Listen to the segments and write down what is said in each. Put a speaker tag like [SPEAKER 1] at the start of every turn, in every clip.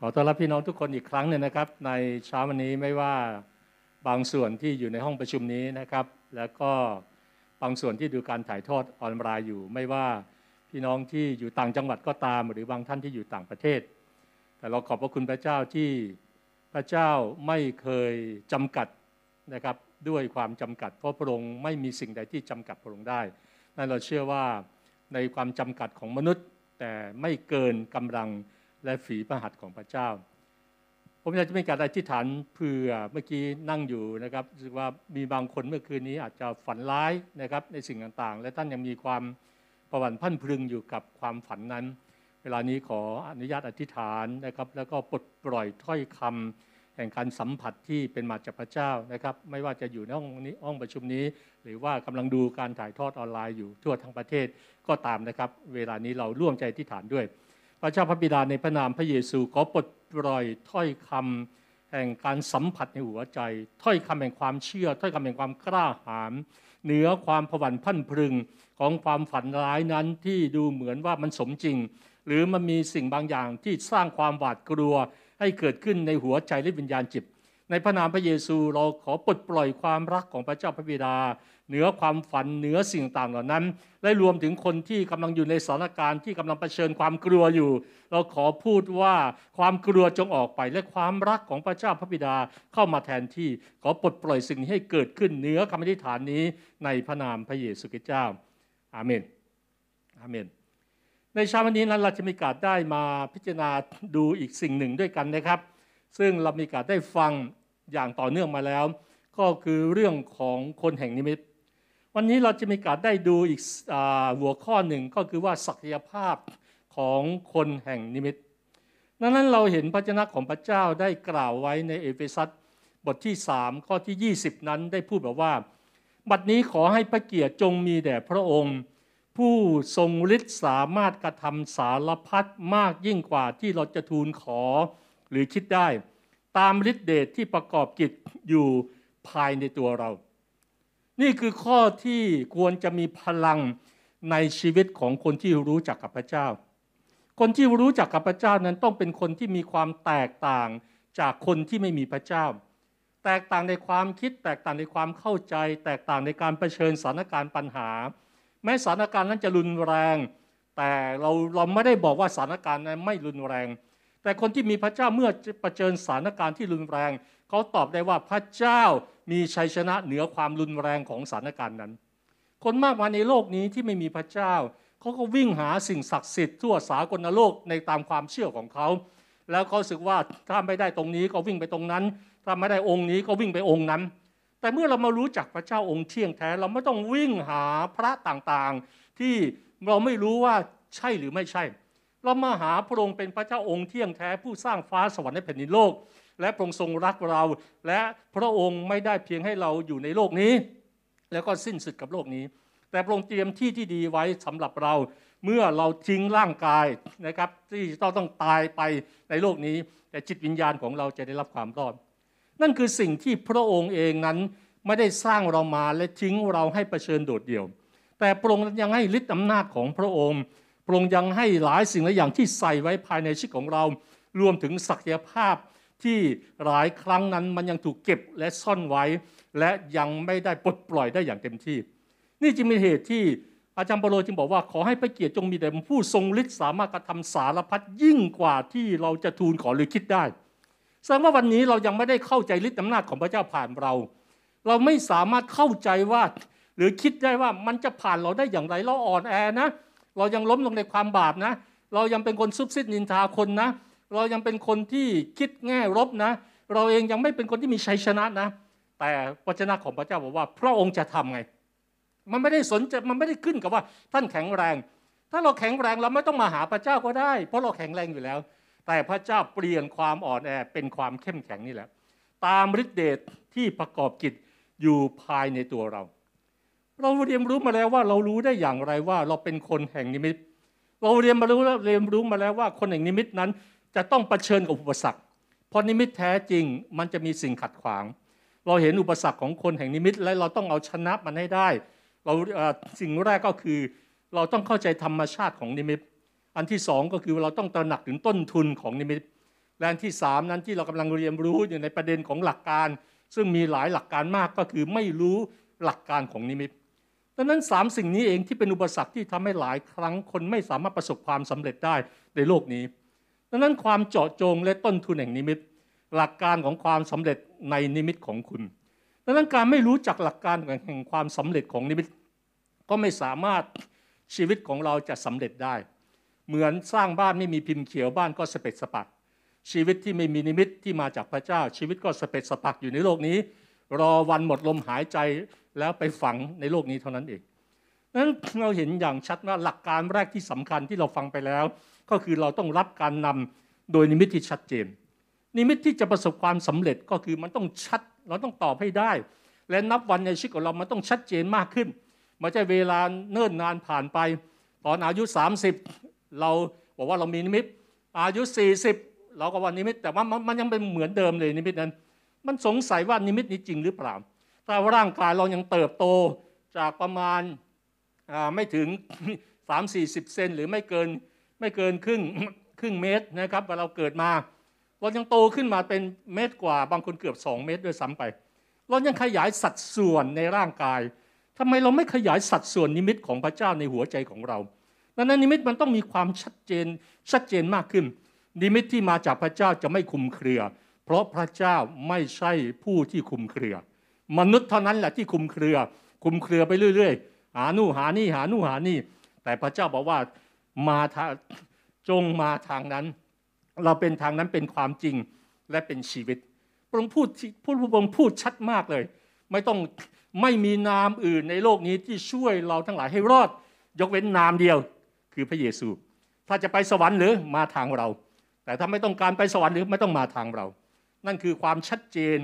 [SPEAKER 1] ขอต้อนรับพี่น้องทุกคนอีกครั้งหนึ่งนะครับ ในเช้าวันนี้ไม่ว่าบางส่วนที่อยู่ในห้องประชุมนี้นะครับ แล้วก็บางส่วนที่ดูการถ่ายทอดออนไลน์อยู่ ไม่ว่าพี่น้องที่อยู่ต่างจังหวัดก็ตาม หรือบางท่านที่อยู่ต่างประเทศ แต่เราขอบพระคุณพระเจ้าที่พระเจ้าไม่เคยจำกัดนะครับด้วยความจำกัด เพราะพระองค์ไม่มีสิ่งใดที่จำกัดพระองค์ได้นั่นเราเชื่อว่าในความจำกัดของมนุษย์ แต่ไม่เกินกำลัง และฝีพระหัตถ์ของพระเจ้า ผมอยากจะมีการอธิษฐานเพื่อเมื่อกี้นั่งอยู่นะครับรู้สึกว่ามีบางคนเมื่อคืนนี้อาจจะฝันร้ายนะครับในสิ่งต่างๆ และท่านยังมีความประวัติพันพึงอยู่กับความฝันนั้น เวลานี้ขออนุญาตอธิษฐานนะครับ แล้วก็ปลดปล่อยถ้อยคำแห่งการสัมผัสที่เป็นมาจากพระเจ้านะครับ ไม่ว่าจะอยู่ในห้องนี้ห้องประชุมนี้ หรือว่ากำลังดูการถ่ายทอดออนไลน์อยู่ทั่วทั้งประเทศก็ตามนะครับ เวลานี้เราร่วมใจอธิษฐานด้วย พระเจ้าพระบิดาในพระนามพระเยซูขอปลดปล่อยถ้อยคำแห่งการสัมผัสในหัวใจ ถ้อยคำแห่งความเชื่อ ถ้อยคำแห่งความกล้าหาญเหนือความผวัญพันพรึงของความฝันร้ายนั้นที่ดูเหมือนว่ามันสมจริง หรือมันมีสิ่งบางอย่างที่สร้างความหวาดกลัว ให้เกิดขึ้นในหัวใจและวิญญาณจิตในพระนามพระเยซูเราขอปลดปล่อยความรักของพระเจ้าพระบิดา เหนือความฝันเหนือสิ่งต่างเหล่านั้น และรวมถึงคนที่กำลังอยู่ในสถานการณ์ที่กำลังเผชิญความกลัวอยู่ เราขอพูดว่าความกลัวจงออกไป และความรักของพระเจ้าพระบิดาเข้ามาแทนที่ขอปลดปล่อยสิ่งนี้ให้เกิดขึ้นเหนือคำอธิษฐานนี้ในพระนามพระเยซูคริสต์เจ้า อาเมน อาเมน ในเช้าวันนี้นั้นเราจะมีการได้มาพิจารณาดูอีกสิ่งหนึ่งด้วยกันนะครับ ซึ่งเรามีการได้ฟังอย่างต่อเนื่องมาแล้ว ก็คือเรื่องของคนแห่งนิมิต วันนี้เราจะมีการได้ดูอีกหัวข้อหนึ่งก็คือว่าศักยภาพของคนแห่งนิมิตดังนั้นเราเห็นพระเจ้าของพระเจ้าได้กล่าวไว้ในเอเฟซัสบทที่ 3 ข้อที่ 20 นั้นได้พูดแบบว่า บัดนี้ขอให้พระเกียรติจงมีแด่พระองค์ ผู้ทรงฤทธิ์สามารถกระทำสารพัดมากยิ่งกว่าที่เราจะทูลขอหรือคิดได้ ตามฤทธิเดชที่ประกอบกิจอยู่ภายในตัวเรา นี่คือข้อที่ควรจะมีพลังในชีวิตของคนที่รู้จักกับพระเจ้า คนที่รู้จักกับพระเจ้านั้นต้องเป็นคนที่มีความแตกต่างจากคนที่ไม่มีพระเจ้า แตกต่างในความคิด แตกต่างในความเข้าใจ แตกต่างในการเผชิญสถานการณ์ปัญหา แม้สถานการณ์นั้นจะรุนแรง แต่เราเราไม่ได้บอกว่าสถานการณ์นั้นไม่รุนแรง แต่คนที่มีพระเจ้าเมื่อเผชิญสถานการณ์ที่รุนแรง เขาตอบได้ว่าพระเจ้ามีชัยชนะเหนือความรุนแรงของสถานการณ์นั้น คนมากมายในโลกนี้ที่ไม่มีพระเจ้าเขาก็วิ่งหาสิ่งศักดิ์สิทธิ์ทั่วสากลโลกในตามความเชื่อของเขาแล้วเขาสึกว่าถ้าไม่ได้ตรงนี้ก็วิ่งไปตรงนั้น ถ้าไม่ได้องค์นี้ก็วิ่งไปองค์นั้น แต่เมื่อเรามารู้จักพระเจ้าองค์เที่ยงแท้ เราไม่ต้องวิ่งหาพระต่างๆ ที่เราไม่รู้ว่าใช่หรือไม่ใช่ เรามาหาพระองค์เป็นพระเจ้าองค์เที่ยงแท้ผู้สร้างฟ้าสวรรค์ในแผ่นดินโลก และพระองค์ทรงรักเรา และพระองค์ไม่ได้เพียงให้เราอยู่ในโลกนี้ แล้วก็สิ้นสุดกับโลกนี้ แต่พระองค์เตรียมที่ที่ดีไว้สำหรับเรา เมื่อเราทิ้งร่างกายนะครับที่ต้องต้องตายไปในโลกนี้ แต่จิตวิญญาณของเราจะได้รับความรอด นั่นคือสิ่งที่พระองค์เองนั้นไม่ได้สร้างเรามาและทิ้งเราให้เผชิญโดดเดี่ยว แต่พระองค์ยังให้ฤทธิ์อำนาจของพระองค์พระองค์ยังให้หลายสิ่งหลายอย่างที่ใส่ไว้ภายในชีวิตของเรา รวมถึงศักยภาพ ที่หลายครั้งนั้นมันยังถูกเก็บและซ่อนไว้ และยังไม่ได้ปลดปล่อยได้อย่างเต็มที่ นี่จึงเป็นเหตุที่อาจารย์เปโลจึงบอกว่าขอให้พระเกียรติจงมีแด่ผู้ทรงฤทธิ์สามารถกระทำสารพัดยิ่งกว่าที่เราจะทูลขอหรือคิดได้แสดงว่าวันนี้เรายังไม่ได้เข้าใจฤทธิ์อำนาจของพระเจ้าผ่านเรา เราไม่สามารถเข้าใจว่า หรือคิดได้ว่ามันจะผ่านเราได้อย่างไรเราอ่อนแอนะ เรายังล้มลงในความบาปนะ เรายังเป็นคนซุบซิบนินทาคนนะ เรายังเป็นคนที่คิดแง่ลบนะ เราเองยังไม่เป็นคนที่มีชัยชนะนะ แต่วจนะของพระเจ้าบอกว่า พระองค์จะทำไง มันไม่ได้สนใจมันไม่ได้ขึ้นกับว่า ท่านแข็งแรง ถ้าเราแข็งแรงเราไม่ต้องมาหาพระเจ้าก็ได้ เพราะเราแข็งแรงอยู่แล้ว แต่พระเจ้าเปลี่ยนความอ่อนแอเป็นความเข้มแข็งนี่แหละ ตามฤทธิเดชที่ประกอบกิจอยู่ภายในตัวเรา เราเรียนรู้มาแล้วว่าเรารู้ได้อย่างไรว่าเราเป็นคนแห่งนิมิต เราเรียนมารู้แล้วเรียนรู้มาแล้วว่าคนแห่งนิมิตนั้น จะต้องเผชิญกับอุปสรรค เพราะนิมิตแท้จริงมันจะมีสิ่งขัดขวาง เราเห็นอุปสรรคของคนแห่งนิมิตและเราต้องเอาชนะมันให้ได้ เราสิ่งแรกก็คือ เราต้องเข้าใจธรรมชาติของนิมิต อันที่สองก็คือเราต้องตระหนักถึงต้นทุนของนิมิต และอันที่สามนั้นที่เรากำลังเรียนรู้อยู่ในประเด็นของหลักการ ซึ่งมีหลายหลักการมากก็คือไม่รู้หลักการของนิมิตดังนั้นสามสิ่งนี้เองที่เป็นอุปสรรคที่ทำให้หลายครั้งคนไม่สามารถประสบความสำเร็จได้ในโลกนี้ ดังนั้นความเจาะจงและต้นทุนแห่งนิมิต หลักการของความสำเร็จในนิมิตของคุณดังนั้นการไม่รู้จักหลักการแห่งความสำเร็จของนิมิต ก็ไม่สามารถชีวิตของเราจะสำเร็จได้ เหมือนสร้างบ้านไม่มีพิมพ์เขียวบ้านก็สะเปะสะปะชีวิตที่ไม่มีนิมิตที่มาจากพระเจ้า ชีวิตก็สะเปะสะปะอยู่ในโลกนี้ รอวันหมดลมหายใจแล้วไปฝังในโลกนี้เท่านั้นเองนั้นเราเห็นอย่างชัดว่าหลักการแรกที่สำคัญที่เราฟังไปแล้ว ก็คือเราต้องรับการนำโดยนิมิตที่ชัดเจน นิมิตที่จะประสบความสำเร็จก็คือมันต้องชัด เราต้องตอบให้ได้ และนับวันในชีวิตของเรามันต้องชัดเจนมากขึ้นม่ใช่เวลาเนิ่นนานผ่านไป ตอนอายุ 30 เราบอกว่าเรามีนิมิต อายุ 40 เราก็ว่านิมิต แต่ว่ามันยังเป็นเหมือนเดิมเลยนิมิตนั้น มันสงสัยว่านิมิตนี้จริงหรือเปล่าถ้าร่างกายเรายังเติบโตจากประมาณไม่ถึง 3-40 เซนหรือไม่เกิน ไม่เกินครึ่งครึ่งเมตรนะครับเวลาเราเกิดมาเรายังโตขึ้นมาเป็นเมตรกว่าบางคนเกือบ 2 เมตรด้วยซ้ำไป เรายังขยายสัดส่วนในร่างกายทำไมเราไม่ขยายสัดส่วนนิมิตของพระเจ้าในหัวใจของเราดังนั้นนิมิตมันต้องมีความชัดเจนชัดเจนมากขึ้น นิมิตที่มาจากพระเจ้าจะไม่คุมเครือ เพราะพระเจ้าไม่ใช่ผู้ที่คุมเครือ มนุษย์เท่านั้นแหละที่คุมเครือ คุมเครือไปเรื่อย ๆ หานู่หานี่หานู่หานี่ แต่พระเจ้าบอกว่า มาทางจงมาทางนั้น เราเป็นทางนั้นเป็นความจริงและเป็นชีวิต พระองค์พูดพูดพระองค์พูดชัดมากเลย ไม่ต้องไม่มีนามอื่นในโลกนี้ที่ช่วยเราทั้งหลายให้รอด ยกเว้นนามเดียว คือพระเยซู ถ้าจะไปสวรรค์หรือมาทางเรา แต่ถ้าไม่ต้องการไปสวรรค์หรือไม่ต้องมาทางเรา นั่นคือความชัดเจน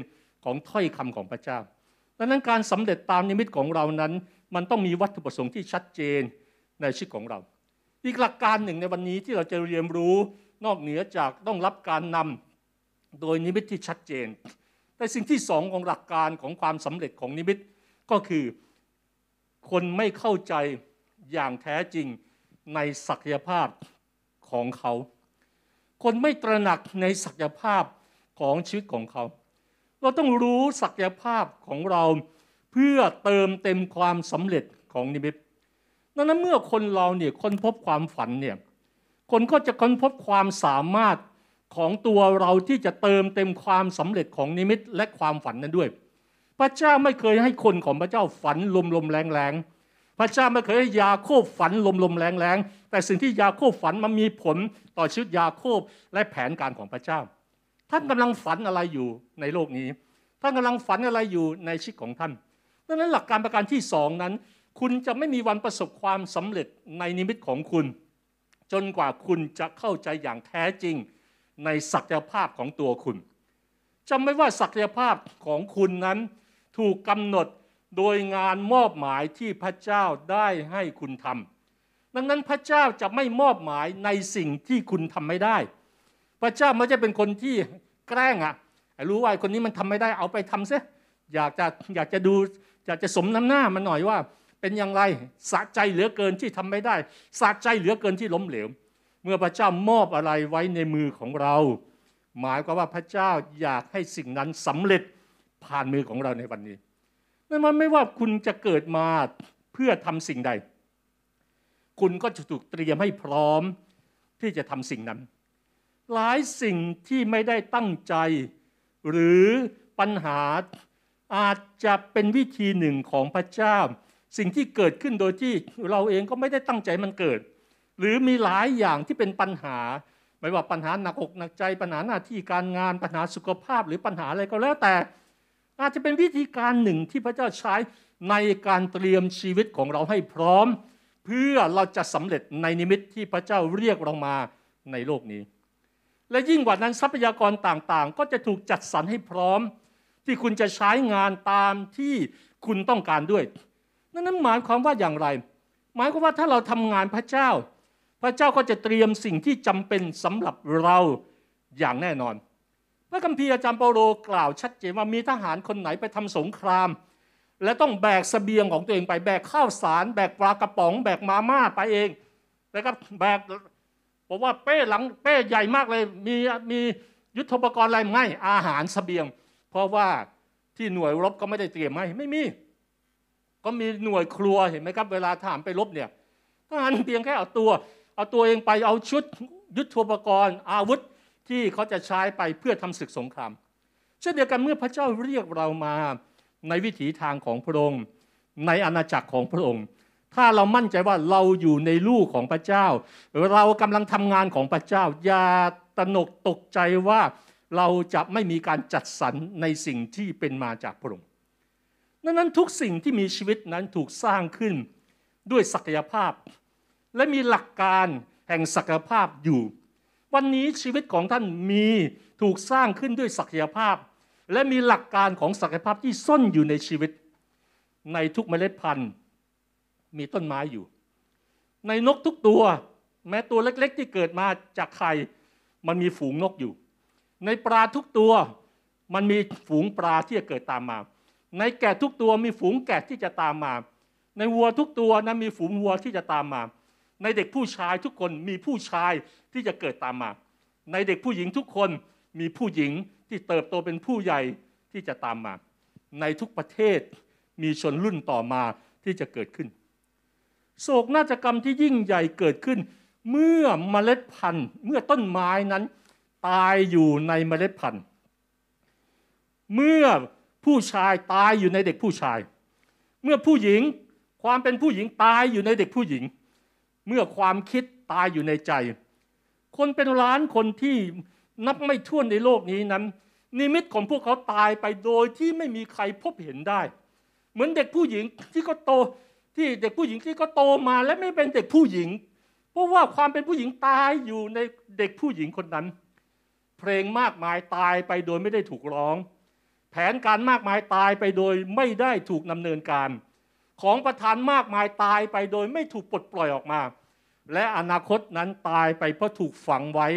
[SPEAKER 1] ของถ้อยคำของพระเจ้าดังนั้นการสำเร็จตามนิมิตของเรานั้น มันต้องมีวัตถุประสงค์ที่ชัดเจนในชีวิตของเรา อีกหลักการหนึ่งในวันนี้ที่เราจะเรียนรู้นอกเหนือจากต้องรับการนำโดยนิมิตที่ชัดเจน แต่สิ่งที่สองของหลักการของความสำเร็จของนิมิตก็คือ คนไม่เข้าใจอย่างแท้จริงในศักยภาพของเขา คนไม่ตระหนักในศักยภาพของชีวิตของเขา เราต้องรู้ศักยภาพของเราเพื่อเติมเต็มความสำเร็จของนิมิต ดังนั้นเมื่อคนเราเนี่ยค้นพบความฝันเนี่ยคนก็จะค้นพบความสามารถของตัวเราที่จะเติมเต็มความสำเร็จของนิมิตและความฝันนั้นด้วย พระเจ้าไม่เคยให้คนของพระเจ้าฝันลมลมแรงแรงพระเจ้าไม่เคยให้ยาโคบฝันลมลมแรงแรงแต่สิ่งที่ยาโคบฝันมันมีผลต่อชีวิตยาโคบและแผนการของพระเจ้า ท่านกำลังฝันอะไรอยู่ในโลกนี้ ท่านกำลังฝันอะไรอยู่ในชีวิตของท่านดังนั้นหลักการประการที่สองนั้น คุณจะไม่มีวันประสบความสำเร็จในนิมิตของคุณ จนกว่าคุณจะเข้าใจอย่างแท้จริงในศักยภาพของตัวคุณจำไม่ว่าศักยภาพของคุณนั้นถูกกำหนดโดยงานมอบหมายที่พระเจ้าได้ให้คุณทำดังนั้นพระเจ้าจะไม่มอบหมายในสิ่งที่คุณทำไม่ได้ พระเจ้าไม่ใช่เป็นคนที่แกล้งอะรู้ว่าคนนี้มันทำไม่ได้เอาไปทำซะอยากจะอยากจะดูอยากจะสมน้ำหน้ามันหน่อยว่า เป็นอย่างไรสะใจเหลือเกินที่ทำไม่ได้สะใจเหลือเกินที่ล้มเหลว เมื่อพระเจ้ามอบอะไรไว้ในมือของเรา หมายก็ว่าพระเจ้าอยากให้สิ่งนั้นสำเร็จผ่านมือของเราในวันนี้นั่นมันไม่ว่าคุณจะเกิดมาเพื่อทำสิ่งใด คุณก็จะถูกเตรียมให้พร้อมที่จะทำสิ่งนั้น หลายสิ่งที่ไม่ได้ตั้งใจ หรือปัญหาอาจจะเป็นวิธีหนึ่งของพระเจ้า สิ่งที่เกิดขึ้นโดยที่เราเองก็ไม่ได้ตั้งใจมันเกิด หรือมีหลายอย่างที่เป็นปัญหา ไม่ว่าปัญหาหนักอกหนักใจปัญหาหน้าที่การงานปัญหาสุขภาพหรือปัญหาอะไรก็แล้วแต่ อาจจะเป็นวิธีการหนึ่งที่พระเจ้าใช้ในการเตรียมชีวิตของเราให้พร้อม เพื่อเราจะสำเร็จในนิมิตที่พระเจ้าเรียกเรามาในโลกนี้ และยิ่งกว่านั้นทรัพยากรต่างๆ ก็จะถูกจัดสรรให้พร้อม ที่คุณจะใช้งานตามที่คุณต้องการด้วย นั่นหมายความว่าอย่างไร หมายความว่าถ้าเราทำงานพระเจ้า พระเจ้าก็จะเตรียมสิ่งที่จำเป็นสำหรับเราอย่างแน่นอน พระคัมภีร์อาจารย์เปาโลกล่าวชัดเจนว่ามีทหารคนไหนไปทำสงคราม และต้องแบกสเสบียงของตัวเองไปแบกข้าวสาร แบกปลากระป๋อง แบกมาม่าไปเองนะครับแบกบอกว่าเป้หลังเป้ใหญ่มากเลยมีมียุทธปกรณ์อะไรไม่อาหารสเสบียง เพราะว่าที่หน่วยรบก็ไม่ได้เตรียมให้ไม่มี ก็มีหน่วยครัวเห็นไหมครับ เวลาทหารไปรบเนี่ยทหารเพียงแค่เอาตัว เอาตัวเองไปเอาชุดยุทธปกรณ์ อาวุธที่เขาจะใช้ไปเพื่อทำศึกสงครามเช่นเดียวกันเมื่อพระเจ้าเรียกเรามาในวิถีทางของพระองค์ในอาณาจักรของพระองค์ ถ้าเรามั่นใจว่าเราอยู่ในลูกของพระเจ้า เรากำลังทำงานของพระเจ้า อย่าตนกตกใจว่าเราจะไม่มีการจัดสรรในสิ่งที่เป็นมาจากพระองค์ ดังนั้นทุกสิ่งที่มีชีวิตนั้นถูกสร้างขึ้นด้วยศักยภาพ และมีหลักการแห่งศักยภาพอยู่ วันนี้ชีวิตของท่านมีถูกสร้างขึ้นด้วยศักยภาพ และมีหลักการของศักยภาพที่ซ่อนอยู่ในชีวิต ในทุกเมล็ดพันธุ์ มีต้นไม้อยู่ ในนกทุกตัว แม้ตัวเล็ก ๆ ที่เกิดมาจากไข่มันมีฝูงนกอยู่ ในปลาทุกตัวมันมีฝูงปลาที่จะเกิดตามมา ในแกะทุกตัวมีฝูงแกะที่จะตามมา ในวัวทุกตัวนะมีฝูงวัวที่จะตามมา ในเด็กผู้ชายทุกคนมีผู้ชายที่จะเกิดตามมา ในเด็กผู้หญิงทุกคนมีผู้หญิงที่เติบโตเป็นผู้ใหญ่ที่จะตามมา ในทุกประเทศมีชนรุ่นต่อมาที่จะเกิดขึ้น โศกนาฏกรรมที่ยิ่งใหญ่เกิดขึ้น เมื่อเมล็ดพันธุ์ เมื่อต้นไม้นั้น ตายอยู่ในเมล็ดพันธุ์ เมื่อ ผู้ชายตายอยู่ในเด็กผู้ชาย เมื่อผู้หญิงความเป็นผู้หญิงตายอยู่ในเด็กผู้หญิง เมื่อความคิดตายอยู่ในใจ คนเป็นล้านคนที่นับไม่ถ้วนในโลกนี้นั้น นิมิตของพวกเขาตายไปโดยที่ไม่มีใครพบเห็นได้ เหมือนเด็กผู้หญิงที่ก็โตที่เด็กผู้หญิงที่ก็โตมาและไม่เป็นเด็กผู้หญิง เพราะว่าความเป็นผู้หญิงตายอยู่ในเด็กผู้หญิงคนนั้น เพลงมากมายตายไปโดยไม่ได้ถูกร้อง แผนการมากมายตายไปโดยไม่ได้ถูกดำเนินการ ของประธานมากมายตายไปโดยไม่ถูกปลดปล่อยออกมา และอนาคตนั้นตายไปเพราะถูกฝังไว้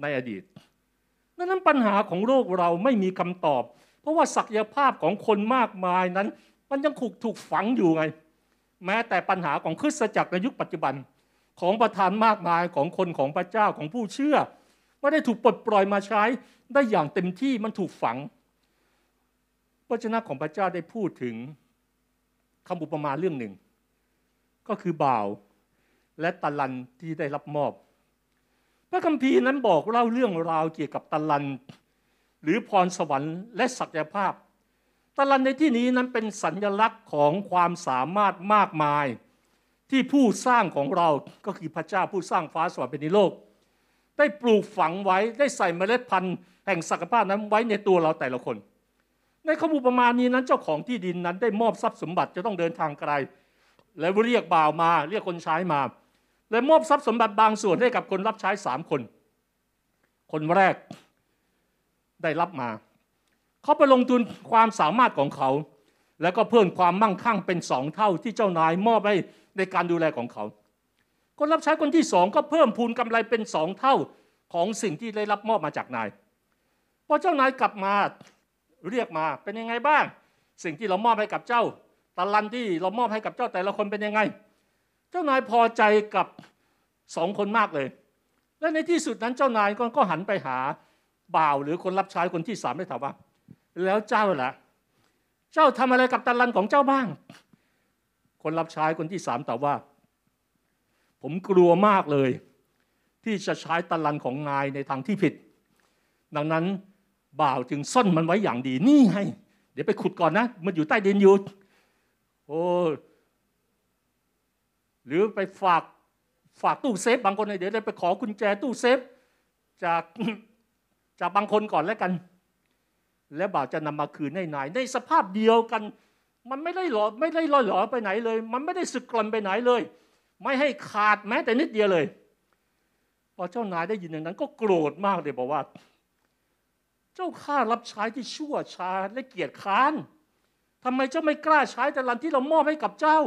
[SPEAKER 1] ในอดีตดังนั้นปัญหาของโลกเราไม่มีคำตอบ เพราะว่าศักยภาพของคนมากมายนั้น มันยังถูกถูกฝังอยู่ไง แม้แต่ปัญหาของคริสตจักรในยุคปัจจุบัน ของประธานมากมายของคนของพระเจ้าของผู้เชื่อไม่ได้ถูกปลดปล่อยมาใช้ได้อย่างเต็มที่มันถูกฝัง ระเจ้าของพระเจ้าได้พูดถึงคำอุปมาเรื่องหนึ่ง ก็คือบ่าวและตะลันที่ได้รับมอบ พระคัมภีร์นั้นบอกเล่าเรื่องราวเกี่ยวกับตะลัน หรือพรสวรรค์และศักยภาพตะลันในที่นี้นั้นเป็นสัญลักษณ์ของความสามารถมากมาย ที่ผู้สร้างของเราก็คือพระเจ้าผู้สร้างฟ้าสวรรค์เป็นโลก ได้ปลูกฝังไว้ได้ใส่เมล็ดพันธุ์แห่งศักยภาพนั้นไว้ในตัวเราแต่ละคน ในข้อมูลประมาณนี้นั้นเจ้าของที่ดินนั้นได้มอบทรัพย์สมบัติจะต้องเดินทางไกล แล้วเรียกบ่าวมา เรียกคนใช้มา และมอบทรัพย์สมบัติบางส่วนให้กับคนรับใช้สามคน คนแรกได้รับมา เขาไปลงทุนความสามารถของเขา แล้วก็เพิ่มความมั่งคั่งเป็นสองเท่าที่เจ้านายมอบให้ในการดูแลของเขา คนรับใช้คนที่สองก็เพิ่มพูนกำไรเป็นสองเท่าของสิ่งที่ได้รับมอบมาจากนายพอเจ้านายกลับมา เรียกมาเป็นยังไงบ้าง สิ่งที่เรามอบให้กับเจ้าตะลันที่เรามอบให้กับเจ้าแต่ละคนเป็นยังไง เจ้านายพอใจกับสองคนมากเลย และในที่สุดนั้นเจ้านายก็หันไปหาบ่าวหรือคนรับใช้คนที่สามได้ถามว่า แล้วเจ้าล่ะ เจ้าทำอะไรกับตะลันของเจ้าบ้าง คนรับใช้คนที่สามตอบว่า ผมกลัวมากเลย ที่จะใช้ตะลันของนายในทางที่ผิด ดังนั้น บ่าวจึงซ่อนมันไว้อย่างดีนี่ให้ เดี๋ยวไปขุดก่อนนะ มันอยู่ใต้ดินอยู่โอ้หรือไปฝากฝากตู้เซฟบางคนเดี๋ยวได้ไปขอกุญแจตู้เซฟจากจากบางคนก่อนแล้วกัน แล้วบ่าวจะนำมาคืนให้นาย ในสภาพเดียวกัน มันไม่ได้หลอไม่ได้ลอยหลอไปไหนเลย มันไม่ได้สึกกลนไปไหนเลย ไม่ให้ขาดแม้แต่นิดเดียวเลยพอเจ้านายได้ยินอย่างนั้น ก็โกรธมากเลยบอกว่า เจ้าข้ารับใช้ที่ชั่วช้าและเกียจค้านทำไมเจ้าไม่กล้าใช้แต่ลันที่เรามอบให้กับเจ้า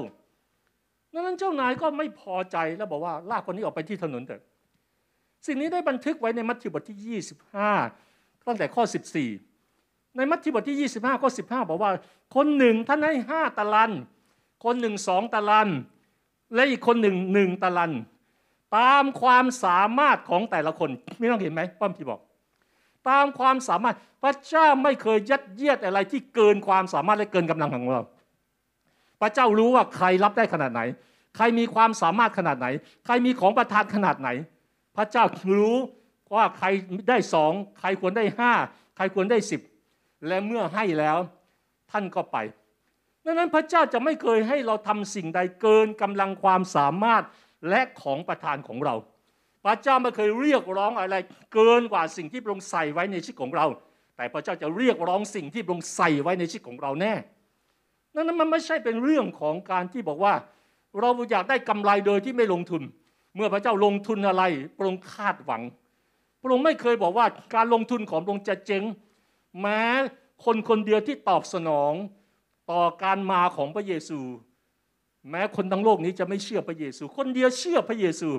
[SPEAKER 1] ดังนั้นเจ้านายก็ไม่พอใจแล้วบอกว่าลากคนนี้ออกไปที่ถนนเถอะ สิ่งนี้ได้บันทึกไว้ในมัทธิวบทที่ 25 ตั้งแต่ข้อ 14 ในมัทธิวบทที่ 25 ข้อ 15 บอกว่า คนหนึ่งท่านให้ห้าตะลัน คนหนึ่งสองตะลัน และอีกคนหนึ่งหนึ่งตะลัน ตามความสามารถของแต่ละคนไม่ต้องเห็นไหมป้อมพี่บอก ตามความสามารถ พระเจ้าไม่เคยยัดเยียดอะไรที่เกินความสามารถและเกินกำลังของเรา พระเจ้ารู้ว่าใครรับได้ขนาดไหน ใครมีความสามารถขนาดไหน ใครมีของประทานขนาดไหน พระเจ้ารู้ว่าใครได้สองใครควรได้ห้าใครควรได้สิบและเมื่อให้แล้วท่านก็ไปดังนั้นพระเจ้าจะไม่เคยให้เราทำสิ่งใดเกินกำลังความสามารถและของประทานของเรา พระเจ้าไม่เคยเรียกร้องอะไร เกินกว่าสิ่งที่พระองค์ใส่ไว้ในชีวิตของเรา แต่พระเจ้าจะเรียกร้องสิ่งที่พระองค์ใส่ไว้ในชีวิตของเราแน่นั้นมันไม่ใช่เป็นเรื่องของการที่บอกว่า เราอยากได้กำไรโดยที่ไม่ลงทุน เมื่อพระเจ้าลงทุนอะไรพระองค์คาดหวัง พระองค์ไม่เคยบอกว่าการลงทุนของพระองค์จะเจ๊งแม้คนคนเดียวที่ตอบสนองต่อการมาของพระเยซู แม้คนทั้งโลกนี้จะไม่เชื่อพระเยซู คนเดียวเชื่อพระเยซู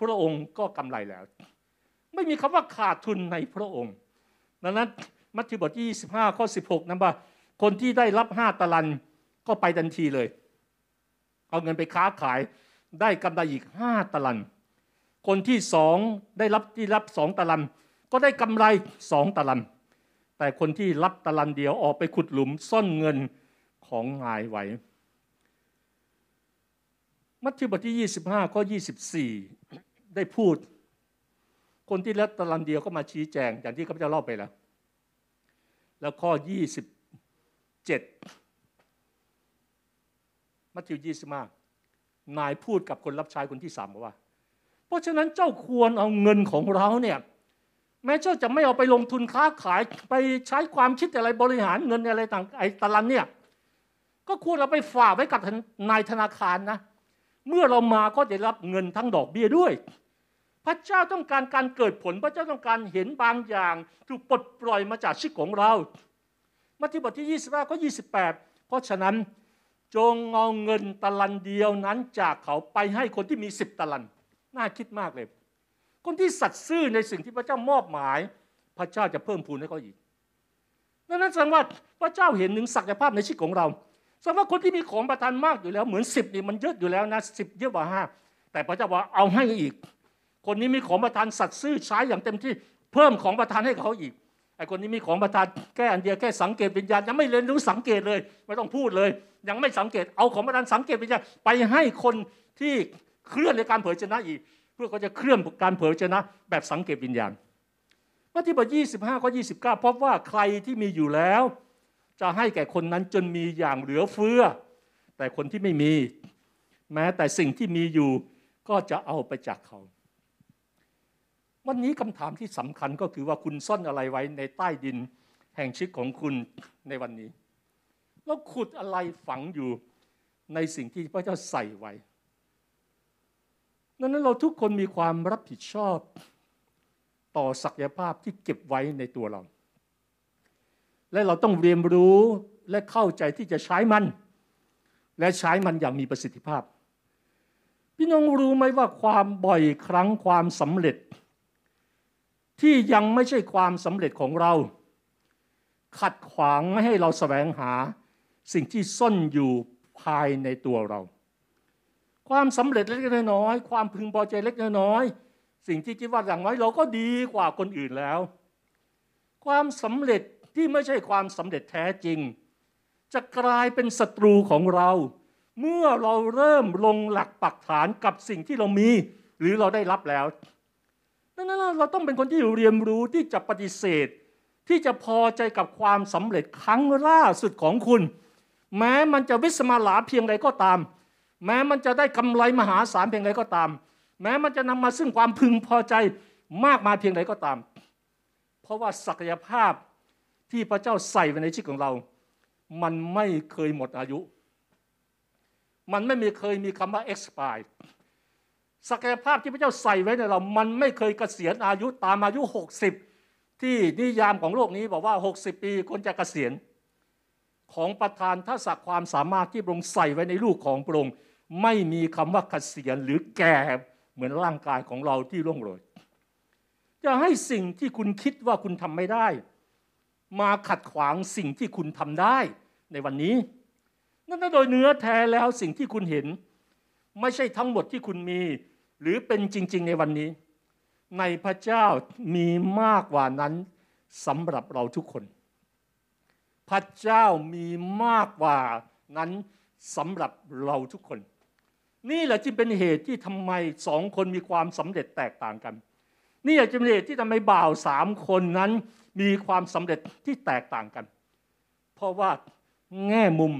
[SPEAKER 1] พระองค์ก็กำไรแล้ว ไม่มีคำว่าขาดทุนในพระองค์ ดังนั้นมัทธิวบทที่25ข้อ16นั้นว่าคนที่ได้รับห้าตะลันก็ไปทันทีเลย เอาเงินไปค้าขายได้กำไรอีกห้าตะลัน คนที่สองได้รับที่รับสองตะลัน ก็ได้กำไรสองตะลัน แต่คนที่รับตะลันเดียวออกไปขุดหลุมซ่อนเงินของนายไว้ มัทธิวบทที่ 25ข้อ24 ได้พูด คนที่รัตะลันเดียวก็มาชี้แจง อย่างที่ข้าพเจ้าเล่าไปแล้ว แล้วข้อ 27 มัทธิว25นายพูดกับคนรับใช้คนที่สามว่า เพราะฉะนั้นเจ้าควรเอาเงินของเราเนี่ยแม้เจ้าจะไม่เอาไปลงทุนค้าขายไปใช้ความคิดอะไรบริหารเงินอะไรต่างไอ้ตะลันเนี่ยก็ควรเราไปฝากไว้กับนายธนาคารนะ เมื่อเรามาก็จะรับเงินทั้งดอกเบี้ยด้วย พระเจ้าต้องการการเกิดผล พระเจ้าต้องการเห็นบางอย่างถูกปลดปล่อยมาจากชีวิตของเรามัทธิวบทที่ 25ก็28 เพราะฉะนั้นจงเอาเงินตะลันเดียวนั้นจากเขาไปให้คนที่มีสิบตะลัน น่าคิดมากเลย คนที่สัตย์ซื่อในสิ่งที่พระเจ้ามอบหมาย พระเจ้าจะเพิ่มพูนให้เขาอีกดังนั้นแสดงว่าพระเจ้าเห็นถึงศักยภาพในชีวิตของเรา สำหรับคนที่มีของประทานมากอยู่แล้ว เหมือนสิบนี่มันเยอะอยู่แล้วนะสิบเยอะกว่าห้าแต่พระเจ้าว่าเอาให้อีก คนนี้มีของประทานสัตว์ซื่อใช้อย่างเต็มที่เพิ่มของประทานให้เขาอีกไอ้คนนี้มีของประทานแค่อันเดียวแค่สังเกตวิญญาณยังไม่เรียนรู้สังเกตเลยไม่ต้องพูดเลย ยังไม่สังเกตเอาของประทานสังเกตวิญญาณไปให้คนที่เคลื่อนในการเผยชนะอีก เพื่อเขาจะเคลื่อนการเผยชนะ แบบสังเกตวิญญาณมัทธิวบท25ข้อ29พบว่าใครที่มีอยู่แล้ว จะให้แก่คนนั้นจนมีอย่างเหลือเฟือ แต่คนที่ไม่มี แม้แต่สิ่งที่มีอยู่ก็จะเอาไปจากเขา วันนี้คำถามที่สำคัญก็คือว่าคุณซ่อนอะไรไว้ในใต้ดินแห่งชีวิตของคุณในวันนี้ แล้วขุดอะไรฝังอยู่ในสิ่งที่พระเจ้าใส่ไว้ดังนั้นเราทุกคนมีความรับผิดชอบต่อศักยภาพที่เก็บไว้ในตัวเรา และเราต้องเรียนรู้และเข้าใจที่จะใช้มัน และใช้มันอย่างมีประสิทธิภาพ พี่น้องรู้ไหมว่าความบ่อยครั้งความสำเร็จ ที่ยังไม่ใช่ความสำเร็จของเรา ขัดขวางไม่ให้เราแสวงหาสิ่งที่ซ่อนอยู่ภายในตัวเรา ความสำเร็จเล็กน้อยความพึงพอใจเล็กน้อยสิ่งที่คิดว่าอย่างน้อยเราก็ดีกว่าคนอื่นแล้ว ความสำเร็จ ที่ไม่ใช่ความสำเร็จแท้จริง จะกลายเป็นศัตรูของเรา เมื่อเราเริ่มลงหลักปักฐานกับสิ่งที่เรามี หรือเราได้รับแล้วดังนั้นเราต้องเป็นคนที่เรียนรู้ที่จะปฏิเสธ ที่จะพอใจกับความสำเร็จครั้งล่าสุดของคุณ แม้มันจะวิสมาลาเพียงใดก็ตาม แม้มันจะได้กำไรมหาศาลเพียงใดก็ตาม แม้มันจะนำมาซึ่งความพึงพอใจมากมายเพียงใดก็ตาม เพราะว่าศักยภาพ ที่พระเจ้าใส่ไว้ในชีวิตของเรา มันไม่เคยหมดอายุ มันไม่มีเคยมีคำว่า expire ศักยภาพที่พระเจ้าใส่ไว้ในเรา มันไม่เคยเกษียณอายุตามอายุ 60 ที่นิยามของโลกนี้บอกว่า 60 ปีคนจะเกษียณ ของประธานทักษะความสามารถที่พระองค์ใส่ไว้ในลูกของพระองค์ไม่มีคำว่าเกษียณหรือแก่เหมือนร่างกายของเราที่ร่วงโรยจะให้สิ่งที่คุณคิดว่าคุณทำไม่ได้ มาขัดขวางสิ่งที่คุณทำได้ในวันนี้ นั่นโดยเนื้อแท้แล้วสิ่งที่คุณเห็น ไม่ใช่ทั้งหมดที่คุณมี หรือเป็นจริง ๆ ในวันนี้ ในพระเจ้ามีมากกว่านั้นสำหรับเราทุกคน พระเจ้ามีมากกว่านั้นสำหรับเราทุกคน นี่แหละจึงเป็นเหตุที่ทำไมสองคนมีความสำเร็จแตกต่างกัน นี่แหละจึงเป็นเหตุที่ทำไมบ่าวสามคนนั้นมีความสำเร็จที่แตกต่างกัน เพราะว่าแง่มุม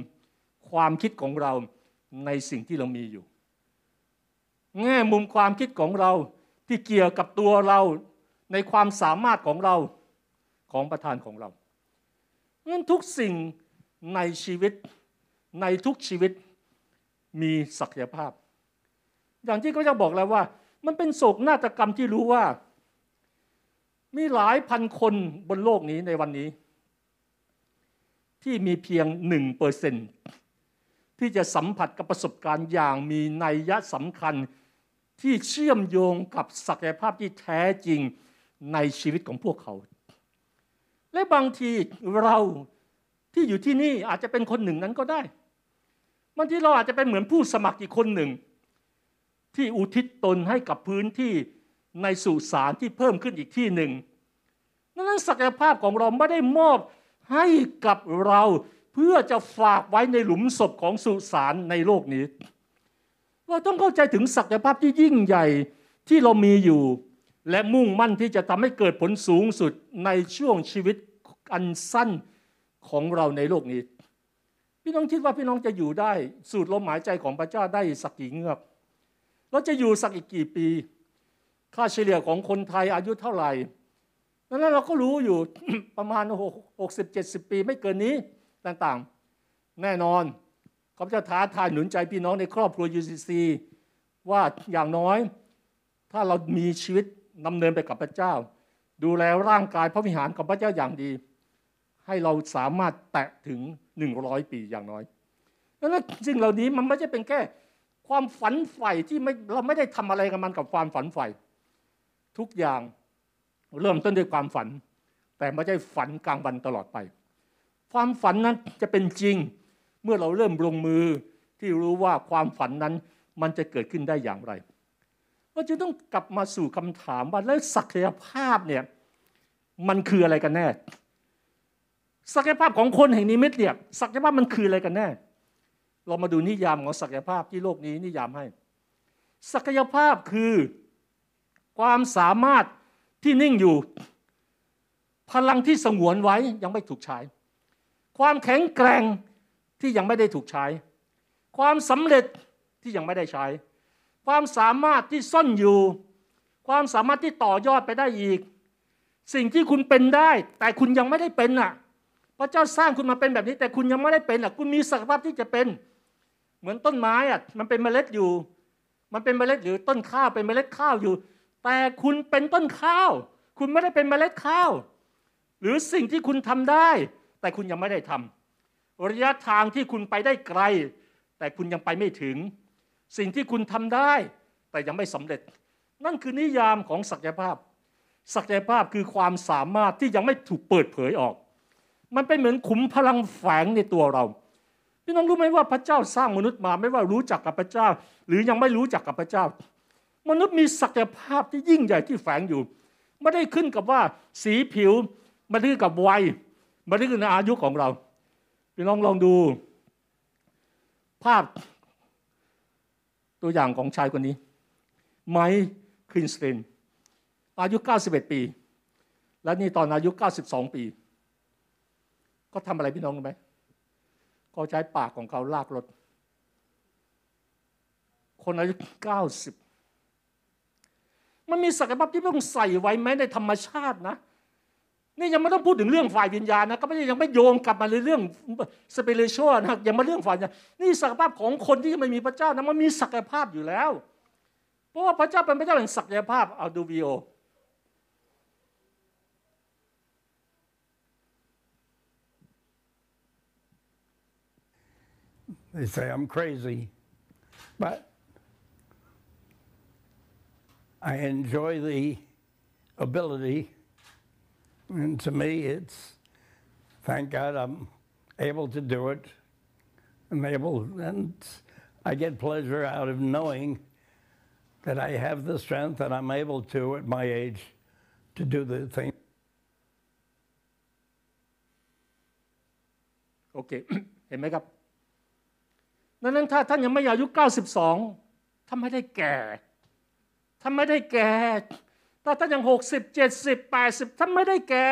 [SPEAKER 1] ความคิดของเราในสิ่งที่เรามีอยู่ แง่มุมความคิดของเราที่เกี่ยวกับตัวเราในความสามารถของเราของประธานของเรางั้นทุกสิ่งในชีวิตในทุกชีวิตมีศักยภาพ อย่างที่เขาจะบอกแล้วว่า มันเป็นโศกนาฏกรรมที่รู้ว่า มีหลายพันคนบนโลกนี้ในวันนี้ ที่มีเพียงหนึ่งเปอร์เซนที่จะสัมผัสกับประสบการณ์อย่างมีนัยยะสำคัญที่เชื่อมโยงกับศักยภาพที่แท้จริงในชีวิตของพวกเขา และบางทีเราที่อยู่ที่นี่อาจจะเป็นคนหนึ่งนั้นก็ได้บางทีเราอาจจะเป็นเหมือนผู้สมัครอีกคนหนึ่ง ที่อุทิศตนให้กับพื้นที่ ในสุสานที่เพิ่มขึ้นอีกที่หนึ่งนั้นศักยภาพของเราไม่ได้มอบให้กับเราเพื่อจะฝากไว้ในหลุมศพของสุสานในโลกนี้ เราต้องเข้าใจถึงศักยภาพที่ยิ่งใหญ่ที่เรามีอยู่ และมุ่งมั่นที่จะทำให้เกิดผลสูงสุดในช่วงชีวิตอันสั้นของเราในโลกนี้ พี่น้องคิดว่าพี่น้องจะอยู่ได้ สูดลมหายใจของพระเจ้าได้สักกี่เงือกเราจะอยู่สักอีกกี่ปี ค่าเฉลี่ยของคนไทยอายุเท่าไหร่นั้นเราก็รู้อยู่ประมาณหกสิบเจ็ดสิบปีไม่เกินนี้ต่างๆ แน่นอนเขาจะท้าทายหนุนใจพี่น้องในครอบครัว UCC ว่าอย่างน้อย ถ้าเรามีชีวิตดำเนินไปกับพระเจ้า ดูแลร่างกายพระวิหารของพระเจ้าอย่างดี ให้เราสามารถแตะถึง 100 ปีอย่างน้อยดังนั้นสิ่งเหล่านี้มันไม่ใช่เป็นแค่ความฝันใฝ่ที่ไม่เราไม่ได้ทำอะไรกับมันกับความฝันใฝ่ ทุกอย่างเริ่มต้นด้วยความฝัน แต่ไม่ใช่ฝันกลางวันตลอดไป ความฝันนั้นจะเป็นจริงเมื่อเราเริ่มลงมือที่รู้ว่าความฝันนั้นมันจะเกิดขึ้นได้อย่างไรเราจะต้องกลับมาสู่คำถามว่าแล้วศักยภาพเนี่ยมันคืออะไรกันแน่ ศักยภาพของคนแห่งนิมิตเนี่ยศักยภาพมันคืออะไรกันแน่ เรามาดูนิยามของศักยภาพที่โลกนี้นิยามให้ ศักยภาพคือ ความสามารถที่นิ่งอยู่ พลังที่สงวนไว้ยังไม่ถูกใช้ ความแข็งแกร่งที่ยังไม่ได้ถูกใช้ ความสำเร็จที่ยังไม่ได้ใช้ ความสามารถที่ซ่อนอยู่ ความสามารถที่ต่อยอดไปได้อีก สิ่งที่คุณเป็นได้ แต่คุณยังไม่ได้เป็นอะพระเจ้าสร้างคุณมาเป็นแบบนี้ แต่คุณยังไม่ได้เป็นอะคุณมีศักยภาพที่จะเป็น เหมือนต้นไม้อะมันเป็นเมล็ดอยู่ มันเป็นเมล็ดหรือต้นข้าวเป็นเมล็ดข้าวอยู่ แต่คุณเป็นต้นข้าว คุณไม่ได้เป็นเมล็ดข้าว หรือสิ่งที่คุณทำได้ แต่คุณยังไม่ได้ทำระยะทางที่คุณไปได้ไกล แต่คุณยังไปไม่ถึง สิ่งที่คุณทำได้ แต่ยังไม่สำเร็จ นั่นคือนิยามของศักยภาพ ศักยภาพคือความสามารถที่ยังไม่ถูกเปิดเผยออก มันเป็นเหมือนขุมพลังแฝงในตัวเราพี่น้องรู้ไหมว่าพระเจ้าสร้างมนุษย์มาไม่ว่ารู้จักกับพระเจ้า หรือยังไม่รู้จักกับพระเจ้า มนุษย์มีศักยภาพที่ยิ่งใหญ่ที่แฝงอยู่ ไม่ได้ขึ้นกับว่าสีผิวไม่ได้ขึ้นกับวัยมันนี่คือในอายุของเราพี่น้องลองดู ภาพตัวอย่างของชายคนนี้ ไมค์คลินสเตนอายุ 91 ปี และนี่ตอนอายุ 92 ปี ก็ทำอะไรพี่น้องรู้ไหมเขาใช้ปากของเขาลากรถ คนอายุ 90 มันมีศักยภาพที่ต้องใส่ไว้แม้ในธรรมชาตินะ นี่ยังไม่ต้องพูดถึงเรื่องฝ่ายวิญญาณนะก็ไม่ยังไม่โยงกลับมาในเรื่องสเปเริชวลนะยังมาเรื่องฝ่ายญาณนี่ศักยภาพของคนที่ไม่มีพระเจ้านะมันมีศักยภาพอยู่แล้ว เพราะว่าพระเจ้าเป็นพระเจ้าแห่งศักยภาพเอาดูวิโอ
[SPEAKER 2] They say I'm crazy, but I enjoy the ability, and to me, it's thank God I'm able to do it. I'm able, and I get pleasure out of knowing that I have the strength and I'm able to, at my age, to do the thing.
[SPEAKER 1] Okay, เห็นไหมครับดังนั้นถ้าท่านยังไม่อายุ 92ท่านไม่ได้แก่ ท่านไม่ได้แก่ถ้าท่านยัง60 70 80ท่านไม่ได้แก่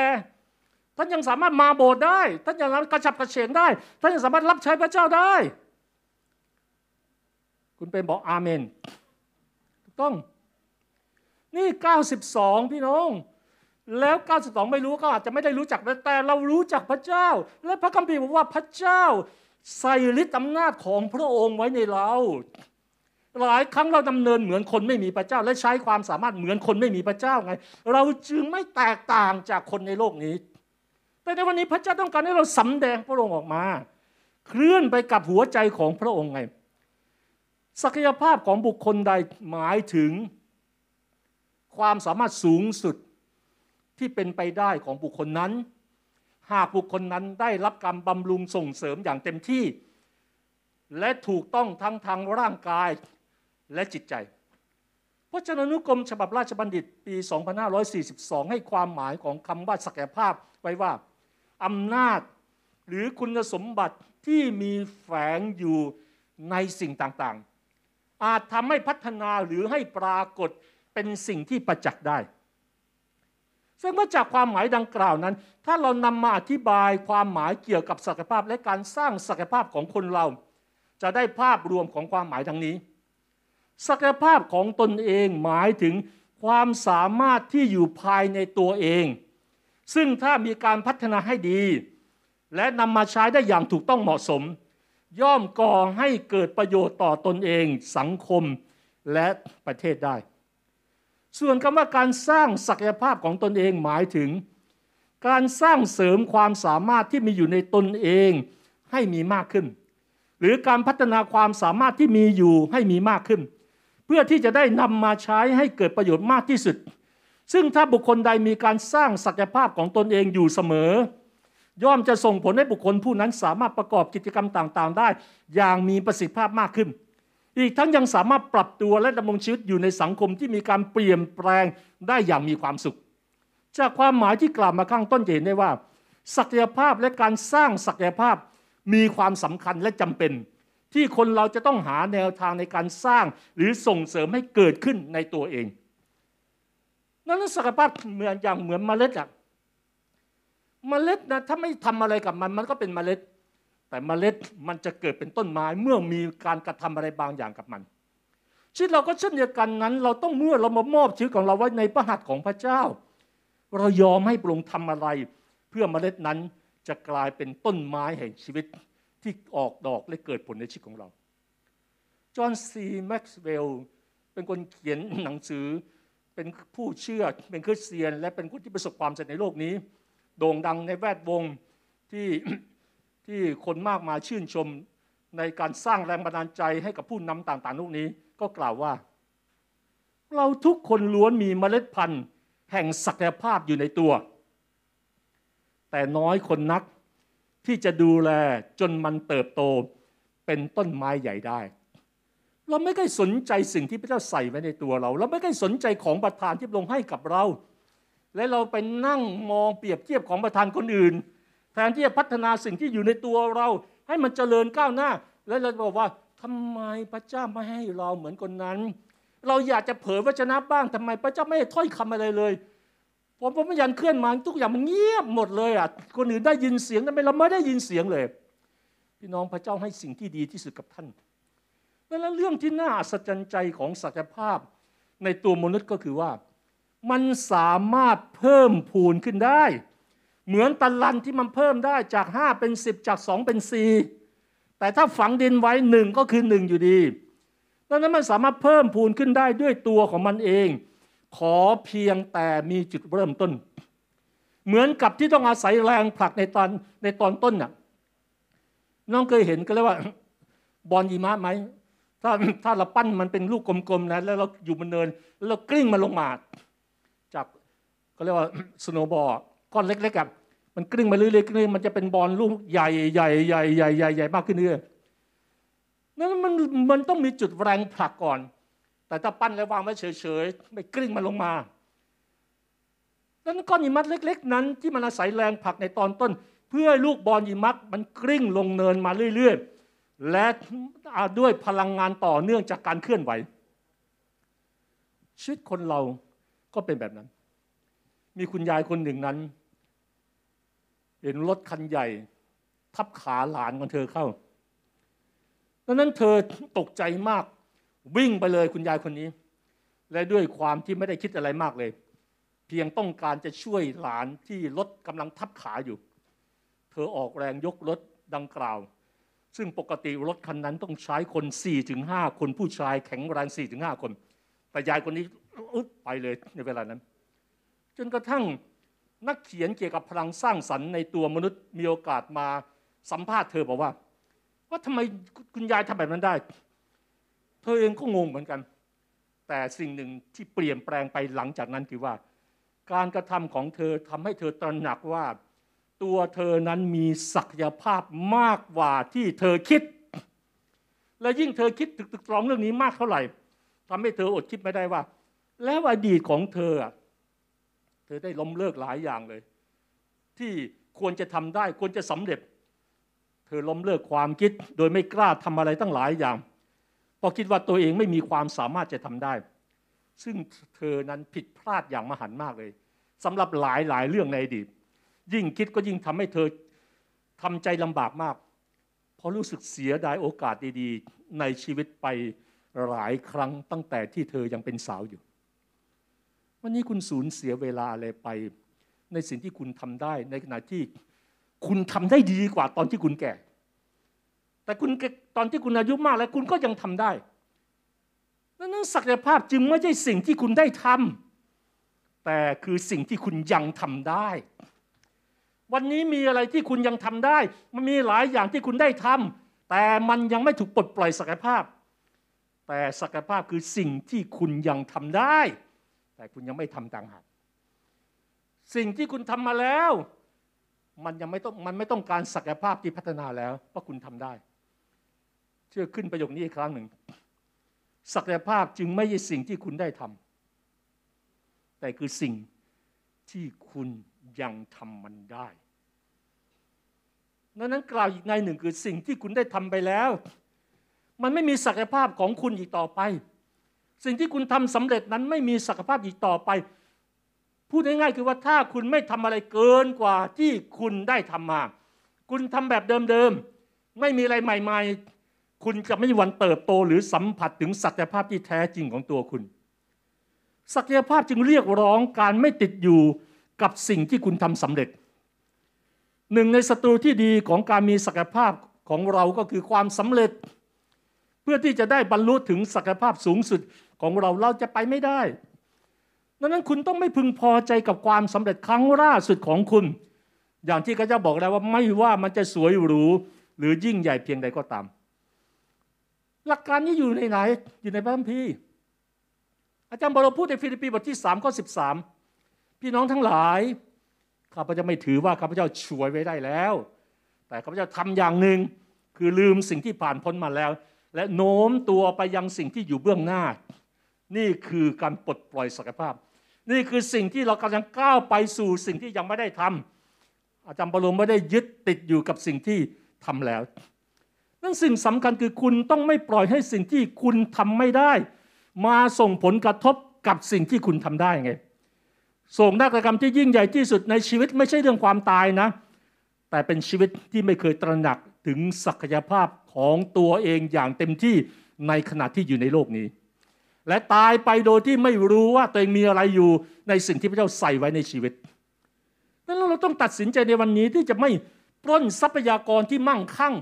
[SPEAKER 1] ท่านยังสามารถมาโบสถ์ได้ ท่านยังกระฉับกระเฉงได้ ท่านยังสามารถรับใช้พระเจ้าได้ คุณเป็นบอกอาเมน ถูกต้อง นี่ 92 พี่น้อง แล้ว 92 ไม่รู้ก็อาจจะไม่ได้รู้จัก แต่เรารู้จักพระเจ้า และพระคัมภีร์บอกว่าพระเจ้า ใส่ฤทธิ์อำนาจของพระองค์ไว้ในเรา หลายครั้งเราดำเนินเหมือนคนไม่มีพระเจ้า และใช้ความสามารถเหมือนคนไม่มีพระเจ้าไง เราจึงไม่แตกต่างจากคนในโลกนี้ แต่ในวันนี้พระเจ้าต้องการให้เราสำแดงพระองค์ออกมา เคลื่อนไปกับหัวใจของพระองค์ไง ศักยภาพของบุคคลใดหมายถึง ความสามารถสูงสุดที่เป็นไปได้ของบุคคลนั้น หากบุคคลนั้นได้รับการบำรุงส่งเสริมอย่างเต็มที่ และถูกต้องทั้งทางร่างกาย และจิตใจพระจนานุกรมฉบับราชบัณฑิตปี 2542 ให้ความหมายของคำว่าศักยภาพไว้ว่าอำนาจหรือคุณสมบัติที่มีแฝงอยู่ในสิ่งต่างๆ อาจทำให้พัฒนาหรือให้ปรากฏเป็นสิ่งที่ประจักษ์ได้ ซึ่งเมื่อจากความหมายดังกล่าวนั้น ถ้าเรานำมาอธิบายความหมายเกี่ยวกับศักยภาพและการสร้างศักยภาพของคนเรา จะได้ภาพรวมของความหมายดังนี้ ศักยภาพของตนเองหมายถึงความสามารถที่อยู่ภายในตัวเอง ซึ่งถ้ามีการพัฒนาให้ดี และนำมาใช้ได้อย่างถูกต้องเหมาะสม ย่อมก่อให้เกิดประโยชน์ต่อตนเอง สังคมและประเทศได้ ส่วนคำว่าการสร้างศักยภาพของตนเองหมายถึง การสร้างเสริมความสามารถที่มีอยู่ในตนเองให้มีมากขึ้น หรือการพัฒนาความสามารถที่มีอยู่ให้มีมากขึ้น เพื่อที่จะได้นำมาใช้ให้เกิดประโยชน์มากที่สุด ซึ่งถ้าบุคคลใดมีการสร้างศักยภาพของตนเองอยู่เสมอ ย่อมจะส่งผลให้บุคคลผู้นั้นสามารถประกอบกิจกรรมต่างๆ ได้ อย่างมีประสิทธิภาพมากขึ้น อีกทั้งยังสามารถปรับตัวและดำรงชีวิตอยู่ในสังคมที่มีการเปลี่ยนแปลงได้อย่างมีความสุข จากความหมายที่กล่าวมาข้างต้นเห็นได้ว่า ศักยภาพและการสร้างศักยภาพมีความสำคัญและจำเป็น ที่คนเราจะต้องหาแนวทางในการสร้าง หรือส่งเสริมให้เกิดขึ้นในตัวเอง นั้นศักยภาพเหมือนอย่างเหมือนเมล็ดอะเมล็ดนะถ้าไม่ทำอะไรกับมันมันก็เป็นเมล็ด แต่เมล็ดมันจะเกิดเป็นต้นไม้เมื่อมีการกระทำอะไรบางอย่างกับมันชีวิตเราก็เช่นเดียวกันนั้น เราต้องเมื่อเรามามอบชีวิตของเราไว้ในพระหัตถ์ของพระเจ้า เรายอมให้ปรุงทำอะไร เพื่อเมล็ดนั้นจะกลายเป็นต้นไม้แห่งชีวิต ที่ออกดอกและเกิดผลในชีวิตของเรา จอห์นซีแม็กซ์เวลล์เป็นคนเขียนหนังสือ เป็นผู้เชื่อเป็นคริสเตียน และเป็นคนที่ประสบความสำเร็จในโลกนี้ โด่งดังในแวดวงที่ที่คนมากมายชื่นชมในการสร้างแรงบันดาลใจให้กับผู้นำต่างๆโลกนี้ ก็กล่าวว่า เราทุกคนล้วนมีเมล็ดพันธุ์ แห่งศักยภาพอยู่ในตัว แต่น้อยคนนัก ที่จะดูแลจนมันเติบโตเป็นต้นไม้ใหญ่ได้ เราไม่ได้สนใจสิ่งที่พระเจ้าใส่ไว้ในตัวเรา เราไม่ได้สนใจของประทานที่ลงให้กับเรา และเราไปนั่งมองเปรียบเทียบของประทานคนอื่น แทนที่จะพัฒนาสิ่งที่อยู่ในตัวเรา ให้มันเจริญก้าวหน้า และเราบอกว่าทำไมพระเจ้าไม่ให้เราเหมือนคนนั้น เราอยากจะเผยวจนะบ้างทำไมพระเจ้าไม่ให้ถ้อยคำอะไรเลย ผมผมพยันเคลื่อนมาทุกอย่างมันเงียบหมดเลยอะคนอื่นได้ยินเสียงแต่เราไม่ได้ยินเสียงเลย พี่น้องพระเจ้าให้สิ่งที่ดีที่สุดกับท่านดังนั้นเรื่องที่น่าอัศจรรย์ใจของศักยภาพในตัวมนุษย์ก็คือว่า มันสามารถเพิ่มพูนขึ้นได้ เหมือนตะลันที่มันเพิ่มได้จาก 5 เป็น 10 จาก 2 เป็น 4 แต่ถ้าฝังดินไว้หนึ่งก็คือหนึ่งอยู่ดีดังนั้นมันสามารถเพิ่มพูนขึ้นได้ด้วยตัวของมันเอง ขอเพียงแต่มีจุดเริ่มต้น เหมือนกับที่ต้องอาศัยแรงผลักในตอนในตอนต้นน่ะน้องเคยเห็นก็เรียกว่า บอลยีมะไหมถ้าถ้าเราปั้นมันเป็นลูกกลมๆนะแล้วเราอยู่บนเนิน แล้วเรากลิ้งมันลงมา จากก็เรียกว่าสโนบอลก้อนเล็กๆกับมันกลิ้งมาเรื่อยๆกลิ้งมันจะเป็นบอลลูกใหญ่ใหญ่ใหญ่ใหญ่ใหญ่ใหญ่มากขึ้นเรื่อยนั้นมันมันต้องมีจุดแรงผลักก่อน แต่ถ้าปั้นแล้ววางไว้เฉยๆไม่กลิ้งมันลงมาดังนั้นก้อนหิมะเล็ก ๆ นั้น ที่มันอาศัยแรงผลักในตอนต้น เพื่อให้ลูกบอลหิมะมันกลิ้งลงเนินมาเรื่อยๆ และด้วยพลังงานต่อเนื่องจากการเคลื่อนไหว ชีวิตคนเราก็เป็นแบบนั้น มีคุณยายคนหนึ่งนั้น เห็นรถคันใหญ่ ทับขาหลานของเธอเข้าดังนั้นเธอตกใจมาก วิ่งไปเลยคุณยายคนนี้ และด้วยความที่ไม่ได้คิดอะไรมากเลย เพียงต้องการจะช่วยหลานที่รถกำลังทับขาอยู่ เธอออกแรงยกรถดังกล่าว ซึ่งปกติรถคันนั้นต้องใช้คน 4-5 คนผู้ชายแข็งแรง 4-5 คน แต่ยายคนนี้อึ๊บไปเลยในเวลานั้น จนกระทั่งนักเขียนเกี่ยวกับพลังสร้างสรรค์ในตัวมนุษย์มีโอกาสมาสัมภาษณ์เธอบอกว่าว่าทำไมคุณยายทำแบบนั้นได้ ธอเองก็งงเหมือนกัน แต่สิ่งหนึ่งที่เปลี่ยนแปลงไปหลังจากนั้นคือว่า การกระทำของเธอทำให้เธอตระหนักว่า ตัวเธอนั้นมีศักยภาพมากกว่าที่เธอคิด และยิ่งเธอคิดตึกตึกตรองเรื่องนี้มากเท่าไหร่ทำให้เธออดคิดไม่ได้ว่า แล้วอดีตของเธอ เธอได้ล้มเลิกหลายอย่างเลย ที่ควรจะทำได้ควรจะสำเร็จ เธอล้มเลิกความคิด โดยไม่กล้าทำอะไรตั้งหลายอย่าง เพราะคิดว่าตัวเองไม่มีความสามารถจะทำได้ ซึ่งเธอนั้นผิดพลาดอย่างมหันต์มากเลยสำหรับหลายหลายเรื่องในอดีตยิ่งคิดก็ยิ่งทำให้เธอทำใจลำบากมาก เพราะรู้สึกเสียดายโอกาสดีๆ ในชีวิตไปหลายครั้งตั้งแต่ที่เธอยังเป็นสาวอยู่ วันนี้คุณสูญเสียเวลาอะไรไป ในสิ่งที่คุณทำได้ ในขณะที่คุณทำได้ดีกว่าตอนที่คุณแก่ แต่คุณตอนที่คุณอายุมากแล้วคุณก็ยังทำได้ดังนั้นศักยภาพจึงไม่ใช่สิ่งที่คุณได้ทำแต่คือสิ่งที่คุณยังทำได้ วันนี้มีอะไรที่คุณยังทำได้ มันมีหลายอย่างที่คุณได้ทำแต่มันยังไม่ถูกปลดปล่อยศักยภาพ แต่ศักยภาพคือสิ่งที่คุณยังทำได้ แต่คุณยังไม่ทำต่างหากสิ่งที่คุณทำมาแล้ว มันยังไม่ต้องมันไม่ต้องการศักยภาพที่พัฒนาแล้วเพราะคุณทำได้ เชื่อขึ้นประโยคนี้อีกครั้งหนึ่ง ศักยภาพจึงไม่ใช่สิ่งที่คุณได้ทำแต่คือสิ่งที่คุณยังทำมันได้ดังนั้นกล่าวอีกในหนึ่งคือสิ่งที่คุณได้ทำไปแล้ว มันไม่มีศักยภาพของคุณอีกต่อไป สิ่งที่คุณทำสำเร็จนั้นไม่มีศักยภาพอีกต่อไป พูดง่ายๆคือว่าถ้าคุณไม่ทำอะไรเกินกว่าที่คุณได้ทำมา คุณทำแบบเดิมๆ ไม่มีอะไรใหม่ ๆ คุณจะไม่มีวันเติบโตหรือสัมผัสถึงศักยภาพที่แท้จริงของตัวคุณ ศักยภาพจึงเรียกร้องการไม่ติดอยู่กับสิ่งที่คุณทำสำเร็จ หนึ่งในศัตรูที่ดีของการมีศักยภาพของเราก็คือความสำเร็จ เพื่อที่จะได้บรรลุถึงศักยภาพสูงสุดของเราเราจะไปไม่ได้ดังนั้นคุณต้องไม่พึงพอใจกับความสำเร็จครั้งล่าสุดของคุณ อย่างที่ข้าเจ้าบอกแล้วว่าไม่ว่ามันจะสวยหรูหรือยิ่งใหญ่เพียงใดก็ตาม หลักการนี้อยู่ในไหน อยู่ในพระคัมภีร์อาจารย์บอลพูดในฟิลิปปีบทที่สามข้อสิบสามพี่น้องทั้งหลายข้าพเจ้าไม่ถือว่าข้าพเจ้าช่วยไว้ได้แล้ว แต่ข้าพเจ้าทำอย่างหนึ่งคือลืมสิ่งที่ผ่านพ้นมาแล้ว และโน้มตัวไปยังสิ่งที่อยู่เบื้องหน้า นี่คือการปลดปล่อยศักยภาพ นี่คือสิ่งที่เรากำลังก้าวไปสู่สิ่งที่ยังไม่ได้ทำอาจารย์บอลไม่ได้ยึดติดอยู่กับสิ่งที่ทำแล้ว นั่นสิ่งสำคัญคือคุณต้องไม่ปล่อยให้สิ่งที่คุณทำไม่ได้ มาส่งผลกระทบกับสิ่งที่คุณทำได้ไงส่งนักกรรมที่ยิ่งใหญ่ที่สุดในชีวิตไม่ใช่เรื่องความตายนะ แต่เป็นชีวิตที่ไม่เคยตระหนักถึงศักยภาพของตัวเองอย่างเต็มที่ในขณะที่อยู่ในโลกนี้ และตายไปโดยที่ไม่รู้ว่าตัวเองมีอะไรอยู่ในสิ่งที่พระเจ้าใส่ไว้ในชีวิตดังนั้นเราต้องตัดสินใจในวันนี้ที่จะไม่ปล้นทรัพยากรที่มั่งคั่ง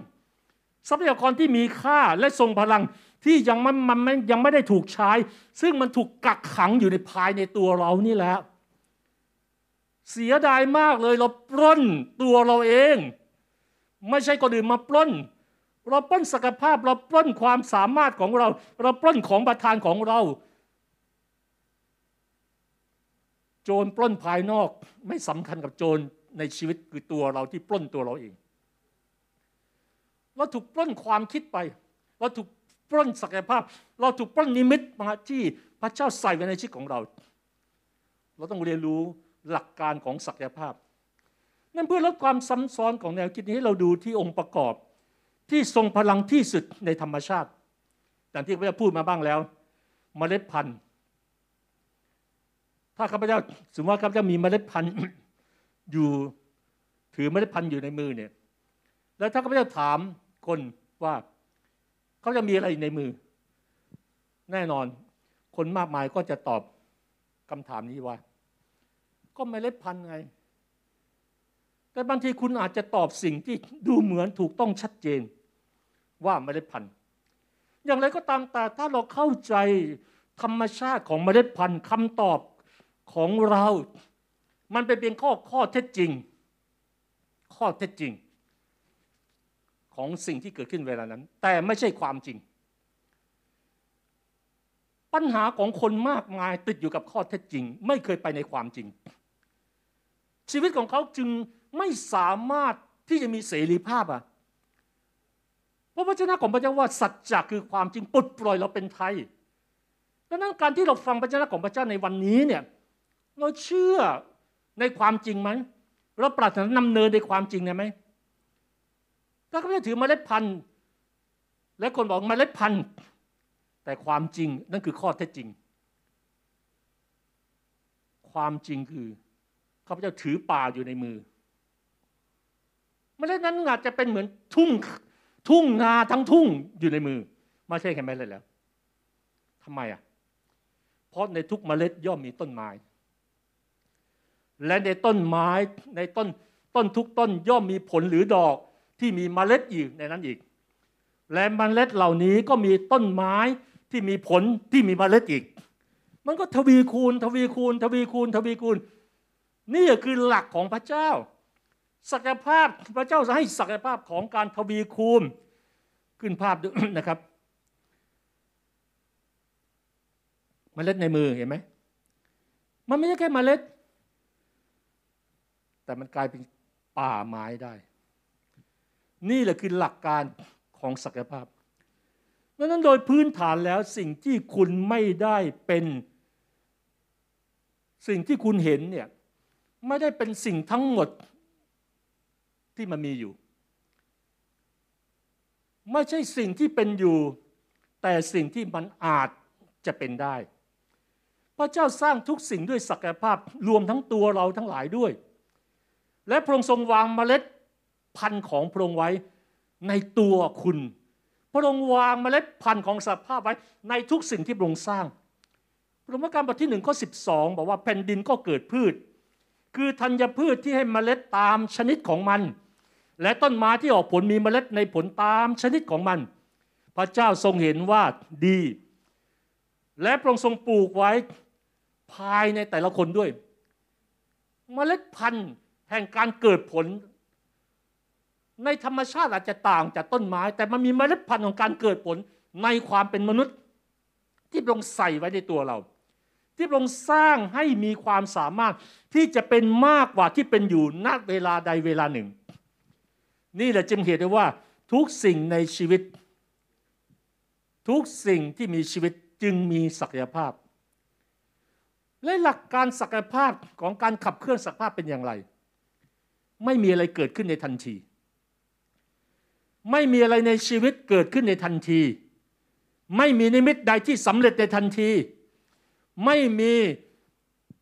[SPEAKER 1] ทรัพยากรที่มีค่าและทรงพลังที่ยังมันมันยังไม่ได้ถูกใช้ ซึ่งมันถูกกักขังอยู่ในภายในตัวเรานี่แหละเสียดายมากเลยเราปล้นตัวเราเอง ไม่ใช่คนอื่นมาปล้น เราปล้นศักยภาพเราปล้นความสามารถของเรา เราปล้นของประทานของเรา โจรปล้นภายนอกไม่สำคัญกับโจรในชีวิตคือตัวเราที่ปล้นตัวเราเอง เราถูกปล้นความคิดไป เราถูกปล้นศักยภาพ เราถูกปล้นนิมิตมาที่พระเจ้าใส่ไว้ในชีวิตของเรา เราต้องเรียนรู้หลักการของศักยภาพ นั่นเพื่อลดความซ้ำซ้อนของแนวคิดนี้ให้เราดูที่องค์ประกอบ ที่ทรงพลังที่สุดในธรรมชาติอย่างที่พระเจ้าพูดมาบ้างแล้วเมล็ดพันธุ์ ถ้าข้าพเจ้าสมมติว่าข้าพเจ้ามีเมล็ดพันธุ์อยู่ถือเมล็ดพันธุ์อยู่ในมือเนี่ยแล้วถ้าข้าพเจ้าถาม คนว่าเขาจะมีอะไรในมือ แน่นอน คนมากมายก็จะตอบคำถามนี้ว่า ก็เมล็ดพันธุ์ไง แต่บางทีคุณอาจจะตอบสิ่งที่ดูเหมือนถูกต้องชัดเจน ว่าเมล็ดพันธุ์ อย่างไรก็ตามแต่ถ้าเราเข้าใจธรรมชาติของเมล็ดพันธุ์คำตอบของเรา มันเป็นเพียงข้อข้อเท็จจริง ข้อเท็จจริง ของสิ่งที่เกิดขึ้นเวลานั้น แต่ไม่ใช่ความจริง ปัญหาของคนมากมายติดอยู่กับข้อเท็จจริง ไม่เคยไปในความจริง ชีวิตของเขาจึงไม่สามารถที่จะมีเสรีภาพอะเพราะพระเจ้าของพระเจ้าว่าสัจจะคือความจริงปลดปล่อยเราเป็นไทยดังนั้นการที่เราฟังพระเจ้าของพระเจ้าในวันนี้เนี่ยเราเชื่อในความจริงไหมเราปรารถนานำเนินในความจริงไหม ถ้าเขาจะถือเมล็ดพันธุ์ และคนบอกเมล็ดพันธุ์ แต่ความจริงนั่นคือข้อเท็จจริง ความจริงคือข้าพเจ้าถือป่าอยู่ในมือ เมล็ดนั้นอาจจะเป็นเหมือนทุ่งทุ่งนาทั้งทุ่งอยู่ในมือไม่ใช่แค่เมล็ดแล้วทำไมอะ เพราะในทุกเมล็ดย่อมมีต้นไม้ และในต้นไม้ในต้นต้นทุกต้นย่อมมีผลหรือดอก ที่มีเมล็ดอยู่ในนั้นอีก และเมล็ดเหล่านี้ก็มีต้นไม้ที่มีผลที่มีเมล็ดอีก มันก็ทวีคูณ ทวีคูณ ทวีคูณ ทวีคูณ นี่คือหลักของพระเจ้า ศักยภาพพระเจ้าจะให้ศักยภาพของการทวีคูณขึ้นภาพด้วยนะครับเมล็ดในมือเห็นไหม มันไม่ใช่แค่เมล็ด แต่มันกลายเป็นป่าไม้ได้ นี่แหละคือหลักการของศักยภาพดังนั้นโดยพื้นฐานแล้วสิ่งที่คุณไม่ได้เป็น สิ่งที่คุณเห็นเนี่ยไม่ได้เป็นสิ่งทั้งหมดที่มันมีอยู่ ไม่ใช่สิ่งที่เป็นอยู่ แต่สิ่งที่มันอาจจะเป็นได้ พระเจ้าสร้างทุกสิ่งด้วยศักยภาพรวมทั้งตัวเราทั้งหลายด้วย และพระองค์ทรงวางเมล็ด พันธุ์ของพระองค์ไว้ในตัวคุณ พระองค์วางเมล็ดพันธุ์ของสภาพไว้ในทุกสิ่งที่พระองค์สร้าง พระมการบทที่หนึ่งข้อสิบสองบอกว่าแผ่นดินก็เกิดพืช คือธัญพืชที่ให้เมล็ดตามชนิดของมัน และต้นไม้ที่ออกผลมีเมล็ดในผลตามชนิดของมัน พระเจ้าทรงเห็นว่าดี และพระองค์ทรงปลูกไว้ภายในแต่ละคนด้วย เมล็ดพันธุ์แห่งการเกิดผล ในธรรมชาติอาจจะต่างจากต้นไม้ แต่มันมีเมล็ดพันธุ์ของการเกิดผลในความเป็นมนุษย์ ที่พระองค์ใส่ไว้ในตัวเรา ที่พระองค์สร้างให้มีความสามารถที่จะเป็นมากกว่าที่เป็นอยู่ณเวลาใดเวลาหนึ่ง นี่แหละจึงเหตุได้ว่าทุกสิ่งในชีวิต ทุกสิ่งที่มีชีวิตจึงมีศักยภาพ และหลักการศักยภาพของการขับเคลื่อนศักยภาพเป็นอย่างไร ไม่มีอะไรเกิดขึ้นในทันที ไม่มีอะไรในชีวิตเกิดขึ้นในทันที ไม่มีนิมิตใดที่สำเร็จในทันที ไม่มี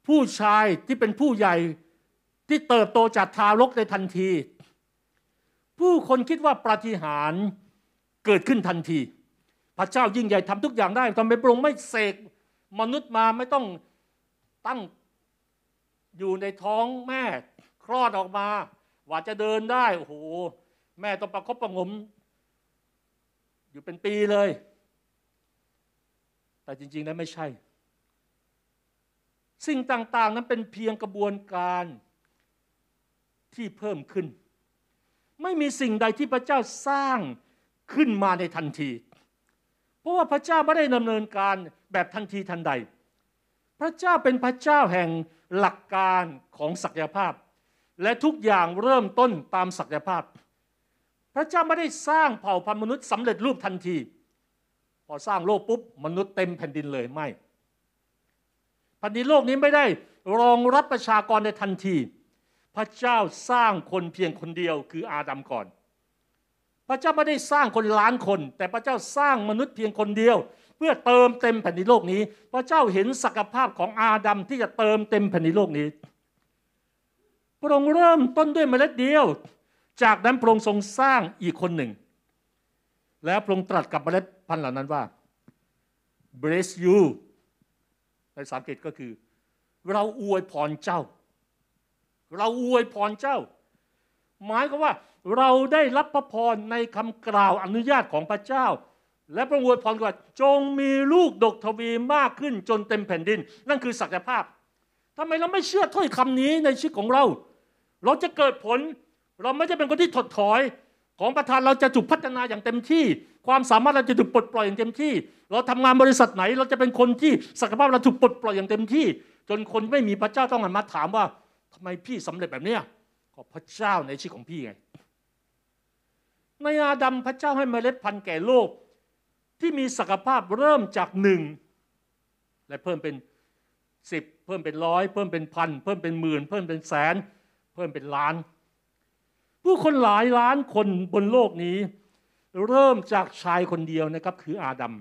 [SPEAKER 1] ผู้ชายที่เป็นผู้ใหญ่ที่เติบโตจากทารกในทันที ผู้คนคิดว่าปาฏิหาริย์เกิดขึ้นทันที พระเจ้ายิ่งใหญ่ทำทุกอย่างได้ทำไมพระองค์ไม่เสกมนุษย์มาไม่ต้องตั้งอยู่ในท้องแม่คลอดออกมา ว่าจะเดินได้โอ้โห แม่ต้องประคบประงม อยู่เป็นปีเลย แต่จริงๆแล้วไม่ใช่ สิ่งต่างๆนั้นเป็นเพียงกระบวนการที่เพิ่มขึ้น ไม่มีสิ่งใดที่พระเจ้าสร้างขึ้นมาในทันที เพราะว่าพระเจ้าไม่ได้ดำเนินการแบบทันทีทันใด พระเจ้าเป็นพระเจ้าแห่งหลักการของศักยภาพ และทุกอย่างเริ่มต้นตามศักยภาพ พระเจ้าไม่ได้สร้างเผ่าพันธุ์มนุษย์สำเร็จรูปทันที พอสร้างโลกปุ๊บมนุษย์เต็มแผ่นดินเลยไม่แผ่นดินโลกนี้ไม่ได้รองรับประชากรในทันที พระเจ้าสร้างคนเพียงคนเดียวคืออาดัมก่อน พระเจ้าไม่ได้สร้างคนล้านคน แต่พระเจ้าสร้างมนุษย์เพียงคนเดียว เพื่อเติมเต็มแผ่นดินโลกนี้ พระเจ้าเห็นศักยภาพของอาดัมที่จะเติมเต็มแผ่นดินโลกนี้พระองค์เริ่มต้นด้วยเมล็ดเดียว จากนั้นพระองค์ทรงสร้างอีกคนหนึ่ง แล้วพระองค์ตรัสกับเมล็ดพันธุ์เหล่านั้นว่า bless you ในภาษาอังกฤษก็คือ เราอวยพรเจ้า เราอวยพรเจ้า หมายก็ว่าเราได้รับพระพรในคำกล่าวอนุญาตของพระเจ้า และพระอวยพรว่าจงมีลูกดกทวีมากขึ้นจนเต็มแผ่นดิน นั่นคือศักยภาพทำไมเราไม่เชื่อถ้อยคำนี้ในชีวิตของเรา เราจะเกิดผล เราไม่จะเป็นคนที่ถดถอยของประธานเราจะถูกพัฒนาอย่างเต็มที่ ความสามารถเราจะถูกปลดปล่อยอย่างเต็มที่ เราทำงานบริษัทไหน เราจะเป็นคนที่ศักยภาพเราถูกปลดปล่อยอย่างเต็มที่ จนคนไม่มีพระเจ้าต้องหันมาถามว่าทำไมพี่สำเร็จแบบเนี้ยก็พระเจ้าในชีวิตของพี่ไงในอาดัมพระเจ้าให้เมล็ดพันธุ์แก่โลก ที่มีศักยภาพเริ่มจากหนึ่งและเพิ่มเป็นสิบเพิ่มเป็นร้อยเพิ่มเป็นพันเพิ่มเป็นหมื่น เพิ่มเป็นแสน เพิ่มเป็นล้าน ผู้คนหลายล้านคนบนโลกนี้ เริ่มจากชายคนเดียวนะครับคืออาดัม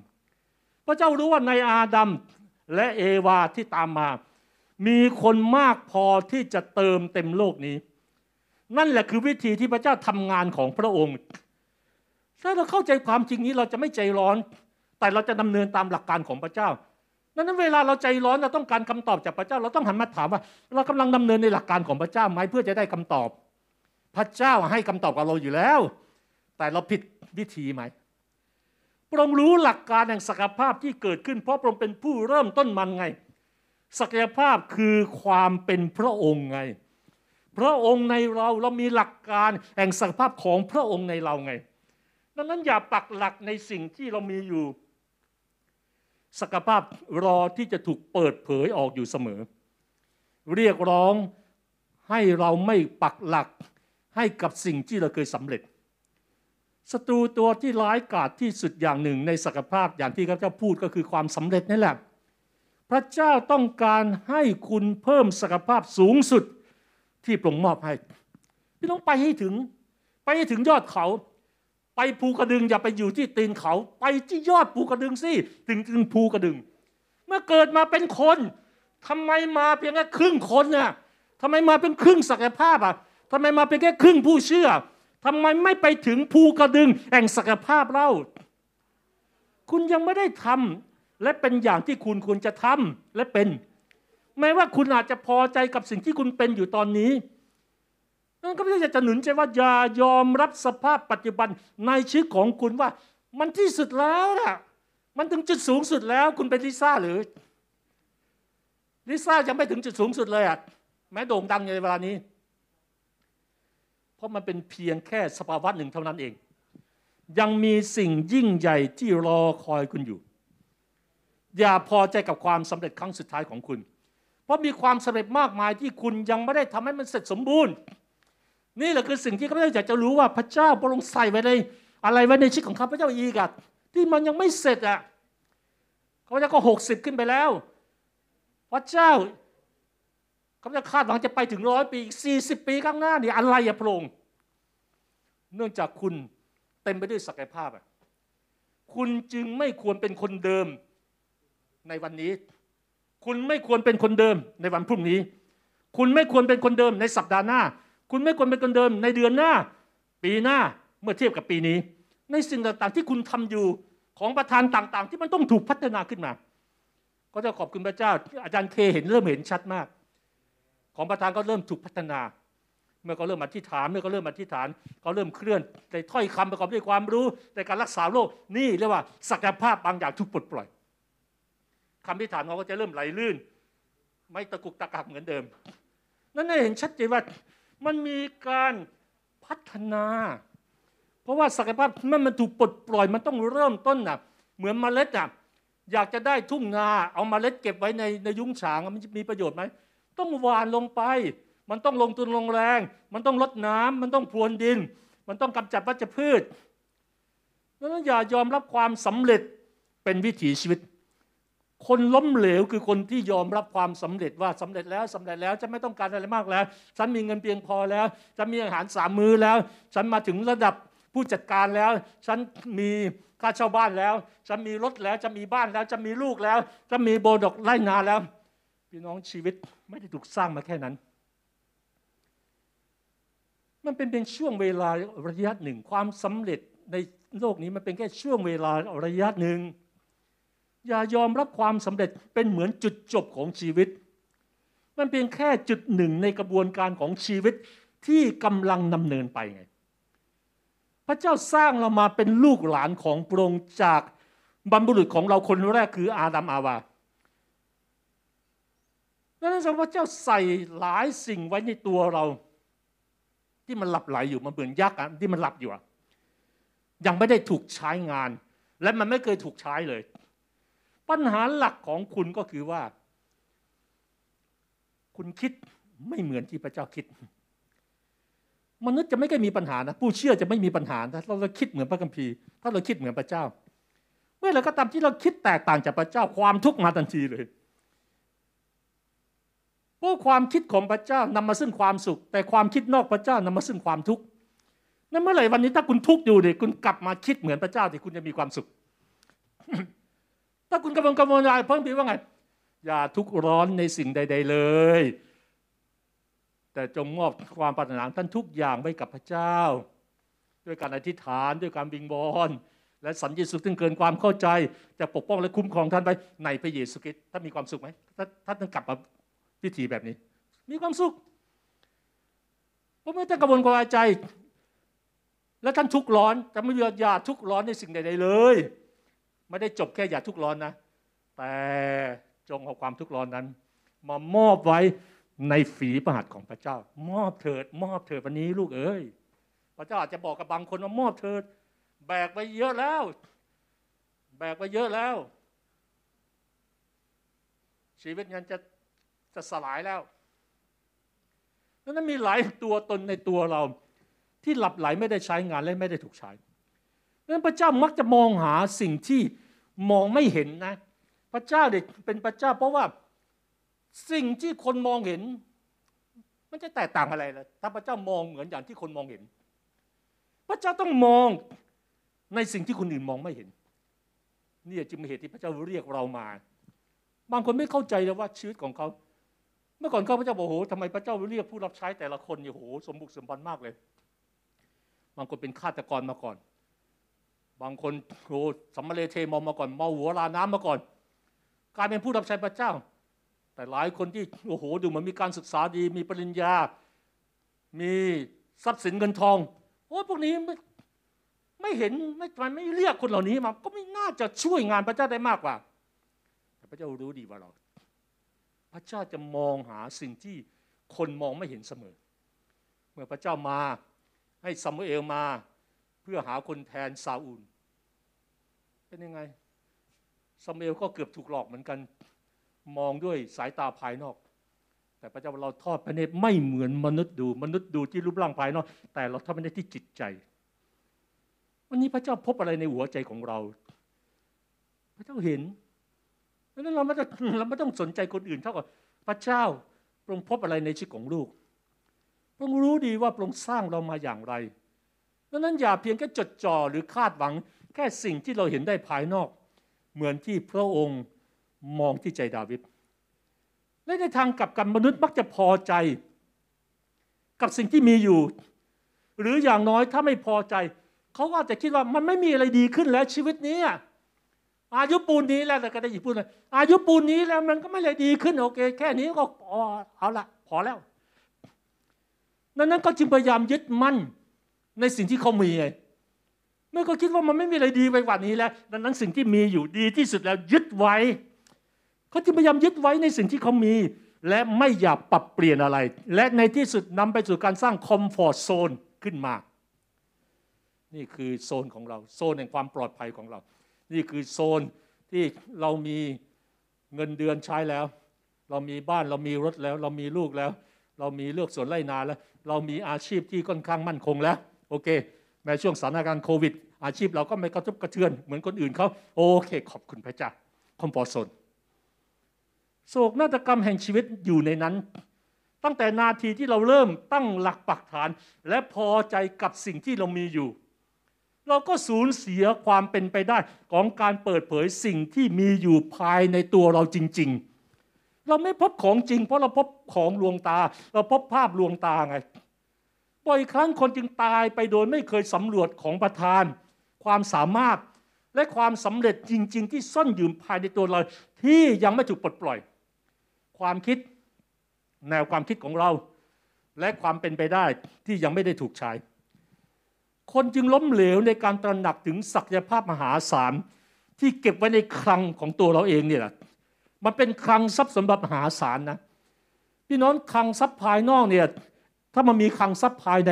[SPEAKER 1] พระเจ้ารู้ว่าในอาดัมและเอวาที่ตามมา มีคนมากพอที่จะเติมเต็มโลกนี้ นั่นแหละคือวิธีที่พระเจ้าทำงานของพระองค์ ถ้าเราเข้าใจความจริงนี้เราจะไม่ใจร้อน แต่เราจะดำเนินตามหลักการของพระเจ้าดังนั้นเวลาเราใจร้อนเราต้องการคำตอบจากพระเจ้า เราต้องหันมาถามว่า เรากำลังดำเนินในหลักการของพระเจ้าไหมเพื่อจะได้คำตอบ พระเจ้าให้คำตอบกับเราอยู่แล้ว แต่เราผิดวิธีไหมพระองค์รู้หลักการแห่งศักยภาพที่เกิดขึ้น เพราะพระองค์เป็นผู้เริ่มต้นมันไง ศักยภาพคือความเป็นพระองค์ไง พระองค์ในเราเรามีหลักการแห่งศักยภาพของพระองค์ในเราไง ดังนั้นอย่าปักหลักในสิ่งที่เรามีอยู่ศักยภาพรอที่จะถูกเปิดเผยออกอยู่เสมอ เรียกร้องให้เราไม่ปักหลัก ให้กับสิ่งที่เราเคยสำเร็จศัตรูตัวที่ร้ายกาจที่สุดอย่างหนึ่งในศักยภาพอย่างที่ข้าพเจ้าพูดก็คือความสำเร็จนี่แหละ พระเจ้าต้องการให้คุณเพิ่มศักยภาพสูงสุดที่ปรงมอบให้พี่ต้องไปให้ถึง ไปให้ถึงยอดเขา ไปภูกระดึงอย่าไปอยู่ที่ตีนเขา ไปที่ยอดภูกระดึงสิถึงถึงภูกระดึง เมื่อเกิดมาเป็นคนทำไมมาเพียงแค่ครึ่งคนเนี่ยทำไมมาเป็นครึ่งศักยภาพอะ ทำไมมาเป็นแค่ครึ่งผู้เชื่อทำไมไม่ไปถึงภูกระดึงแห่งศักยภาพเล่า คุณยังไม่ได้ทำและเป็นอย่างที่คุณควรจะทำและเป็น แม้ว่าคุณอาจจะพอใจกับสิ่งที่คุณเป็นอยู่ตอนนี้นั่นก็ไม่ใช่จะหนุนใจว่าอย่ายอมรับสภาพปัจจุบันในชีวิตของคุณว่า มันที่สุดแล้วน่ะมันถึงจุดสูงสุดแล้ว คุณเป็นลิซ่าหรือลิซ่ายังไม่ถึงจุดสูงสุดเลยอะแม้โด่งดังในเวลานี้ ราะมันเป็นเพียงแค่สภาวะหนึ่งเท่านั้นเอง ยังมีสิ่งยิ่งใหญ่ที่รอคอยคุณอยู่ อย่าพอใจกับความสำเร็จครั้งสุดท้ายของคุณ เพราะมีความสำเร็จมากมายที่คุณยังไม่ได้ทำให้มันเสร็จสมบูรณ์ นี่แหละคือสิ่งที่ข้าพเจ้าอยากจะรู้ว่าพระเจ้าพระองใส่ไว้ในอะไรไว้ในชีวิตของข้าพเจ้าอีกอะที่มันยังไม่เสร็จอะข้าพเจ้าก็หกสิบขึ้นไปแล้ว พระเจ้า ขาจ้าคาดหวังจะไปถึงร้อยปีสี่สิบปีข้างหน้านี่อะไรอะพระองค์เนื่องจากคุณเต็มไปด้วยศักยภาพอะคุณจึงไม่ควรเป็นคนเดิมในวันนี้ คุณไม่ควรเป็นคนเดิมในวันพรุ่งนี้ คุณไม่ควรเป็นคนเดิมในสัปดาห์หน้า คุณไม่ควรเป็นคนเดิมในเดือนหน้า ปีหน้าเมื่อเทียบกับปีนี้ ในสิ่งต่างๆที่คุณทำอยู่ของประธานต่างๆ ที่มันต้องถูกพัฒนาขึ้นมา ก็จะขอบคุณพระเจ้า อาจารย์เคเห็นเริ่มเห็นชัดมาก ของประธานก็เริ่มถูกพัฒนา เมื่อเขาเริ่มอธิษฐานเมื่อเขาเริ่มอธิษฐานเขาเริ่มเคลื่อนในถ้อยคำประกอบด้วยความรู้ในการรักษาโรคนี่เรียกว่าศักยภาพบางอย่างถูกปลดปล่อยคำอธิษฐานเขาก็จะเริ่มไหลลื่น ไม่ตะกุกตะกักเหมือนเดิม นั่นเห็นชัดเจนว่ามันมีการพัฒนา เพราะว่าศักยภาพเมื่อมันถูกปลดปล่อยมันต้องเริ่มต้นน่ะเหมือนเมล็ดอะอยากจะได้ทุ่งนาเอาเมล็ดเก็บไว้ในในยุ้งฉางมันมีประโยชน์ไหม ต้องหวานลงไป มันต้องลงทุนลงแรง มันต้องลดน้ำมันต้องพรวนดิน มันต้องกำจัดวัชพืชดังนั้นอย่ายอมรับความสำเร็จเป็นวิถีชีวิต คนล้มเหลวคือคนที่ยอมรับความสำเร็จว่าสำเร็จแล้วสำเร็จแล้วฉันไม่ต้องการอะไรมากแล้ว ฉันมีเงินเพียงพอแล้วฉันมีอาหารสามมื้อแล้ว ฉันมาถึงระดับผู้จัดการแล้ว ฉันมีค่าเช่าบ้านแล้ว ฉันมีรถแล้ว จะมีบ้านแล้ว จะมีลูกแล้ว จะมีโบดอกไร่นาแล้ว พี่น้องชีวิตไม่ได้ถูกสร้างมาแค่นั้น มันเป็นเป็นช่วงเวลาระยะหนึ่ง ความสำเร็จในโลกนี้มันเป็นแค่ช่วงเวลาระยะหนึ่ง อย่ายอมรับความสำเร็จเป็นเหมือนจุดจบของชีวิต มันเป็นแค่จุดหนึ่งในกระบวนการของชีวิตที่กำลังดำเนินไปไง พระเจ้าสร้างเรามาเป็นลูกหลานของพระองค์จากบรรพบุรุษของเราคนแรกคืออาดัมอาวา ดังนั้นพระเจ้าใส่หลายสิ่งไว้ในตัวเรา ที่มันหลับไหลอยู่มันเหมือนยักษ์อะที่มันหลับอยู่อะยังไม่ได้ถูกใช้งาน และมันไม่เคยถูกใช้เลย ปัญหาหลักของคุณก็คือว่า คุณคิดไม่เหมือนที่พระเจ้าคิด มนุษย์จะไม่เคยมีปัญหานะผู้เชื่อจะไม่มีปัญหาถ้าเราคิดเหมือนพระคัมภีร์ถ้าเราคิดเหมือนพระเจ้า เมื่อไราก็ตามที่เราคิดแตกต่างจากพระเจ้าความทุกข์มาทันทีเลย เพราะความคิดของพระเจ้านำมาซึ่งความสุข แต่ความคิดนอกพระเจ้านำมาซึ่งความทุกข์นั่นเมื่อไหร่วันนี้ถ้าคุณทุกข์อยู่เด็คุณกลับมาคิดเหมือนพระเจ้าที่คุณจะมีความสุข ถ้าคุณกำลังกังวลอะไรเพิ่มพีว่าไง อย่าทุกข์ร้อนในสิ่งใด ๆเลย แต่จงมอบความปรารถนาท่านทุกอย่างไว้กับพระเจ้า ด้วยการอธิษฐานด้วยการบิงบอนและสันติสุขซึ่เกินความเข้าใจจะปกป้องและคุ้มครองท่านไปในพระเยซูคริสต์ท่านมีความสุขไหมถ้าท่านต้องกลับมา พิธีแบบนี้ มีความสุขเพราะไม่ต้องกังวลกวายใจ และท่านทุกข์ร้อนจะไม่มีอย่าทุกข์ร้อนในสิ่งใดๆเลย ไม่ได้จบแค่อย่าทุกข์ร้อนนะ แต่จงเอาความทุกข์ร้อนนั้น มามอบไว้ในฝีพระหัตของพระเจ้า มอบเถิด มอบเถิดวันนี้ลูกเอ้ยพระเจ้าอาจจะบอกกับบางคนว่ามอบเถิด แบกไปเยอะแล้ว แบกไปเยอะแล้ว ชีวิตงั้นจะ จะสลายแล้วนั้นมีหลายตัวตนในตัวเรา ที่หลับไหลไม่ได้ใช้งานและไม่ได้ถูกใช้นั้นพระเจ้ามักจะมองหาสิ่งที่มองไม่เห็นนะ พระเจ้าเด็กเป็นพระเจ้า เพราะว่าสิ่งที่คนมองเห็น มันจะแตกต่างอะไรล่ะถ้าพระเจ้ามองเหมือนอย่างที่คนมองเห็น พระเจ้าต้องมองในสิ่งที่คนอื่นมองไม่เห็นนี่จึงเป็นเหตุที่พระเจ้าเรียกเรามา บางคนไม่เข้าใจเลยว่าชีวิตของเขา มื่อก่อนเขาพระเจ้าบอกโอ้โหทำไมพระเจ้าเรียกผู้รับใช้แต่ละคนเนี่ยโอ้โหสมบุกสมบันมากเลยบางคนเป็นฆาตกรมาก่อน บางคนโอ้สัมมาเลเทมอมมาก่อนเมาหัวลาน้ำมาก่อนกลายเป็นผู้รับใช้พระเจ้า แต่หลายคนที่โอ้โหดูเหมือนมีการศึกษาดี มีปริญญา มีทรัพย์สินเงินทองโอ้พวกนี้ไม่ไม่เห็นไม่ทำไมไม่เรียกคนเหล่านี้มาก็ไม่น่าจะช่วยงานพระเจ้าได้มากกว่า แต่พระเจ้ารู้ดีว่าเรา พระเจ้าจะมองหาสิ่งที่คนมองไม่เห็นเสมอ เมื่อพระเจ้ามาให้ซามูเอลมาเพื่อหาคนแทนซาอูล เป็นยังไงซามูเอลก็เกือบถูกหลอกเหมือนกัน มองด้วยสายตาภายนอก แต่พระเจ้าเราทอดพระเนตรไม่เหมือนมนุษย์ดู มนุษย์ดูที่รูปร่างภายนอก แต่เราทอดพระเนตรที่จิตใจ วันนี้พระเจ้าพบอะไรในหัวใจของเรา พระเจ้าเห็น ดังนั้นเราไม่ต้องเราไม่ต้องสนใจคนอื่นเท่ากับพระเจ้าพระองค์พบอะไรในชีวิตของลูกพระองค์รู้ดีว่าพระองค์สร้างเรามาอย่างไรดังนั้นอย่าเพียงแค่จดจ่อหรือคาดหวังแค่สิ่งที่เราเห็นได้ภายนอก เหมือนที่พระองค์มองที่ใจดาวิดและในทางกลับกันมนุษย์มักจะพอใจ กับสิ่งที่มีอยู่ หรืออย่างน้อยถ้าไม่พอใจ เขาก็อาจจะคิดว่ามันไม่มีอะไรดีขึ้นแล้วชีวิตนี้ อายุปูนนี้แล้วแต่ก็ได้ยินพูดเลยอายุปูนนี้แล้วมันก็ไม่เลยดีขึ้นโอเค แค่นี้ก็อ๋อเอาละพอแล้วดังนั้นก็จึงพยายามยึดมั่นในสิ่งที่เขามีไงเมื่อเขาคิดว่ามันไม่มีอะไรดีไปกว่านี้แล้วดังนั้นสิ่งที่มีอยู่ดีที่สุดแล้วยึดไว้เขาจึงพยายามยึดไว้ในสิ่งที่เขามี และไม่อยากปรับเปลี่ยนอะไร และในที่สุดนำไปสู่การสร้างคอมฟอร์ทโซนขึ้นมา นี่คือโซนของเรา โซนแห่งความปลอดภัยของเรา นี่คือโซนที่เรามีเงินเดือนใช้แล้ว เรามีบ้านเรามีรถแล้ว เรามีลูกแล้ว เรามีเลือกสวนไร่นาแล้ว เรามีอาชีพที่ค่อนข้างมั่นคงแล้วโอเคแม้ช่วงสถานการณ์โควิด อาชีพเราก็ไม่กระทบกระเทือนเหมือนคนอื่นเขาโอเค ขอบคุณพระเจ้าคอมฟอร์ทโซนโศกนาฏกรรมแห่งชีวิตอยู่ในนั้น ตั้งแต่นาทีที่เราเริ่มตั้งหลักปักฐาน และพอใจกับสิ่งที่เรามีอยู่ เราก็สูญเสียความเป็นไปได้ของการเปิดเผยสิ่งที่มีอยู่ภายในตัวเราจริง ๆ เราไม่พบของจริง เพราะเราพบของลวงตา เราพบภาพลวงตาไงบ่อยครั้งคนจึงตายไปโดยไม่เคยสำรวจของประธาน ความสามารถและความสำเร็จจริง ๆ ที่ซ่อนอยู่ภายในตัวเราที่ยังไม่ถูกปลดปล่อย ความคิดแนวความคิดของเรา และความเป็นไปได้ที่ยังไม่ได้ถูกใช้ คนจึงล้มเหลวในการตระหนักถึงศักยภาพมหาศาลที่เก็บไว้ในคลังของตัวเราเองเนี่ยแหละมันเป็นคลังทรัพย์สมบัติมหาศาลนะพี่น้องคลังทรัพย์ภายนอกเนี่ยถ้ามันมีคลังทรัพย์ภายใน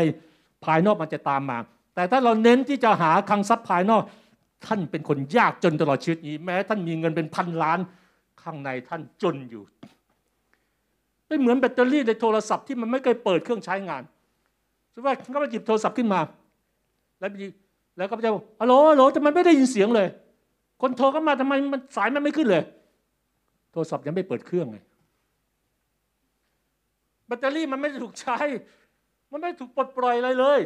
[SPEAKER 1] ภายนอกมันจะตามมา แต่ถ้าเราเน้นที่จะหาคลังทรัพย์ภายนอก ท่านเป็นคนยากจนตลอดชีวิตนี้ แม้ท่านมีเงินเป็นพันล้านข้างในท่านจนอยู่ไม่เหมือนแบตเตอรี่ในโทรศัพท์ที่มันไม่เคยเปิดเครื่องใช้งานสมมติว่าเขาไปหยิบโทรศัพท์ขึ้นมา แล้วแล้วก็จะฮัลโหลฮัลโหลแต่มันไม่ได้ยินเสียงเลย คนโทรเข้ามาทำไมมันสายมันไม่ขึ้นเลย โทรศัพท์ยังไม่เปิดเครื่องไงแบตเตอรี่มันไม่ถูกใช้ มันไม่ถูกปลดปล่อยอะไรเลย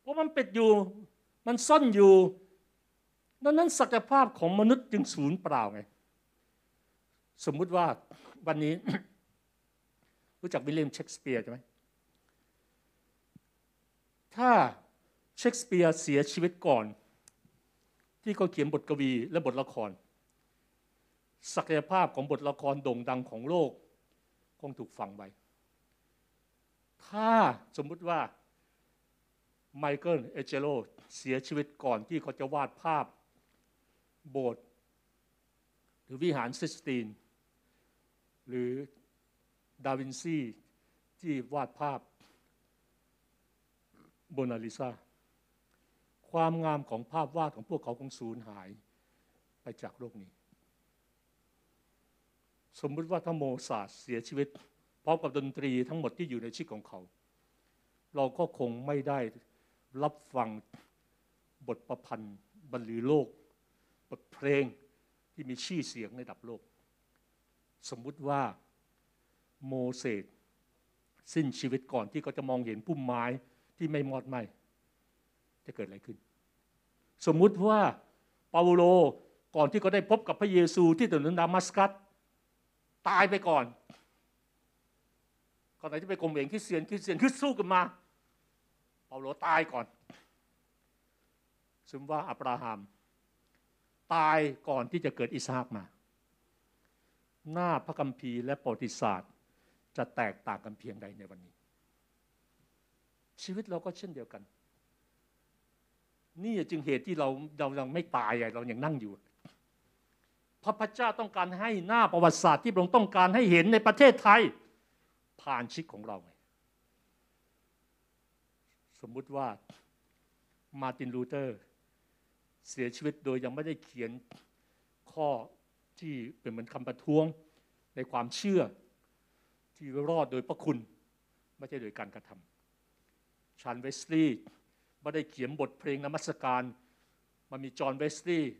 [SPEAKER 1] เพราะมันปิดอยู่ มันซ่อนอยู่ ดังนั้นศักยภาพของมนุษย์จึงสูญเปล่าไง สมมุติว่าวันนี้ รู้จักวิลเลียมเชกสเปียร์ใช่ไหมถ้า เชกสเปียร์เสียชีวิตก่อน ที่เขาเขียนบทกวีและบทละคร ศักยภาพของบทละครโด่งดังของโลกคงถูกฝังไว้ ถ้าสมมุติว่าไมเคิลแองเจโลเสียชีวิตก่อนที่เขาจะวาดภาพโบสถ์หรือวิหารซิสตีน หรือดาวินซีที่วาดภาพโมนาลิซา ความงามของภาพวาดของพวกเขาคงสูญหายไปจากโลกนี้ สมมุติว่าถ้าโมซาสเสียชีวิต พร้อมกับดนตรีทั้งหมดที่อยู่ในชีวิตของเขา เราก็คงไม่ได้รับฟังบทประพันธ์บรรลือโลก บทเพลงที่มีชื่อเสียงในระดับโลก สมมุติว่าโมเสสสิ้นชีวิตก่อนที่เขาจะมองเห็นพุ่มไม้ที่ไม่มอดไหมจะเกิดอะไรขึ้น สมมุติว่าเปาโลก่อนที่เขาได้พบกับพระเยซูที่ถนนดามัสกัสตายไปก่อนก่อนไหนที่ไปกลมเหงคริสเตียนคริสเตียนขึ้นสู้กันมา เปาโลตายก่อนซึ่งว่าอับราฮัมตายก่อนที่จะเกิดอิสฮากมา หน้าพระคัมภีร์และประวัติศาสตร์ จะแตกต่างกันเพียงใดในวันนี้ ชีวิตเราก็เช่นเดียวกัน นี่จึงเหตุที่เราเรายังไม่ตายเรายังนั่งอยู่ พระเจ้าต้องการให้หน้าประวัติศาสตร์ที่พระองค์ต้องการให้เห็นในประเทศไทย ผ่านชีวิตของเรา สมมุติว่ามาร์ตินลูเธอร์เสียชีวิตโดยยังไม่ได้เขียนข้อที่เป็นเหมือนคำประท้วงในความเชื่อ ที่รอดโดยพระคุณ ไม่ใช่โดยการกระทำชานเวสลีย์ ไม่ได้เขียนบทเพลงนมัสการ มันมีจอห์นเวสลีย์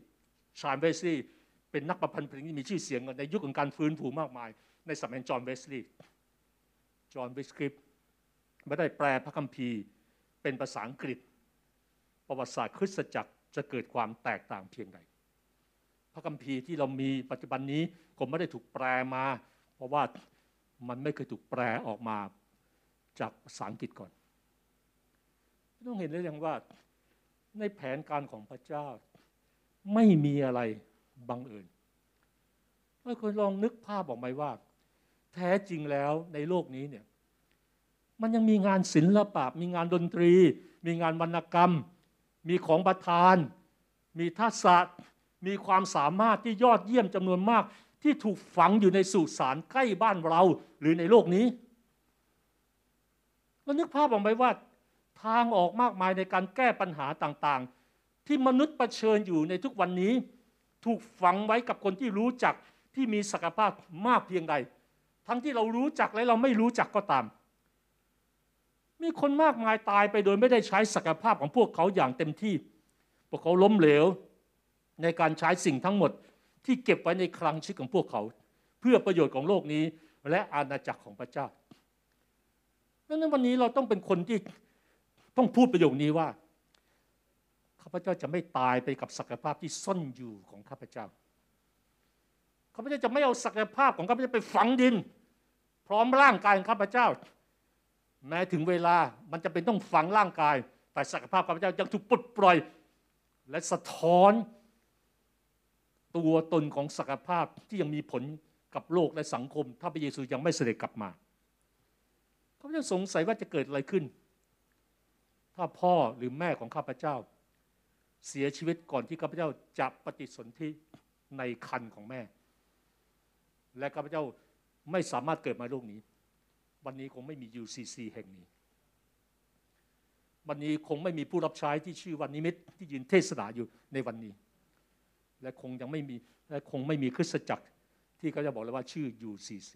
[SPEAKER 1] ชานเวสลีย์เป็นนักประพันธ์เพลงที่มีชื่อเสียงในยุคของการฟื้นฟูมากมาย ในสมัยจอห์นเวสลีย์จอห์นวิสคริปไม่ได้แปลพระคัมภีร์เป็นภาษาอังกฤษ ประวัติศาสตร์คริสตจักรจะเกิดความแตกต่างเพียงใด พระคัมภีร์ที่เรามีปัจจุบันนี้ก็ไม่ได้ถูกแปลมา เพราะว่ามันไม่เคยถูกแปลออกมาจากภาษาอังกฤษก่อน ต้องเห็นได้ยังว่าในแผนการของพระเจ้า ไม่มีอะไรบังเอิญเราควรลองนึกภาพออกไหมว่า แท้จริงแล้วในโลกนี้เนี่ยมันยังมีงานศิลปะ มีงานดนตรี มีงานวรรณกรรม มีของประทาน มีทัศน์มีความสามารถที่ยอดเยี่ยมจำนวนมาก ที่ถูกฝังอยู่ในสุสานใกล้บ้านเราหรือในโลกนี้เรานึกภาพออกไหมว่า ทางออกมากมายในการแก้ปัญหาต่างๆ ที่มนุษย์เผชิญอยู่ในทุกวันนี้ ถูกฝังไว้กับคนที่รู้จักที่มีศักยภาพมากเพียงใด ทั้งที่เรารู้จักและเราไม่รู้จักก็ตาม มีคนมากมายตายไปโดยไม่ได้ใช้ศักยภาพของพวกเขาอย่างเต็มที่ พวกเขาล้มเหลว ในการใช้สิ่งทั้งหมดที่เก็บไว้ในคลังชีวิตของพวกเขา เพื่อประโยชน์ของโลกนี้และอาณาจักรของพระเจ้าดังนั้นวันนี้เราต้องเป็นคนที่ ต้องพูดประโยคนี้ว่าข้าพเจ้าจะไม่ตายไปกับศักยภาพที่ซ่อนอยู่ของข้าพเจ้าข้าพเจ้าจะไม่เอาศักยภาพของข้าพเจ้าไปฝังดิน พร้อมร่างกายของข้าพเจ้าแม้ถึงเวลามันจะเป็นต้องฝังร่างกาย แต่ศักยภาพข้าพเจ้ายังถูกปลดปล่อย และสะท้อนตัวตนของศักยภาพที่ยังมีผลกับโลกและสังคม ถ้าพระเยซูยังไม่เสด็จกลับมาข้าพเจ้าสงสัยว่าจะเกิดอะไรขึ้น ถ้าพ่อหรือแม่ของข้าพเจ้า เสียชีวิตก่อนที่ข้าพเจ้าจะปฏิสนธิในคันของแม่ และข้าพเจ้าไม่สามารถเกิดมาโลกนี้ วันนี้คงไม่มี UCC แห่งนี้ วันนี้คงไม่มีผู้รับใช้ที่ชื่อวันนิมิตที่ยืนเทศนาอยู่ในวันนี้ และคงยังไม่มีและคงไม่มีคริสตจักรที่เขาจะบอกเลยว่าชื่อ UCC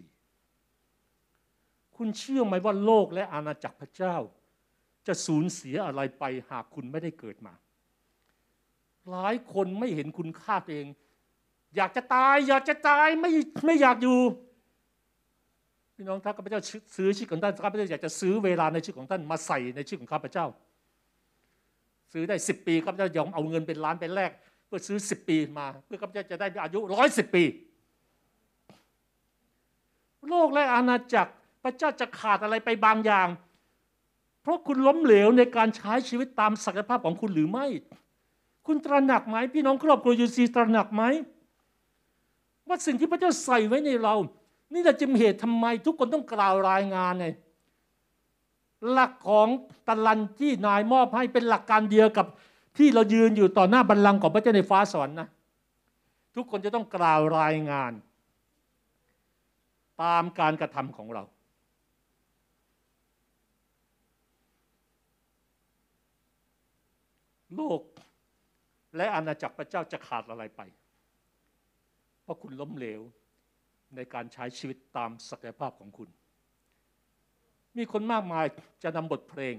[SPEAKER 1] คุณเชื่อไหมว่าโลกและอาณาจักรพระเจ้า จะสูญเสียอะไรไปหากคุณไม่ได้เกิดมา หลายคนไม่เห็นคุณค่าตัวเอง อยากจะตาย อยากจะตายไม่ไม่อยากอยู่พี่น้องถ้าข้าพเจ้าซื้อชีวิตของท่านข้าพเจ้าอยากจะซื้อเวลาในชีวิตของท่านมาใส่ในชีวิตของข้าพเจ้า ซื้อได้สิบปีข้าพเจ้ายอมเอาเงินเป็นล้านเป็นแรกเพื่อซื้อสิบปีมา เพื่อข้าพเจ้าจะได้อายุร้อยสิบปี โลกและอาณาจักรพระเจ้าจะขาดอะไรไปบางอย่าง ราะคุณล้มเหลวในการใช้ชีวิตตามศักยภาพของคุณหรือไม่ คุณตระหนักไหมพี่น้องครอบครัวยูซีตระหนักไหมว่าสิ่งที่พระเจ้าใส่ไว้ในเรา นี่แหละจึงเหตุทำไมทุกคนต้องกล่าวรายงานไงหลักของตะลันที่นายมอบให้เป็นหลักการเดียวกับที่เรายืนอยู่ต่อหน้าบัลลังก์ของพระเจ้าในฟ้าสวรรค์นะทุกคนจะต้องกล่าวรายงาน ตามการกระทำของเรา โลกและอาณาจักรพระเจ้าจะขาดอะไรไป เพราะคุณล้มเหลวในการใช้ชีวิตตามศักยภาพของคุณ มีคนมากมายจะนำบทเพลง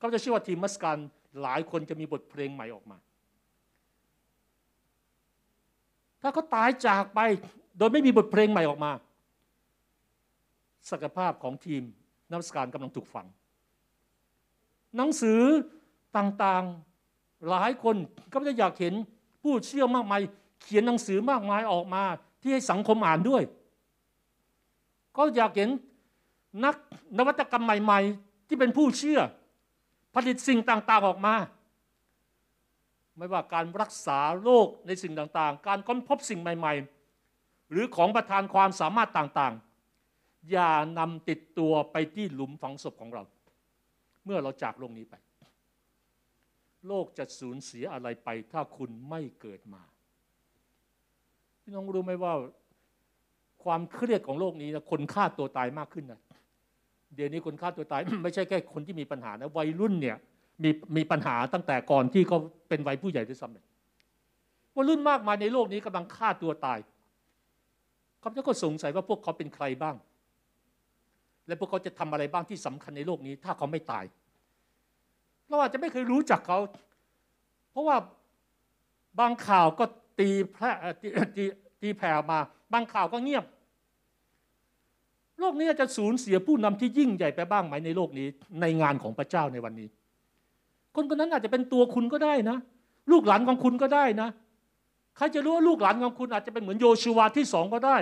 [SPEAKER 1] ก็จะเชื่อว่าทีมมัสการหลายคนจะมีบทเพลงใหม่ออกมา ถ้าเขาตายจากไปโดยไม่มีบทเพลงใหม่ออกมา ศักยภาพของทีมนักสการกำลังถูกฝัง หนังสือต่างๆ หลายคนก็จะอยากเห็นผู้เชื่อมากมาย เขียนหนังสือมากมายออกมา ที่ให้สังคมอ่านด้วย ก็อยากเห็นนักนวัตกรรมใหม่ ๆ ที่เป็นผู้เชื่อ ผลิตสิ่งต่างๆออกมา ไม่ว่าการรักษาโรคในสิ่งต่างๆ การค้นพบสิ่งใหม่ ๆ หรือของประทานความสามารถต่างๆ อย่านำติดตัวไปที่หลุมฝังศพของเรา เมื่อเราจากโลกนี้ไป โลกจะสูญเสียอะไรไป ถ้าคุณไม่เกิดมา พี่น้องรู้ไหมว่า ความเครียดของโลกนี้นะคนฆ่าตัวตายมากขึ้นนะเดี๋ยวนี้คนฆ่าตัวตาย ไม่ใช่แค่คนที่มีปัญหานะวัยรุ่นเนี่ยมีมีปัญหาตั้งแต่ก่อนที่เขาเป็นวัยผู้ใหญ่ด้วยซ้ำวัยรุ่นมากมายในโลกนี้กำลังฆ่าตัวตายเขาจะก็สงสัยว่าพวกเขาเป็นใครบ้าง และพวกเขาจะทำอะไรบ้างที่สำคัญในโลกนี้ ถ้าเขาไม่ตาย เราอาจจะไม่เคยรู้จักเขา เพราะว่าบางข่าวก็ตีแพร่ตีตีตีแผ่มา บางข่าวก็เงียบ โลกนี้จะสูญเสียผู้นำที่ยิ่งใหญ่ไปบ้างไหมในโลกนี้ ในงานของพระเจ้าในวันนี้ คนคนนั้นอาจจะเป็นตัวคุณก็ได้นะ ลูกหลานของคุณก็ได้นะ ใครจะรู้ว่าลูกหลานของคุณอาจจะเป็นเหมือนโยชูวาที่สองก็ได้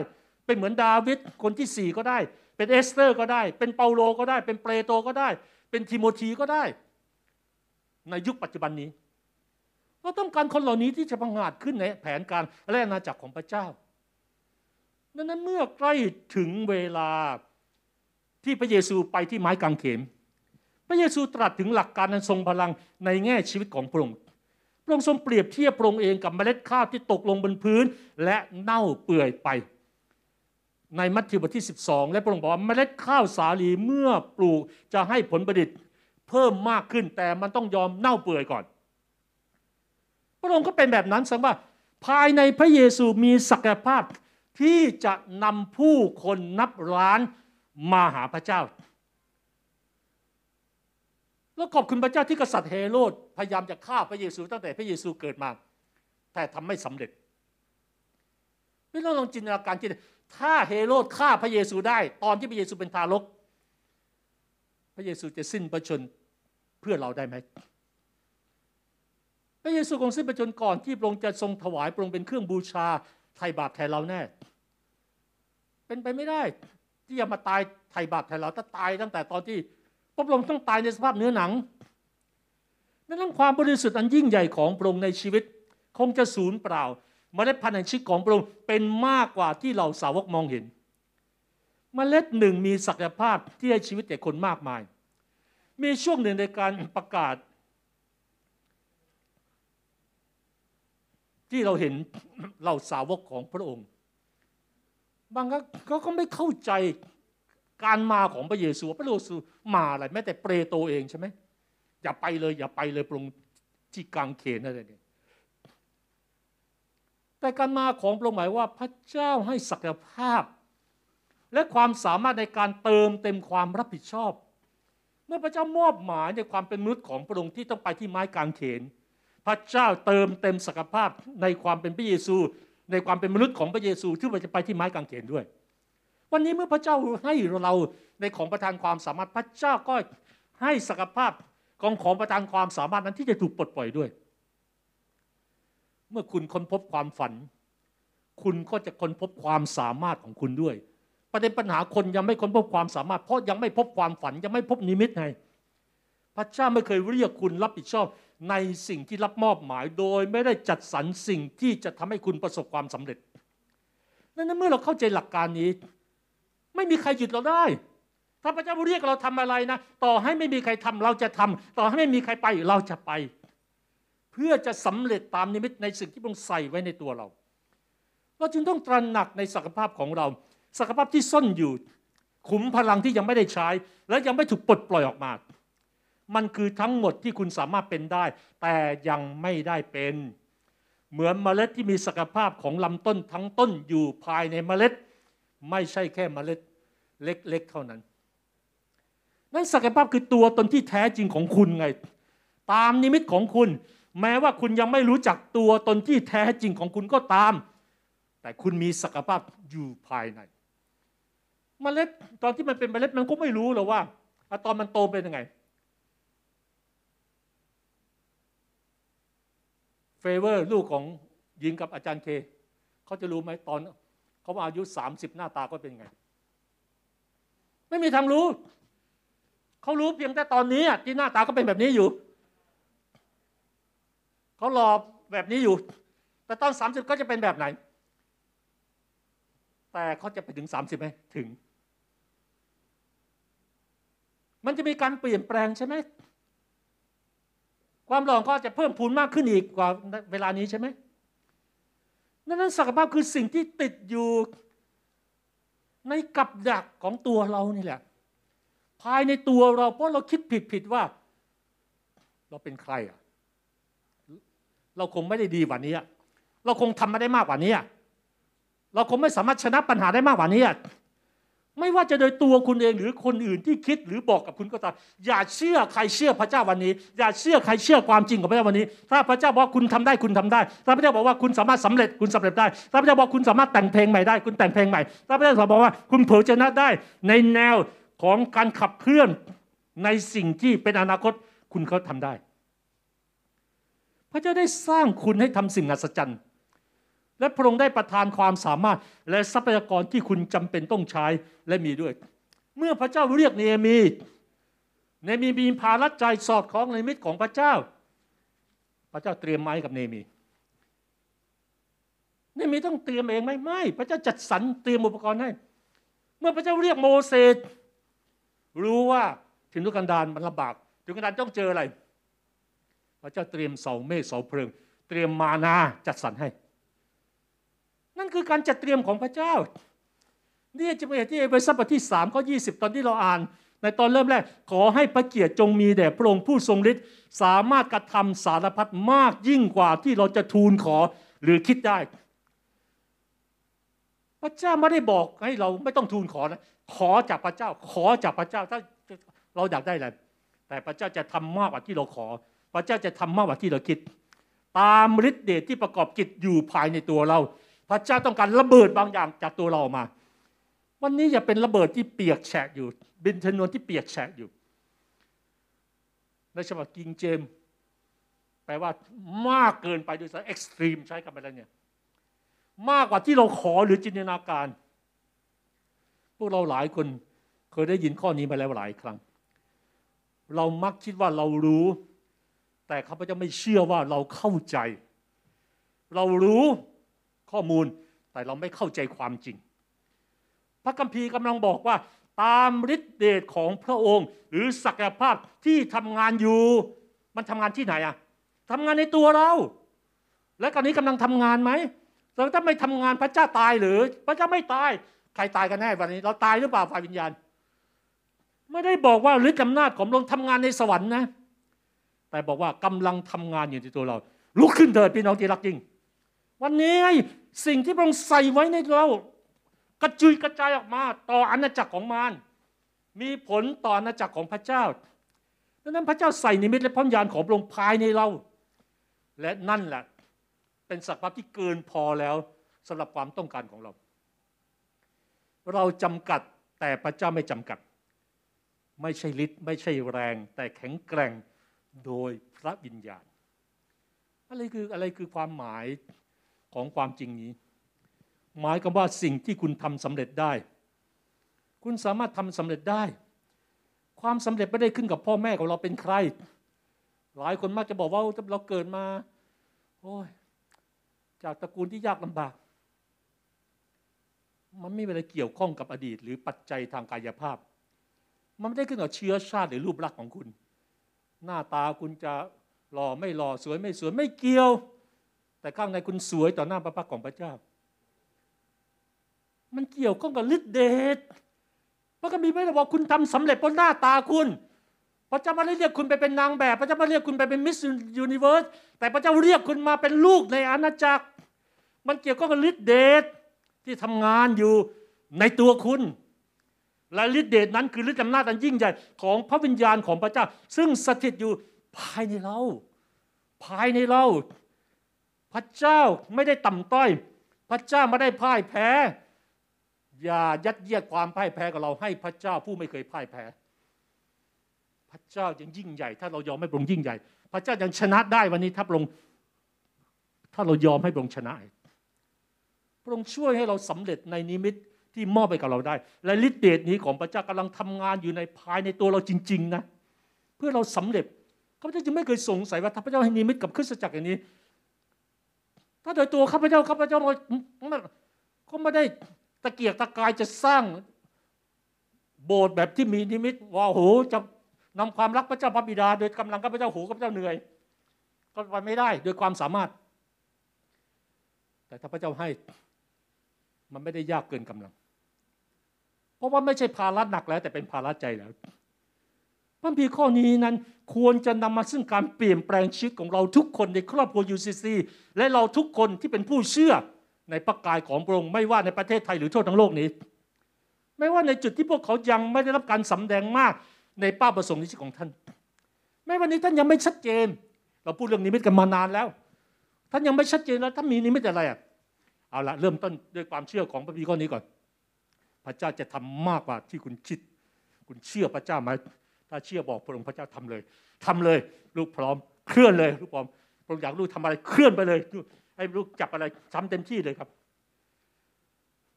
[SPEAKER 1] เป็นเหมือนดาวิดคนที่สี่ก็ได้ เป็นเอสเตอร์ก็ได้ เป็นเปาโลก็ได้ เป็นเปโตรก็ได้ เป็นทิโมธีก็ได้ ในยุคปัจจุบันนี้ เราต้องการคนเหล่านี้ที่จะพังอาจขึ้นในแผนการและอาณาจักรของพระเจ้า ดังนั้นเมื่อใกล้ถึงเวลาที่พระเยซูไปที่ไม้กางเขน พระเยซูตรัสถึงหลักการนั้นทรงพลังในแง่ชีวิตของพระองค์ พระองค์ทรงเปรียบเทียบพระองค์เองกับเมล็ดข้าวที่ตกลงบนพื้น และเน่าเปื่อยไป ในมัทธิวบทที่ 12 และพระองค์บอกว่าเมล็ดข้าวสาลีเมื่อปลูกจะให้ผลผลิต เพิ่มมากขึ้นแต่มันต้องยอมเน่าเปื่อยก่อน พระองค์ก็เป็นแบบนั้นสดงว่าภายในพระเยซูมีศักยภาพที่จะนำผู้คนนับล้านมาหาพระเจ้า แล้วขอบคุณพระเจ้าที่กษัตริย์เฮโรดพยายามจะฆ่าพระเยซูตั้งแต่พระเยซูเกิดมา แต่ทำไม่สำเร็จไม่ต้องลองจินตนาการที่ถ้าเฮโรดฆ่าพระเยซูได้ ตอนที่พระเยซูเป็นทารก พระเยซูจะสิ้นพระชน เพื่อเราได้ไหมพระเยซูคงสิ้นพระชนก่อนที่พระองค์จะทรงถวายพระองค์เป็นเครื่องบูชาไถ่บาปแทนเราแน่ เป็นไปไม่ได้ ที่จะมาตายไถ่บาปแทนเราถ้าตายตั้งแต่ตอนที่พระองค์ต้องตายในสภาพเนื้อหนังนั่นความบริสุทธิ์อันยิ่งใหญ่ของพระองค์ในชีวิต คงจะสูญเปล่าเมล็ดพันธุ์แห่งชีวิตของพระองค์เป็นมากกว่าที่เราสาวกมองเห็นเมล็ดหนึ่งมีศักยภาพที่ให้ชีวิตแก่คนมากมาย มีช่วงหนึ่งในการประกาศ ที่เราเห็นเราสาวกของพระองค์ บางก็ก็ไม่เข้าใจการมาของพระเยซูพระเยซูมาอะไรแม้แต่เปรโตเองใช่ไหมอย่าไปเลย อย่าไปเลยปรงที่กลางเขนอะไรเนี่ยแต่การมาของพระองค์หมายว่าพระเจ้าให้ศักยภาพ และความสามารถในการเติมเต็มความรับผิดชอบ มื่อพระเจ้ามอบหมายในความเป็นมนุษย์ของพระองค์ที่ต้องไปที่ไม้กางเขน พระเจ้าเติมเต็มศักยภาพในความเป็นพระเยซู ในความเป็นมนุษย์ของพระเยซูที่มันจะไปที่ไม้กางเขนด้วย วันนี้เมื่อพระเจ้าให้เราในของประทานความสามารถพระเจ้าก็ให้ศักยภาพของของประทานความสามารถนั้นที่จะถูกปลดปล่อยด้วย เมื่อคุณค้นพบความฝัน คุณก็จะค้นพบความสามารถของคุณด้วย ประเด็นปัญหาคนยังไม่ค้นพบความสามารถ เพราะยังไม่พบความฝันยังไม่พบนิมิตไงพระเจ้าไม่เคยเรียกคุณรับผิดชอบในสิ่งที่รับมอบหมายโดย ไม่ได้จัดสรรสิ่งที่จะทำให้คุณประสบความสำเร็จนั้นเมื่อเราเข้าใจหลักการนี้ ไม่มีใครหยุดเราได้ ถ้าพระเจ้าเรียกเราทำอะไรนะ ต่อให้ไม่มีใครทำเราจะทำต่อให้ไม่มีใครไปเราจะไป เพื่อจะสำเร็จตามนิมิตในสิ่งที่พระองค์ใส่ไว้ในตัวเรา เราจึงต้องตระหนักในศักยภาพของเรา ศักยภาพที่ซ่อนอยู่ขุมพลังที่ยังไม่ได้ใช้ และยังไม่ถูกปลดปล่อยออกมา มันคือทั้งหมดที่คุณสามารถเป็นได้ แต่ยังไม่ได้เป็น เหมือนเมล็ดที่มีศักยภาพของลำต้นทั้งต้นอยู่ภายในเมล็ด ไม่ใช่แค่เมล็ดเล็กๆเท่านั้น นั่นศักยภาพคือตัวตนที่แท้จริงของคุณไง ตามนิมิตของคุณ แม้ว่าคุณยังไม่รู้จักตัวตนที่แท้จริงของคุณก็ตาม แต่คุณมีศักยภาพอยู่ภายใน เมล็ดตอนที่มันเป็นเมล็ดมันก็ไม่รู้หรอกว่าตอนมันโตเป็นยังไงเฟเวอร์ลูกของยิงกับอาจารย์เคเขาจะรู้ไหมตอนเขาอายุสามสิบหน้าตาก็เป็นยังไง ไม่มีทางรู้ เขารู้เพียงแต่ตอนนี้ที่หน้าตาก็เป็นแบบนี้อยู่ เขารอแบบนี้อยู่ แต่ตอนสามสิบก็จะเป็นแบบไหน แต่เขาจะไปถึงสามสิบไหมถึง มันจะมีการเปลี่ยนแปลงใช่ไหมความหล่อก็จะเพิ่มพูนมากขึ้นอีกกว่าเวลานี้ใช่ไหมนั้นศักยภาพคือสิ่งที่ติดอยู่ในกับดักของตัวเรานี่แหละ ภายในตัวเราเพราะเราคิดผิดผิดว่า เราเป็นใครอะ เราคงไม่ได้ดีกว่านี้เราคงทำไม่ได้มากกว่านี้เราคงไม่สามารถชนะปัญหาได้มากกว่านี้ ไม่ว่าจะโดยตัวคุณเองหรือคนอื่นที่คิดหรือบอกกับคุณก็ตามอย่าเชื่อใครเชื่อพระเจ้าวันนี้ อย่าเชื่อใครเชื่อความจริงของพระเจ้าวันนี้ ถ้าพระเจ้าบอกคุณทำได้คุณทำได้ถ้าพระเจ้าบอกว่าคุณสามารถสำเร็จคุณสำเร็จได้ถ้าพระเจ้าบอกคุณสามารถแต่งเพลงใหม่ได้ คุณแต่งเพลงใหม่ถ้าพระเจ้าบอกว่าคุณเผยชนะได้ ในแนวของการขับเคลื่อนในสิ่งที่เป็นอนาคตคุณเขาทำได้ พระเจ้าได้สร้างคุณให้ทำสิ่งอัศจรรย์ และพระองค์ได้ประทานความสามารถ และทรัพยากรที่คุณจำเป็นต้องใช้และมีด้วย เมื่อพระเจ้าเรียกเนเมีเนมีมีภาระใจสอดคล้องในมิตรของพระเจ้า พระเจ้าเตรียมไม้กับเนมีเนมีต้องเตรียมเองไหมไม่ พระเจ้าจัดสรรเตรียมอุปกรณ์ให้ เมื่อพระเจ้าเรียกโมเสสรู้ว่าถึงทุกันดารมันลำบากถึงกันดารต้องเจออะไร พระเจ้าเตรียมเสาเมฆเสาเพลิง เตรียมมานาจัดสรรให้ นั่นคือการจัดเตรียมของพระเจ้านี่จะเป็นที่เอเวซัสบทที่สามข้อยีตอนที่เราอ่าน ในตอนเริ่มแรก ขอให้พระเกียรติจงมีแด่พระองค์ผู้ทรงฤทธิ์สามารถกระทำสารพัดมากยิ่งกว่าที่เราจะทูลขอหรือคิดได้ พระเจ้าไม่ได้บอกให้เราไม่ต้องทูลขอนะขอจากพระเจ้า ขอจากพระเจ้าถ้าเราอยากได้อะไรแต่พระเจ้าจะทำมากกว่าที่เราขอ พระเจ้าจะทำมากกว่าที่เราคิด ตามฤทธิ์เดชที่ประกอบกิจอยู่ภายในตัวเรา พระเจ้าต้องการระเบิดบางอย่างจากตัวเราออกมา วันนี้อย่าเป็นระเบิดที่เปียกแฉะอยู่เป็นชนวนที่เปียกแฉะอยู่ ในฉบับกิงเจม แปลว่ามากเกินไปด้วยซ้ำเอ็กซ์ตรีมใช้คำอะไรเนี่ย มากกว่าที่เราขอหรือจินตนาการ พวกเราหลายคนเคยได้ยินข้อนี้มาแล้วหลายครั้ง เรามักคิดว่าเรารู้ แต่ข้าพเจ้าไม่เชื่อว่าเราเข้าใจ เรารู้ ข้อมูล แต่เราไม่เข้าใจความจริง พระคัมภีร์กำลังบอกว่า ตามฤทธิเดชของพระองค์ หรือศักยภาพที่ทำงานอยู่ มันทำงานที่ไหนอะทำงานในตัวเรา และตอนนี้กำลังทำงานไหมเราถ้าไม่ทำงานพระเจ้าตายหรือ พระเจ้าไม่ตาย ใครตายกันแน่วันนี้ เราตายหรือเปล่าฝ่ายวิญญาณ ไม่ได้บอกว่าฤทธิ์อำนาจของพระองค์ทำงานในสวรรค์นะ แต่บอกว่ากำลังทำงานอยู่ในตัวเราลุกขึ้นเถิดพี่น้องที่รักยิ่งวันนี้ สิ่งที่พระองค์ใส่ไว้ในเรากระจุยกระจายออกมาต่ออาณาจักรของมารมีผลต่ออาณาจักรของพระเจ้าดังนั้นพระเจ้าใส่นิมิตและพระวิญาณของพระองค์ภายในเรา และนั่นแหละเป็นศักยภาพที่เกินพอแล้วสำหรับความต้องการของเรา เราจำกัดแต่พระเจ้าไม่จำกัด ไม่ใช่ฤทธิ์ไม่ใช่แรง แต่แข็งแกร่งโดยพระวิญญาณอะไรคืออะไรคือความหมาย ของความจริงนี้ หมายกับว่าสิ่งที่คุณทำสำเร็จได้ คุณสามารถทำสำเร็จได้ ความสำเร็จไม่ได้ขึ้นกับพ่อแม่ของเราเป็นใคร หลายคนมักจะบอกว่าเราเกิดมาโอ้ยจากตระกูลที่ยากลำบาก มันไม่มีอะไรเกี่ยวข้องกับอดีต หรือปัจจัยทางกายภาพ มันไม่ได้ขึ้นกับเชื้อชาติหรือรูปลักษณ์ของคุณ หน้าตาคุณจะหล่อไม่หล่อสวยไม่สวยไม่เกี่ยว แต่ข้างในคุณสวยต่อหน้าพระพักตร์ของพระเจ้า มันเกี่ยวข้องกับฤทธิเดชพระคัมภีร์ไม่ได้บอกคุณทำสำเร็จเพราะหน้าตาคุณ พระเจ้าไม่ได้เรียกคุณไปเป็นนางแบบ พระเจ้าไม่เรียกคุณไปเป็นมิสยูนิเวิร์สแต่พระเจ้าเรียกคุณมาเป็นลูกในอาณาจักร มันเกี่ยวข้องกับฤทธิเดชที่ทำงานอยู่ในตัวคุณและฤทธิเดชนั้นคือฤทธิอำนาจอันยิ่งใหญ่ของพระวิญญาณของพระเจ้า ซึ่งสถิตอยู่ภายในเรา ภายในเรา พระเจ้าไม่ได้ต่ำต้อย พระเจ้าไม่ได้พ่ายแพ้ อย่ายัดเยียดความพ่ายแพ้กับเราให้พระเจ้าผู้ไม่เคยพ่ายแพ้ พระเจ้ายังยิ่งใหญ่ ถ้าเรายอมให้พระองค์ยิ่งใหญ่ พระเจ้ายังชนะได้วันนี้ถ้าพระองค์ถ้าเรายอมให้พระองค์ชนะ พระองค์ช่วยให้เราสำเร็จในนิมิตที่มอบไปกับเราได้ และฤทธิเดชนี้ของพระเจ้ากำลังทำงานอยู่ในภายในตัวเราจริง ๆ นะ เพื่อเราสำเร็จข้าพเจ้าจึงไม่เคยสงสัยว่าถ้าพระเจ้าให้นิมิตกับคริสตจักรอย่างนี้ ถ้าโดยตัวข้าพเจ้าข้าพเจ้าก็ไม่ได้ตะเกียกตะกายจะสร้างโบสถ์แบบที่มีนิมิตว่าโหจะนำความรักพระเจ้าพระบิดา โดยกำลังข้าพเจ้าโหข้าพเจ้าเหนื่อย ก็ไปไม่ได้โดยความสามารถ แต่ถ้าพระเจ้าให้มันไม่ได้ยากเกินกำลัง เพราะว่าไม่ใช่ภาระหนักแล้ว แต่เป็นภาระใจแล้ว พระพีข้อนี้นั้นควรจะนำมาซึ่งการเปลี่ยนแปลงชีวิตของเราทุกคนในครอบครัว UCC และเราทุกคนที่เป็นผู้เชื่อในพระกายของพระองค์ไม่ว่าในประเทศไทยหรือทั่วทั้งโลกนี้ ไม่ว่าในจุดที่พวกเขายังไม่ได้รับการสำแดงมากในป้าประสงค์ในชีวิตของท่านแม้วันนี้ท่านยังไม่ชัดเจน เราพูดเรื่องนิมิตกันมานานแล้ว ท่านยังไม่ชัดเจนแล้วท่านมีนิมิตอะไรอะเอาละเริ่มต้นด้วยความเชื่อของพระพีข้อนี้ก่อน พระเจ้าจะทำมากกว่าที่คุณคิด คุณเชื่อพระเจ้าไหม ถ้าเชื่อบอกพระองค์พระเจ้าทำเลยทำเลย ลูกพร้อม เคลื่อนเลย ลูกพร้อมพระองค์อยากลูกทำอะไรเคลื่อนไปเลยให้ลูกจับอะไรทำเต็มที่เลยครับ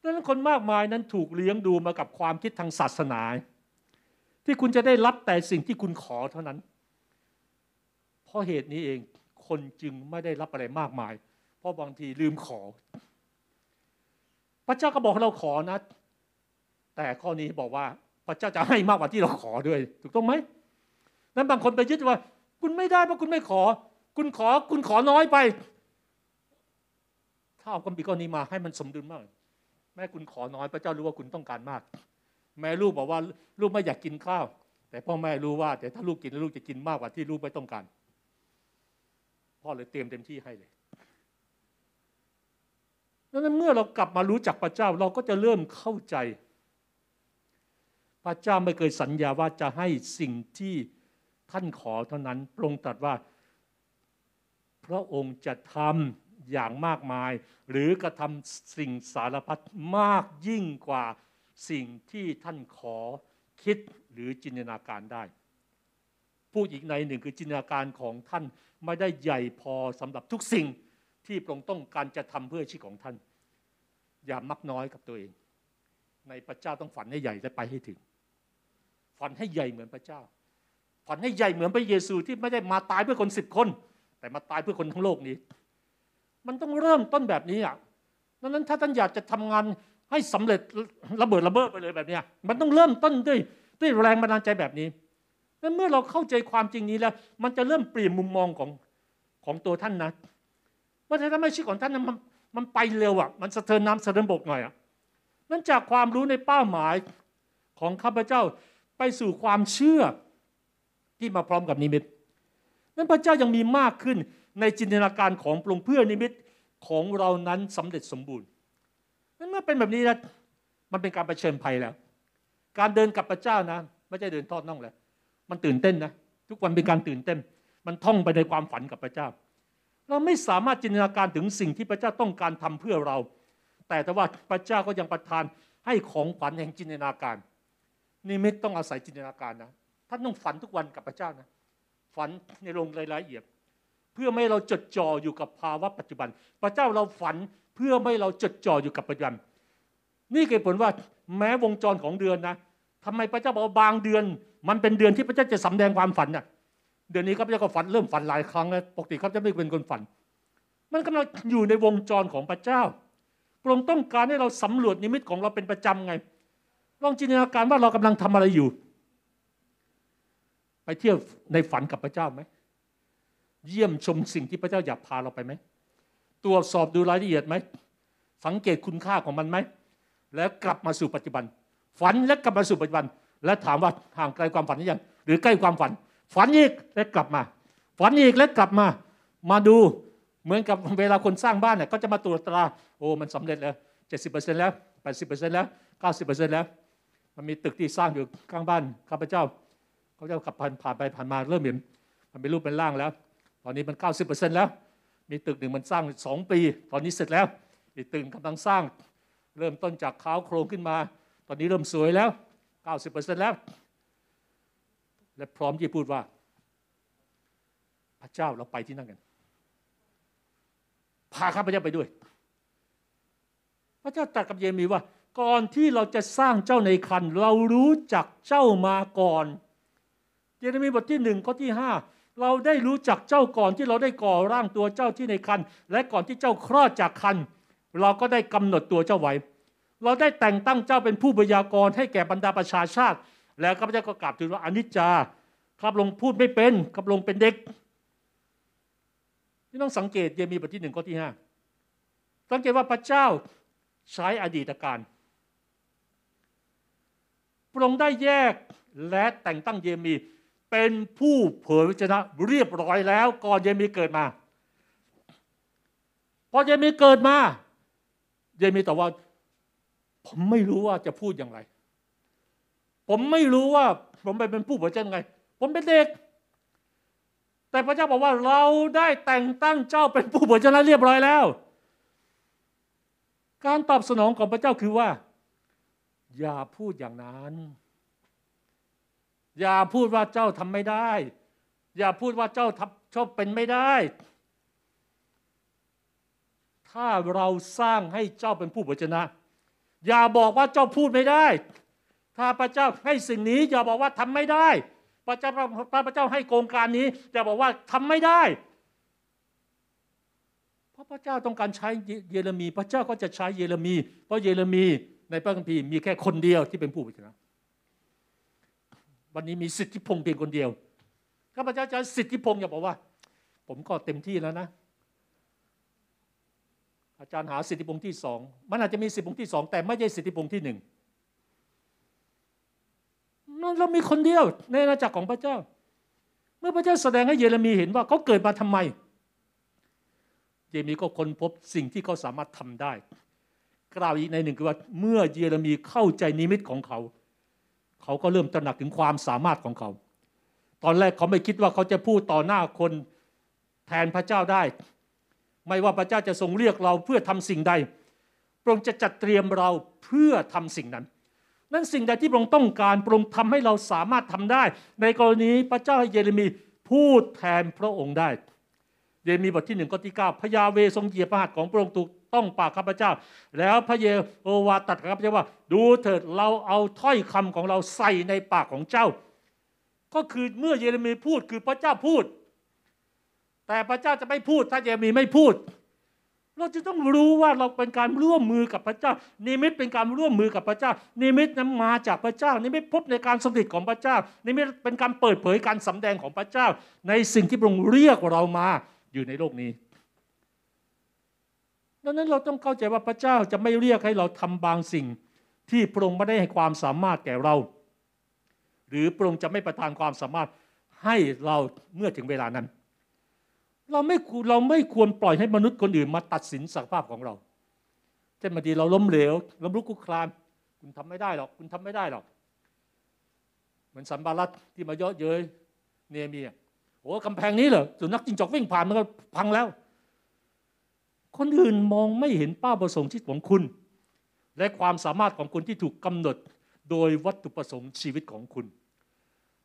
[SPEAKER 1] ดังนั้นคนมากมายนั้นถูกเลี้ยงดูมากับความคิดทางศาสนา ที่คุณจะได้รับแต่สิ่งที่คุณขอเท่านั้น เพราะเหตุนี้เองคนจึงไม่ได้รับอะไรมากมาย เพราะบางทีลืมขอ พระเจ้าก็บอกให้เราขอนะ แต่ข้อนี้บอกว่า พระเจ้าจะให้มากกว่าที่เราขอด้วย ถูกต้องไหมนั้นบางคนไปยึดว่า คุณไม่ได้เพราะคุณไม่ขอ คุณขอคุณขอน้อยไป ถ้าเอาคำปีข้อนี้มาให้มันสมดุลมาก แม่คุณขอน้อยพระเจ้ารู้ว่าคุณต้องการมาก แม่ลูกบอกว่าลูกไม่อยากกินข้าว แต่พ่อแม่รู้ว่าแต่ถ้าลูกกินลูกจะกินมากกว่าที่ลูกไม่ต้องการพ่อเลยเตรียมเต็มที่ให้เลยดังนั้นเมื่อเรากลับมารู้จักพระเจ้าเราก็จะเริ่มเข้าใจ พระเจ้าไม่เคยสัญญาว่าจะให้สิ่งที่ท่านขอเท่านั้นพระองค์ตรัสว่า พระองค์จะทำอย่างมากมาย หรือกระทำสิ่งสารพัดมากยิ่งกว่าสิ่งที่ท่านขอคิดหรือจินตนาการได้ พูดอีกในหนึ่งคือจินตนาการของท่านไม่ได้ใหญ่พอสำหรับทุกสิ่งที่พระองค์ต้องการจะทำเพื่อชีวิตของท่าน อย่ามักน้อยกับตัวเอง ในพระเจ้าต้องฝันให้ใหญ่และไปให้ถึง ฝันให้ใหญ่เหมือนพระเจ้า ฝันให้ใหญ่เหมือนพระเยซูที่ไม่ได้มาตายเพื่อคนสิบคน แต่มาตายเพื่อคนทั้งโลกนี้ มันต้องเริ่มต้นแบบนี้อะดังนั้นถ้าท่านอยากจะทำงานให้สำเร็จระเบิดระเบ้อไปเลยแบบนี้มันต้องเริ่มต้นด้วยด้วยแรงบันดาลใจแบบนี้นั้นเมื่อเราเข้าใจความจริงนี้แล้ว มันจะเริ่มเปลี่ยนมุมมองของของตัวท่านนะว่าถ้าไม่ชีวิตของท่านมันมันไปเร็วอะ มันสะเทินน้ำสะเทินบกหน่อยอะนั่นจากความรู้ในเป้าหมายของข้าพเจ้า ไปสู่ความเชื่อที่มาพร้อมกับนิมิต นั้นพระเจ้ายังมีมากขึ้นในจินตนาการของปรุงเพื่อนิมิตของเรานั้นสำเร็จสมบูรณ์นั้นเมื่อเป็นแบบนี้นะมันเป็นการรเผชิญภัยแล้ว การเดินกับพระเจ้านะไม่ใช่เดินทอดน่องแล้วมันตื่นเต้นนะทุกวันเป็นการตื่นเต้น มันท่องไปในความฝันกับพระเจ้า เราไม่สามารถจินตนาการถึงสิ่งที่พระเจ้าต้องการทำเพื่อเรา แต่แต่ว่าพระเจ้าก็ยังประทานให้ของขวัญแห่งจินตนาการ นี่ไม่ต้องอาศัยจินตนาการนะท่านต้องฝันทุกวันกับพระเจ้านะฝันในลงรายละเอียด เพื่อไม่เราจดจ่ออยู่กับภาวะปัจจุบัน พระเจ้าเราฝันเพื่อไม่เราจดจ่ออยู่กับปัจจุบัน นี่คือผลว่าแม้วงจรของเดือนนะทำไมพระเจ้าบอกบางเดือน มันเป็นเดือนที่พระเจ้าจะสำแดงความฝันน่ะเดือนนี้ข้าพระเจ้าก็ฝันเริ่มฝันหลายครั้งแล้วปกติข้าพเจ้าไม่เป็นคนฝัน มันกำลังอยู่ในวงจรของพระเจ้าพระองค์ต้องการให้เราสำรวจนิมิตของเราเป็นประจำไง ลองจินตนาการว่าเรากำลังทำอะไรอยู่ ไปเที่ยวในฝันกับพระเจ้าไหม เยี่ยมชมสิ่งที่พระเจ้าอยากพาเราไปไหม ตรวจสอบดูรายละเอียดไหม สังเกตคุณค่าของมันไหม แล้วกลับมาสู่ปัจจุบัน ฝันและกลับมาสู่ปัจจุบัน และถามว่าห่างไกลความฝันหรือยัง หรือใกล้ความฝัน ฝันอีกและกลับมา ฝันอีกและกลับมา มาดูเหมือนกับเวลาคนสร้างบ้านเนี่ยก็จะมาตรวจตรา โอ้ มันสำเร็จแล้วเจ็ดสิบเปอร์เซ็นต์แล้วแปดสิบเปอร์เซ็นต์แล้วเก้าสิบเปอร์เซ็นต์แล้ว มันมีตึกที่สร้างอยู่ข้างบ้านข้าพเจ้าเขาจะขับผ่านผ่านไปผ่านมาเริ่มเห็นมันเป็นรูปเป็นร่างแล้ว ตอนนี้มัน 90%แล้ว มีตึกหนึ่งมันสร้างสองปี ตอนนี้เสร็จแล้ว อีกตึกกำลังสร้าง เริ่มต้นจากข้าวโครงขึ้นมา ตอนนี้เริ่มสวยแล้ว 90%แล้ว และพร้อมที่พูดว่า พระเจ้าเราไปที่นั่นกัน พาข้าพเจ้าไปด้วย พระเจ้าตรัสกับเยเมีว่า ก่อนที่เราจะสร้างเจ้าในคัน เรารู้จักเจ้ามาก่อนเยเรมีบทที่หนึ่งข้อที่ห้าเราได้รู้จักเจ้าก่อนที่เราได้ก่อร่างตัวเจ้าที่ในคัน และก่อนที่เจ้าคลอดจากคัน เราก็ได้กำหนดตัวเจ้าไว้ เราได้แต่งตั้งเจ้าเป็นผู้พยากรณ์ให้แก่บรรดาประชาชาติ แล้วข้าพเจ้าก็กราบทูลว่าอนิจจาข้าพงพูดไม่เป็นข้าพงเป็นเด็กนี่ต้องสังเกตเยมีบทที่หนึ่งข้อที่ห้าสังเกตว่าพระเจ้าใช้อดีตการ พระองค์ได้แยกและแต่งตั้งเยมี เป็นผู้เผยพระชนะเรียบร้อยแล้วก่อนเยมีเกิดมา พอเยมีเกิดมา เยมีตอบว่า ผมไม่รู้ว่าจะพูดอย่างไร ผมไม่รู้ว่า ผมไปเป็นผู้เผยพระชนะไง ผมเป็นเด็ก แต่พระเจ้าบอกว่าเราได้แต่งตั้งเจ้าเป็นผู้เผยพระชนะเรียบร้อยแล้ว การตอบสนองของพระเจ้าคือว่า อย่าพูดอย่างนั้น อย่าพูดว่าเจ้าทำไม่ได้ อย่าพูดว่าเจ้าชอบเป็นไม่ได้ ถ้าเราสร้างให้เจ้าเป็นผู้บชนะ อย่าบอกว่าเจ้าพูดไม่ได้ ถ้าพระเจ้าให้สิ่งนี้ อย่าบอกว่าทำไม่ได้ พระเจ้าพระเจ้าให้โครงการนี้ อย่าบอกว่าทำไม่ได้เพราะพระเจ้าต้องการใช้เยเรมี พระเจ้าก็จะใช้เยเรมี เพราะเยเรมี ในพระคัมภีร์มีแค่คนเดียวที่เป็นผู้บชนะ วันนี้มีสิทธิพงษ์เพียงคนเดียวข้าพเจ้าจะสิทธิพงษ์อย่าบอกว่า ผมก็เต็มที่แล้วนะ อาจารย์หาสิทธิพงษ์ที่สองมันอาจจะมีสิทธิพงษ์ที่สองแต่ไม่ใช่สิทธิพงษ์ที่หนึ่งเรามีคนเดียวในอาณาจักรของพระเจ้า เมื่อพระเจ้าแสดงให้เยเรมีเห็นว่าเขาเกิดมาทำไม เยเรมีก็ค้นพบสิ่งที่เขาสามารถทำได้ กล่าวอีกในหนึ่งคือว่าเมื่อเยเรมีเข้าใจนิมิตของเขา เขาก็เริ่มตระหนักถึงความสามารถของเขา ตอนแรกเขาไม่คิดว่าเขาจะพูดต่อหน้าคนแทนพระเจ้าได้ ไม่ว่าพระเจ้าจะทรงเรียกเราเพื่อทำสิ่งใด พระองค์จะจัดเตรียมเราเพื่อทำสิ่งนั้น นั่นสิ่งใดที่พระองค์ต้องการพระองค์ทำให้เราสามารถทำได้ ในกรณีพระเจ้าให้เยเรมีพูดแทนพระองค์ได้เยเรมีบทที่หนึ่งข้อที่เก้าพยาเวทรงเหยียบพระหัตถ์ของพระองค์ถูก ต้องปากข้าพเจ้า แล้วพระเยโฮวาตรัดกับข้าพเจ้าว่า ดูเถิดเราเอาถ้อยคำของเราใส่ในปากของเจ้า ก็คือเมื่อเยเรมีพูดคือพระเจ้าพูด แต่พระเจ้าจะไม่พูดถ้าเยเรมีไม่พูด เราจะต้องรู้ว่าเราเป็นการร่วมมือกับพระเจ้า นิมิตเป็นการร่วมมือกับพระเจ้า นิมิตนั้นมาจากพระเจ้า นิมิตพบในการสำเร็จของพระเจ้า นิมิตเป็นการเปิดเผยการสำแดงของพระเจ้า ในสิ่งที่พระองค์เรียกเรามาอยู่ในโลกนี้ ดังนั้นเราต้องเข้าใจว่าพระเจ้าจะไม่เรียกให้เราทำบางสิ่ง ที่พระองค์ไม่ได้ให้ความสามารถแก่เรา หรือพระองค์จะไม่ประทานความสามารถให้เราเมื่อถึงเวลานั้น เราไม่เราไม่ควรปล่อยให้มนุษย์คนอื่นมาตัดสินศักยภาพของเราเช่นบางทีเราล้มเหลวล้มลุกคลุกคลาน คุณทำไม่ได้หรอก คุณทำไม่ได้หรอก เหมือนสันบารัตที่มาเยอะเย้ยเนเมียโอ้กำแพงนี้เหรอสุนัขจิงจอกวิ่งผ่านมันก็พังแล้ว คนอื่นมองไม่เห็นเป้าประสงค์ชีวิตของคุณ และความสามารถของคุณที่ถูกกำหนดโดยวัตถุประสงค์ชีวิตของคุณ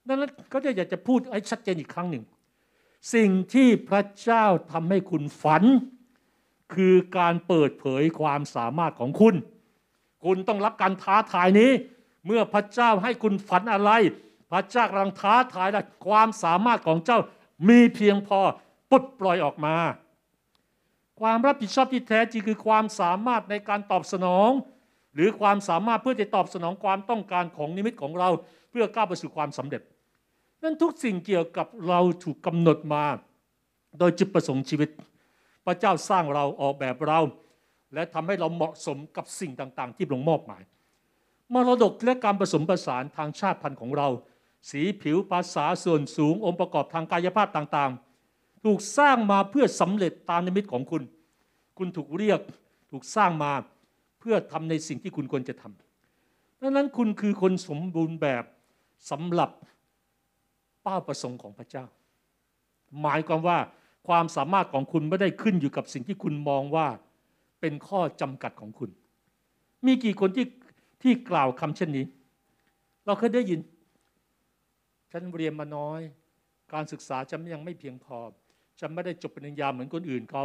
[SPEAKER 1] ดังนั้นก็จะอยากจะพูดให้ชัดเจนอีกครั้งหนึ่ง สิ่งที่พระเจ้าทำให้คุณฝัน คือการเปิดเผยความสามารถของคุณ คุณต้องรับการท้าทายนี้ เมื่อพระเจ้าให้คุณฝันอะไร พระเจ้ากำลังท้าทายและความสามารถของเจ้ามีเพียงพอปลดปล่อยออกมา ความรับผิดชอบที่แท้จริงคือความสามารถในการตอบสนอง หรือความสามารถเพื่อจะตอบสนองความต้องการของนิมิตของเรา เพื่อก้าวไปสู่ความสำเร็จ นั่นทุกสิ่งเกี่ยวกับเราถูกกำหนดมา โดยจุดประสงค์ชีวิต พระเจ้าสร้างเราออกแบบเรา และทำให้เราเหมาะสมกับสิ่งต่างๆ ที่พระองค์มอบหมายมรดกและการผสมผสานทางชาติพันธุ์ของเรา สีผิวภาษาส่วนสูงองค์ประกอบทางกายภาพต่างๆ ถูกสร้างมาเพื่อสำเร็จตามนิมิตของคุณ คุณถูกเรียกถูกสร้างมาเพื่อทำในสิ่งที่คุณควรจะทำดังนั้นคุณคือคนสมบูรณ์แบบสำหรับเป้าประสงค์ของพระเจ้า หมายความว่าความสามารถของคุณไม่ได้ขึ้นอยู่กับสิ่งที่คุณมองว่าเป็นข้อจำกัดของคุณ มีกี่คนที่ที่กล่าวคำเช่นนี้ เราเคยได้ยิน ฉันเรียนมาน้อย การศึกษาฉันยังไม่เพียงพอ ฉันไม่ได้จบปริญญาเหมือนคนอื่นเขา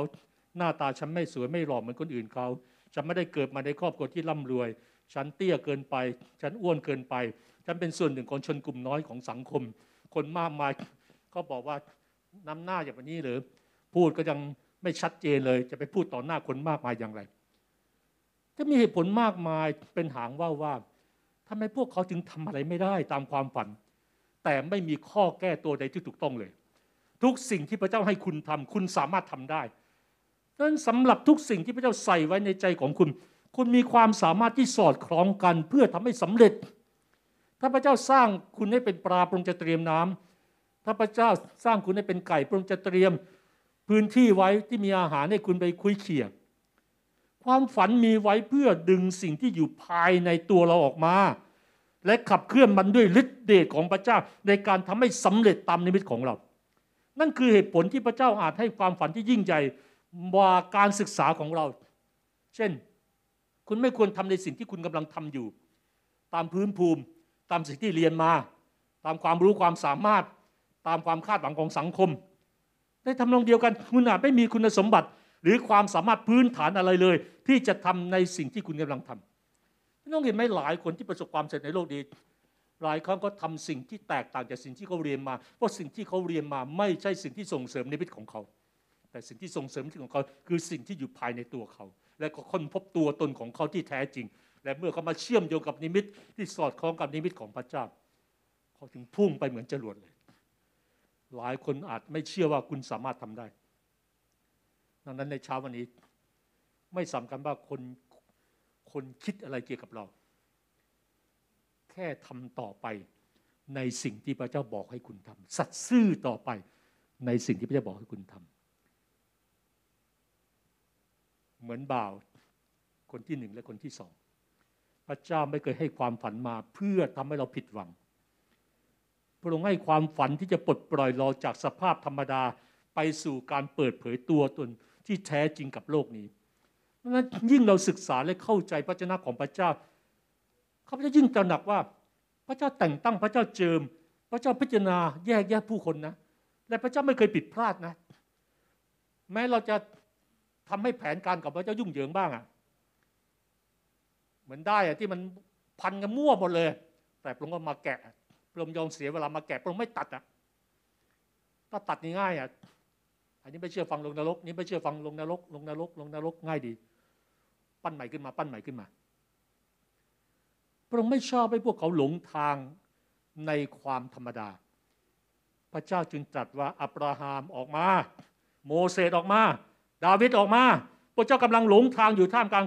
[SPEAKER 1] หน้าตาฉันไม่สวยไม่หล่อเหมือนคนอื่นเขาฉันไม่ได้เกิดมาในครอบครัวที่ร่ำรวย ฉันเตี้ยเกินไป ฉันอ้วนเกินไป ฉันเป็นส่วนหนึ่งของชนกลุ่มน้อยของสังคม คนมากมายเขาบอกว่าน้ำหน้าอย่างนี้หรือ พูดก็ยังไม่ชัดเจนเลย จะไปพูดต่อหน้าคนมากมายอย่างไรจะมีเหตุผลมากมายเป็นหางว่าว่าทำไมพวกเขาจึงทำอะไรไม่ได้ตามความฝัน แต่ไม่มีข้อแก้ตัวใดที่ถูกต้องเลย ทุกสิ่งที่พระเจ้าให้คุณทำคุณสามารถทำได้ดังนั้นสำหรับทุกสิ่งที่พระเจ้าใส่ไว้ในใจของคุณ คุณมีความสามารถที่สอดคล้องกันเพื่อทำให้สำเร็จ ถ้าพระเจ้าสร้างคุณให้เป็นปลาพระองค์จะเตรียมน้ำถ้าพระเจ้าสร้างคุณให้เป็นไก่พระองค์จะเตรียมพื้นที่ไว้ที่มีอาหารให้คุณไปคุยเขี่ยความฝันมีไว้เพื่อดึงสิ่งที่อยู่ภายในตัวเราออกมา และขับเคลื่อนมันด้วยฤทธิเดชของพระเจ้าในการทำให้สำเร็จตามนิมิตของเรา นั่นคือเหตุผลที่พระเจ้าอาจให้ความฝันที่ยิ่งใหญ่กว่าการศึกษาของเรา เช่น คุณไม่ควรทำในสิ่งที่คุณกำลังทำอยู่ ตามพื้นภูมิ ตามสิ่งที่เรียนมา ตามความรู้ความสามารถ ตามความคาดหวังของสังคม ในทำนองเดียวกันคุณอาจไม่มีคุณสมบัติ หรือความสามารถพื้นฐานอะไรเลย ที่จะทำในสิ่งที่คุณกำลังทำพี่น้องเห็นไหมหลายคนที่ประสบความสำเร็จในโลกนี้ หลายครั้งก็ทำสิ่งที่แตกต่างจากสิ่งที่เขาเรียนมา เพราะสิ่งที่เขาเรียนมาไม่ใช่สิ่งที่ส่งเสริมนิมิตของเขา แต่สิ่งที่ส่งเสริมนิมิตของเขา คือสิ่งที่อยู่ภายในตัวเขา และก็ค้นพบตัวตนของเขาที่แท้จริง และเมื่อเขามาเชื่อมโยงกับนิมิตที่สอดคล้องกับนิมิตของพระเจ้า เขาถึงพุ่งไปเหมือนจรวดเลย หลายคนอาจไม่เชื่อว่าคุณสามารถทำได้ ดังนั้นในเช้าวันนี้ ไม่สำคัญว่าคนคนคิดอะไรเกี่ยวกับเรา แค่ทำต่อไป ในสิ่งที่พระเจ้าบอกให้คุณทำสัตย์ซื่อต่อไป ในสิ่งที่พระเจ้าบอกให้คุณทำเหมือนบ่าวคนที่หนึ่งและคนที่สองพระเจ้าไม่เคยให้ความฝันมาเพื่อทำให้เราผิดหวัง พระองค์ให้ความฝันที่จะปลดปล่อยเราจากสภาพธรรมดาไปสู่การเปิดเผยตัวตนที่แท้จริงกับโลกนี้ดังนั้นยิ่งเราศึกษาและเข้าใจพระเจ้าของพระเจ้าาพเจ้ายิ่งตระหนักว่า พระเจ้าแต่งตั้งพระเจ้าเจิม พระเจ้าพิจารณาแยกแยะผู้คนนะ และพระเจ้าไม่เคยผิดพลาดนะ แม้เราจะทำให้แผนการกับพระเจ้ายุ่งเหยิงบ้างอะ่ะ เหมือนได้อะที่มันพันกันมั่วหมดเลย แต่พระองค์ก็มาแกะพระองค์ยอมเสียเวลามาแกะพระองค์ไม่ตัดอะถ้าตัดง่ายๆอะอันนี้ไม่เชื่อฟังลงนรก นี่ไม่เชื่อฟังลงนรก ลงนรก ลงนรกง่ายดี ปั้นใหม่ขึ้นมา ปั้นใหม่ขึ้นมา พระองค์ไม่ชอบให้พวกเขาหลงทางในความธรรมดา พระเจ้าจึงตรัสว่าอับราฮัมออกมา โมเสสออกมา ดาวิดออกมา พระเจ้ากำลังหลงทางอยู่ท่ามกลาง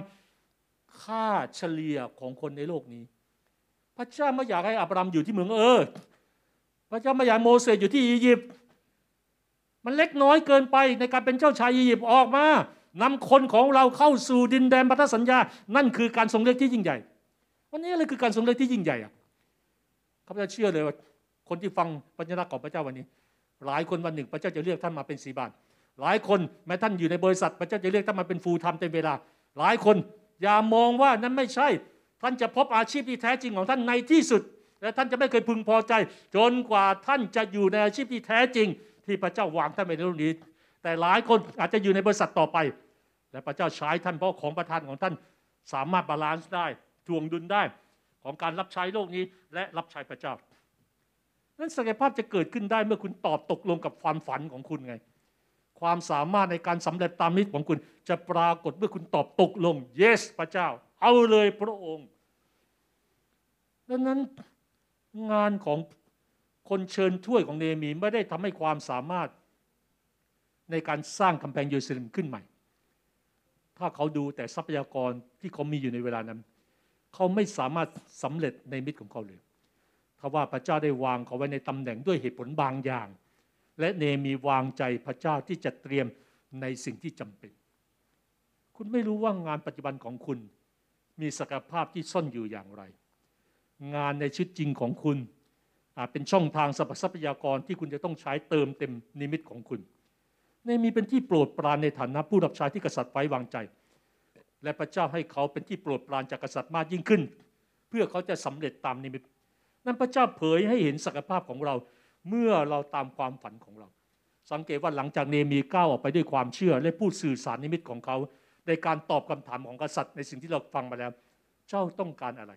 [SPEAKER 1] ค่าเฉลี่ยของคนในโลกนี้ พระเจ้าไม่อยากให้อับรามอยู่ที่เมืองเออ พระเจ้าไม่อยากโมเสสอยู่ที่อียิปต์ มันเล็กน้อยเกินไปในการเป็นเจ้าชายอียิปต์ออกมานำคนของเราเข้าสู่ดินแดนพันธสัญญา นั่นคือการทรงเลือกที่ยิ่งใหญ่ วันนี้อะไรคือการทรงเลือกที่ยิ่งใหญ่อะข้าพเจ้าเชื่อเลยว่าคนที่ฟังปัญญาของพระเจ้าวันนี้ หลายคนวันหนึ่งพระเจ้าจะเรียกท่านมาเป็นสีบานหลายคนแม้ท่านอยู่ในบริษัท พระเจ้าจะเรียกท่านมาเป็นฟูลไทม์เต็มเวลา หลายคนอย่ามองว่านั้นไม่ใช่ ท่านจะพบอาชีพที่แท้จริงของท่านในที่สุด และท่านจะไม่เคยพึงพอใจ จนกว่าท่านจะอยู่ในอาชีพที่แท้จริง ที่พระเจ้าวางท่านไว้ในโลกนี้ แต่หลายคนอาจจะอยู่ในบริษัทต่อไป และพระเจ้าใช้ท่านเพราะของประทานของท่านสามารถ balance ได้ ถ่วงดุลได้ของการรับใช้โลกนี้ และรับใช้พระเจ้า นั้นศักยภาพจะเกิดขึ้นได้เมื่อคุณตอบตกลงกับความฝันของคุณไง ความสามารถในการสำเร็จตามนิมิตของคุณ จะปรากฏเมื่อคุณตอบตกลง yes พระเจ้า เอาเลยพระองค์ดังนั้นงานของคนเชิญถ้วยของเนมีไม่ได้ทำให้ความสามารถในการสร้างกำแพงเยรูซาเล็มขึ้นใหม่ ถ้าเขาดูแต่ทรัพยากรที่เขามีอยู่ในเวลานั้น เขาไม่สามารถสำเร็จในมิตรของเขาเลยถ้าว่าพระเจ้าได้วางเขาไว้ในตำแหน่งด้วยเหตุผลบางอย่าง และเนมีวางใจพระเจ้าที่จะเตรียมในสิ่งที่จำเป็น คุณไม่รู้ว่างานปัจจุบันของคุณ มีศักยภาพที่ซ่อนอยู่อย่างไร งานในชีวิตจริงของคุณอาจเป็นช่องทางทรัพยากรที่คุณจะต้องใช้เติมเต็มนิมิตของคุณเนมีเป็นที่โปรดปรานในฐานะผู้รับใช้ที่กษัตริย์ไว้วางใจ และพระเจ้าให้เขาเป็นที่โปรดปรานจากกษัตริย์มากยิ่งขึ้น เพื่อเขาจะสำเร็จตามนิมิตนั้นพระเจ้าเผยให้เห็นศักยภาพของเราเมื่อเราตามความฝันของเรา สังเกตว่าหลังจากเนมีก้าวออกไปด้วยความเชื่อ และพูดสื่อสารนิมิตของเขา ในการตอบคำถามของกษัตริย์ในสิ่งที่เราฟังมาแล้ว เจ้าต้องการอะไร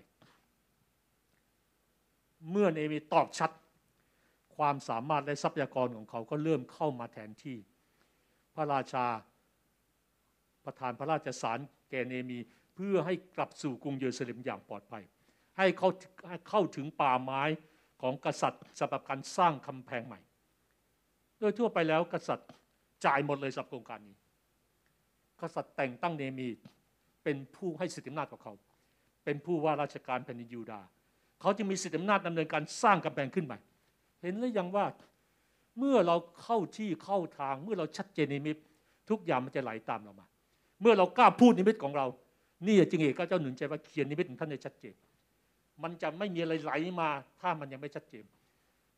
[SPEAKER 1] เมื่อเนมีตอบชัด ความสามารถและทรัพยากรของเขาก็เริ่มเข้ามาแทนที่ พระราชาประทานพระราชสาร แก่เนมี เพื่อให้กลับสู่กรุงเยรูซาเล็มอย่างปลอดภัย ให้เขาเข้าถึงป่าไม้ของกษัตริย์สำหรับการสร้างคำแพงใหม่ โดยทั่วไปแล้วกษัตริย์จ่ายหมดเลยสำหรับโครงการนี้ กษัตริย์แต่งตั้งเนมีเป็นผู้ให้สิทธิอำนาจกับเขา เป็นผู้ว่าราชการแผ่นดินยูดาห์เขาจึงมีสิทธิอำนาจดำเนินการสร้างกำแพงขึ้นใหม่ เห็นหรือยังว่าเมื่อเราเข้าที่เข้าทางเมื่อเราชัดเจนนิมิตทุกอย่างมันจะไหลตามเรามา เมื่อเรากล้าพูดนิมิตของเรา นี่จึงเอกก็เจ้าหนุนใจว่าเขียนนิมิตของท่านให้ชัดเจน มันจะไม่มีอะไรไหลมา ถ้ามันยังไม่ชัดเจน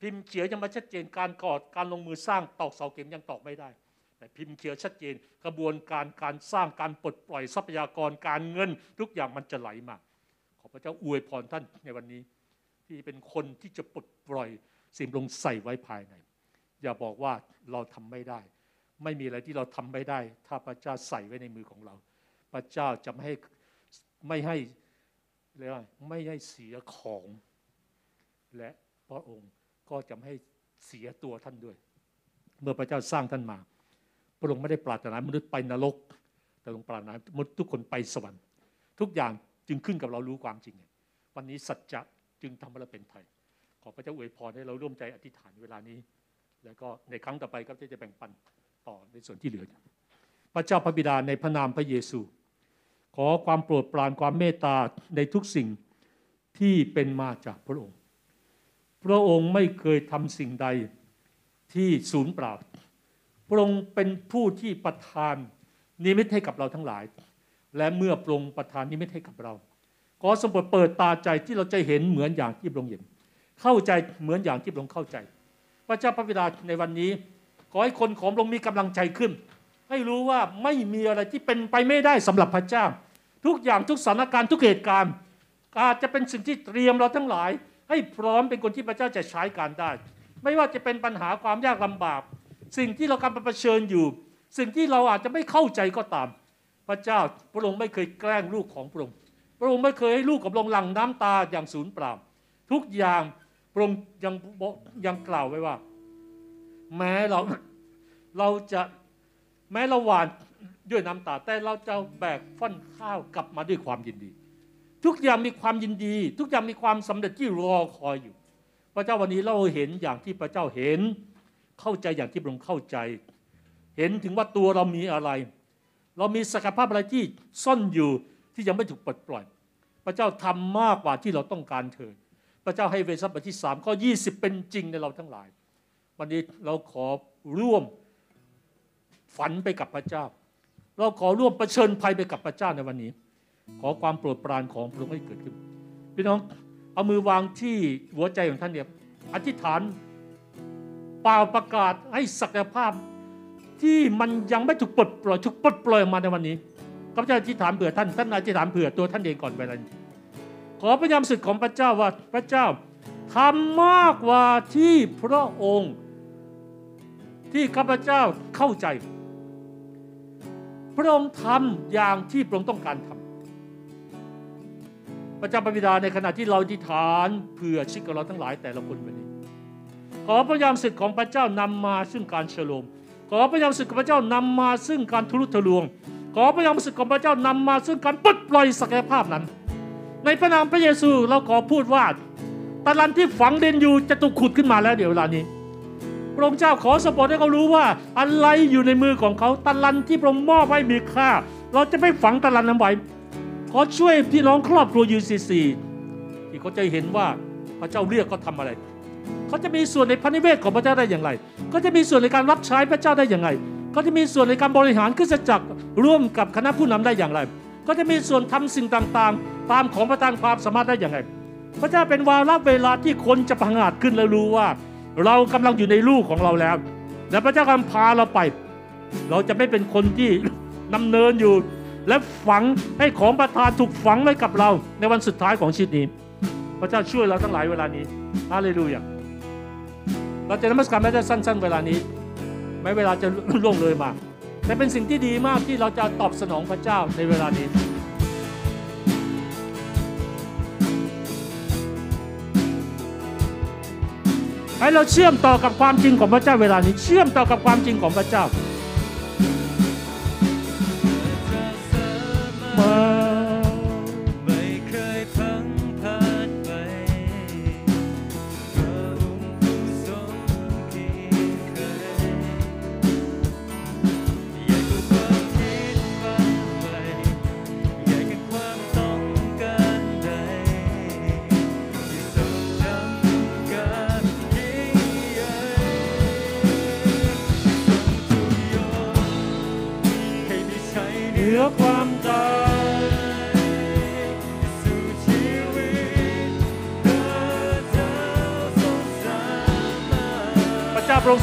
[SPEAKER 1] พิมพ์เขียวยังไม่ชัดเจน การกอดการลงมือสร้างตอกเสาเข็มยังตอกไม่ได้ แต่พิมพ์เขียวชัดเจน กระบวนการการสร้างการปลดปล่อยทรัพยากรการเงิน ทุกอย่างมันจะไหลมา ขอพระเจ้าอวยพรท่านในวันนี้ ที่เป็นคนที่จะปลดปล่อยสิ่งลงใส่ไว้ภายใน อย่าบอกว่าเราทำไม่ได้ ไม่มีอะไรที่เราทำไม่ได้ ถ้าพระเจ้าใส่ไว้ในมือของเรา พระเจ้าจะไม่ให้ไม่ให้เรียกว่าไม่ให้เสียของ และพระองค์ก็จะไม่ให้เสียตัวท่านด้วย เมื่อพระเจ้าสร้างท่านมา พระองค์ไม่ได้ปรารถนามนุษย์ไปนรก แต่ทรงปรารถนามนุษย์ทุกคนไปสวรรค์ ทุกอย่างจึงขึ้นกับเรารู้ความจริง วันนี้สัจจะจึงทำให้เราเป็นไทย ขอพระเจ้าอวยพรให้เราร่วมใจอธิษฐานเวลานี้ แล้วก็ในครั้งต่อไปก็จะแบ่งปัน ต่อในส่วนที่เหลือ พระเจ้าพระบิดาในพระนามพระเยซู ขอความโปรดปรานความเมตตาในทุกสิ่งที่เป็นมาจากพระองค์ พระองค์ไม่เคยทำสิ่งใดที่ศูนย์เปล่า พระองค์เป็นผู้ที่ประทานนิมิตให้กับเราทั้งหลาย และเมื่อพระองค์ประทานนิมิตให้กับเรา ขอสมบูรณ์เปิดตาใจที่เราจะเห็นเหมือนอย่างที่พระองค์เห็น เข้าใจเหมือนอย่างที่พระองค์เข้าใจ พระเจ้าพระบิดาในวันนี้ ขอให้คนของพระองมีกำลังใจขึ้น ให้รู้ว่าไม่มีอะไรที่เป็นไปไม่ได้สำหรับพระเจ้า ทุกอย่างทุกสถานการณ์ทุกเหตุการณ์อาจจะเป็นสิ่งที่เตรียมเราทั้งหลาย ให้พร้อมเป็นคนที่พระเจ้าจะใช้การได้ ไม่ว่าจะเป็นปัญหาความยากลำบาก สิ่งที่เรากำลังเผชิญอยู่ สิ่งที่เราอาจจะไม่เข้าใจก็ตาม พระเจ้าพระองค์ไม่เคยแกล้งลูกของพระองค์พระองค์ไม่เคยให้ลูกกับลงหลั่งน้ำตาอย่างสูญเปล่าทุกอย่างพระองค์ยังยังกล่าวไว้ว่า แม้เราเราจะแม้เราหวานด้วยน้ำตา แต่เราจะแบกฟ่อนข้าวกลับมาด้วยความยินดี ทุกอย่างมีความยินดี ทุกอย่างมีความสำเร็จที่รอคอยอยู่ พระเจ้าวันนี้เราเห็นอย่างที่พระเจ้าเห็น เข้าใจอย่างที่พระองค์เข้าใจ เห็นถึงว่าตัวเรามีอะไร เรามีศักยภาพอะไรที่ซ่อนอยู่ที่ยังไม่ถูกปลดปล่อย พระเจ้าทำมากกว่าที่เราต้องการเถิดพระเจ้าให้เวสับทที่สามข้อยี่สิบเป็นจริงในเราทั้งหลาย วันนี้เราขอร่วมฝันไปกับพระเจ้า เราขอร่วมประชิญภัยไปกับพระเจ้าในวันนี้ ขอความโปรดปรานของพระองค์ให้เกิดขึ้น พี่น้องเอามือวางที่หัวใจของท่านเนี่ยอธิษฐานเป่าประกาศให้ศักยภาพที่มันยังไม่ถูกปลดปล่อยถูกปลดปล่อยมาในวันนี้ข้าพเจ้าอธิษฐานเผื่อท่านท่านอธิษฐานเผื่อตัวท่านเองก่อนเลานี้ขอพระยามสึกของพระเจ้าว่าพระเจ้าทำมากกว่าที่พระองค์ ที่ข้าพเจ้าเข้าใจ พระองค์ทำอย่างที่พระองค์ต้องการทำพระเจ้าพระบิดาในขณะที่เราอธิษฐานเผื่อชิดกับเราทั้งหลายแต่ละคนวันนี้ ขอพระยามสึกของพระเจ้านำมาซึ่งการเฉลิมขอพระยามสึกของพระเจ้านำมาซึ่งการทุรุทะลวง ขอพระยามสึกของพระเจ้านำมาซึ่งการปลดปล่อยศักยภาพนั้น ในพระนามพระเยซูเราขอพูดว่าตะลันที่ฝังดินอยู่จะถูกขุดขึ้นมาแล้วเดี๋ยวเวลานี้ พระองค์เจ้าขอสปอร์ตให้เขารู้ว่าอะไรอยู่ในมือของเขาตะลันที่พระองค์มอบให้มีค่า เราจะไม่ฝังตะลันนั้นไว้ขอช่วยพี่น้องครอบครัวยูซีซีที่เขาจะเห็นว่าพระเจ้าเรียกเขาทำอะไร เขาจะมีส่วนในพระนิเวศของพระเจ้าได้อย่างไร ก็จะมีส่วนในการรับใช้พระเจ้าได้อย่างไร ก็จะมีส่วนในการบริหารคริสตจักรร่วมกับคณะผู้นำได้อย่างไร ก็จะมีส่วนทำสิ่งต่างๆ ตามของประทานความสามารถได้อย่างไร พระเจ้าเป็นวาระเวลาที่คนจะพังอาจขึ้นและรู้ว่า เรากำลังอยู่ในลูกของเราแล้ว และพระเจ้ากำลังพาเราไป เราจะไม่เป็นคนที่นำเนินอยู่ และฝังให้ของประทานถูกฝังไว้กับเราในวันสุดท้ายของชีวิตนี้ พระเจ้าช่วยเราทั้งหลายเวลานี้ฮาเลลูยาเราจะนมัสการแม้แต่สั้น ๆ เวลานี้ไม่เวลาจะล่วงเลยมาแต่เป็นสิ่งที่ดีมากที่เราจะตอบสนองพระเจ้าในเวลานี้ ให้เราเชื่อมต่อกับความจริงของพระเจ้าเวลานี้ เชื่อมต่อกับความจริงของพระเจ้า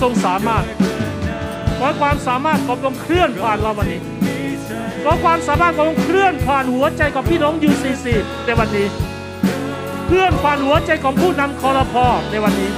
[SPEAKER 3] ทรงสามารถ
[SPEAKER 1] ขอความสามารถของพระองค์เคลื่อนผ่านเราวันนี้ ขอความสามารถของพระองค์เคลื่อนผ่านหัวใจของพี่น้องยูซีซีในวันนี้ เคลื่อนผ่านหัวใจของผู้นำคอรพอในวันนี้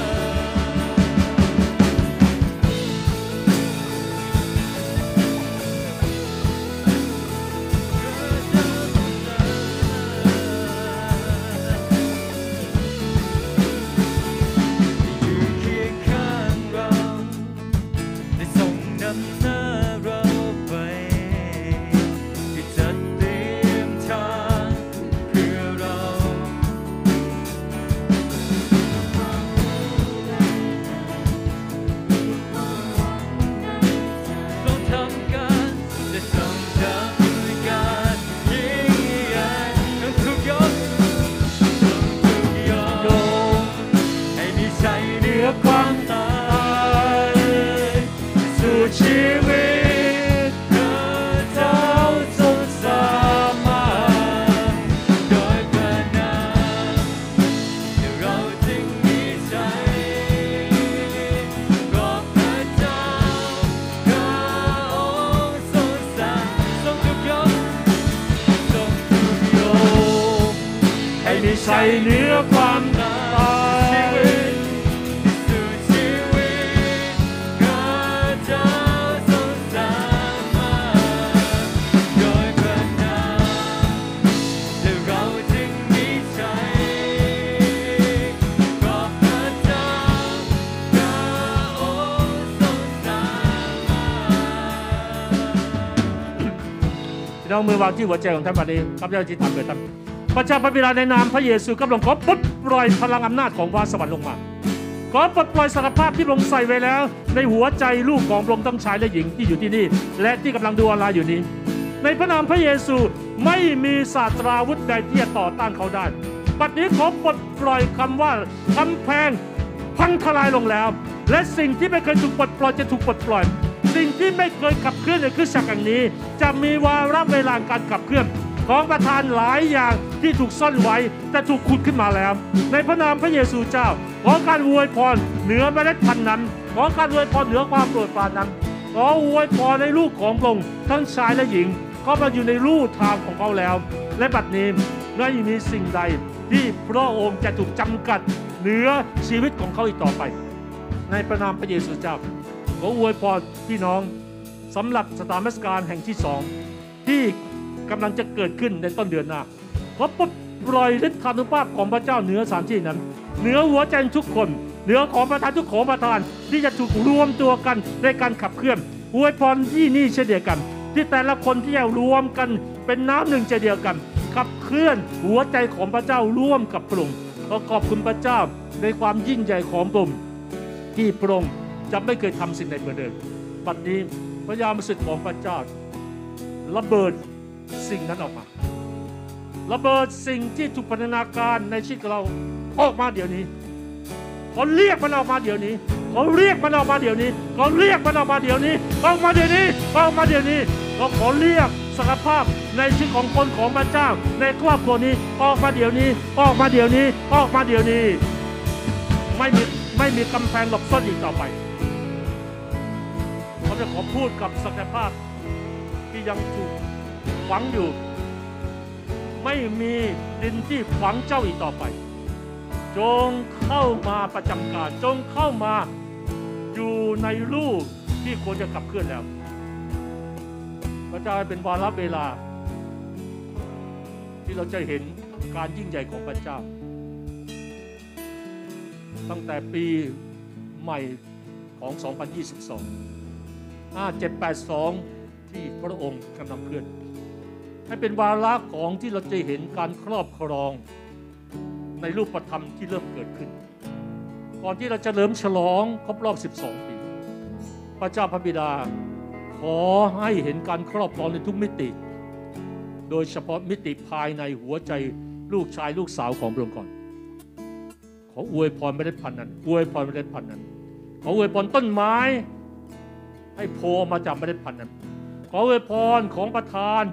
[SPEAKER 3] น้องมือวางที่หั
[SPEAKER 1] วใจของท่านบัดนี้ข้าพเจ้าที่ทำเกิดท่านพระเจ้าพระบิดาในนามพระเยซูกำลังขอปลดปล่อยพลังอำนาจของฟ้าสวรรค์ลงมาขอปลดปล่อยสารภาพที่พระองใส่ไว้แล้ว ในหัวใจลูกของพระองค์ทั้งชายและหญิงที่อยู่ที่นี่ และที่กำลังดูออนไลน์อยู่นี้ ในพระนามพระเยซูไม่มีศาสตราวุธใดที่จะต่อต้านเขาได้บัดนี้ขอปลดปล่อยคำว่ากำแพงพังทลายลงแล้ว และสิ่งที่ไม่เคยถูกปลดปล่อยจะถูกปลดปล่อย สิ่งที่ไม่เคยขับเคลื่อนในคริสตจักรแห่งนี้ จะมีวาระเวลาการขับเคลื่อน ของประทานหลายอย่างที่ถูกซ่อนไว้แต่ถูกขุดขึ้นมาแล้ว ในพระนามพระเยซูเจ้า ขอการอวยพรเหนือเมล็ดพันธุ์นั้น ขอการอวยพรเหนือความโปรดปรานนั้น ขออวยพรในลูกของพระองค์ทั้งชายและหญิงก็มาอยู่ในรูทางของเขาแล้ว และบัดนี้ไม่มีสิ่งใดที่พระองค์จะถูกจำกัดเหนือชีวิตของเขาอีกต่อไป ในพระนามพระเยซูเจ้า ขออวยพรพี่น้องสำหรับสถานมสการแห่งที่สองที่กำลังจะเกิดขึ้นในต้นเดือนหน้าขอปลดปล่อยฤทธานุภาพของพระเจ้าเหนือสานที่นั้น เหนือหัวใจทุกคน เหนือของประธานทุกของประธานที่จะถูกรวมตัวกันในการขับเคลื่อนอวยพรที่นี่เช่นเดียวกัน ที่แต่ละคนที่จะรวมกันเป็นน้ำหนึ่งใจเดียวกัน ขับเคลื่อนหัวใจของพระเจ้าร่วมกับพระองค์ขอขอบคุณพระเจ้าในความยิ่งใหญ่ของพระองค์ที่พระองค์ จะไม่เคยทำสิ่งใดเหมือนเดิมบัดนี้พระยามสิทธิ์ของพระเจ้าระเบิดสิ่งนั้นออกมา ระเบิดสิ่งที่ถูกพัฒนาการในชีวิตเราออกมาเดี๋ยวนี้เขาเรียกมันออกมาเดี๋ยวนี้เขาเรียกมันออกมาเดี๋ยวนี้เขาเรียกมันออกมาเดี๋ยวนี้ออกมาเดี๋ยวนี้ออกมาเดี๋ยวนี้เราขอเรียกสารภาพในชีวิตของคนของพระเจ้า ในครอบครัวนี้ออกมาเดี๋ยวนี้ ออกมาเดี๋ยวนี้ ออกมาเดี๋ยวนี้ ไม่มีไม่มีกำแพงหลบซ่อนอีกต่อไป เขาจะขอพูดกับศักยภาพที่ยังถูกฝังอยู่ ไม่มีดินที่ฝังเจ้าอีกต่อไป จงเข้ามาประจำการ จงเข้ามาอยู่ในรูปที่ควรจะขับเคลื่อนแล้ว พระเจ้าเป็นวาระเวลา ที่เราจะเห็นการยิ่งใหญ่ของพระเจ้า ตั้งแต่ปีใหม่ของ 2022 5782 ที่พระองค์กำลังเคลื่อน ให้เป็นวาระของที่เราจะเห็นการครอบครองในรูปธรรมที่เริ่มเกิดขึ้น ก่อนที่เราจะเริ่มฉลองครบรอบ 12 ปี พระเจ้าพระบิดา ขอให้เห็นการครอบครองในทุกมิติ โดยเฉพาะมิติภายในหัวใจลูกชายลูกสาวของพระองค์ก่อน ขออวยพรเมล็ดพันธุ์นั้น อวยพรเมล็ดพันธุ์นั้น ขออวยพรต้นไม้ ให้โผล่มาจากเมล็ดพันธุ์นั้นขออวยพรของประธาน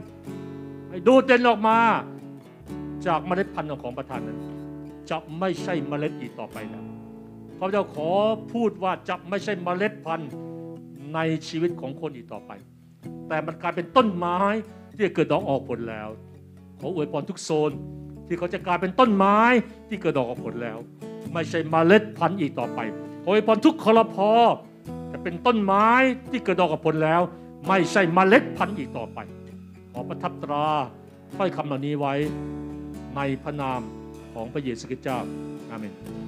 [SPEAKER 1] ให้ดูเด่นออกมา จากเมล็ดพันธุ์ของประธานนั้น จะไม่ใช่เมล็ดอีกต่อไปแล้วพระเจ้าขอพูดว่าจะไม่ใช่เมล็ดพันธุ์ในชีวิตของคนอีกต่อไป แต่มันกลายเป็นต้นไม้ที่เกิดดอกออกผลแล้ว ขออวยพรทุกโซน ที่เขาจะกลายเป็นต้นไม้ที่เกิดดอกออกผลแล้ว ไม่ใช่เมล็ดพันธุ์อีกต่อไป ขออวยพรทุกคอรพอ จะเป็นต้นไม้ที่เกิดดอกกับผลแล้ว ไม่ใช่เมล็ดพันธุ์อีกต่อไป ขอประทับตราถ้อยคำเหล่านี้ไว้ในพระนามของพระเยซูคริสต์เจ้าอาเมน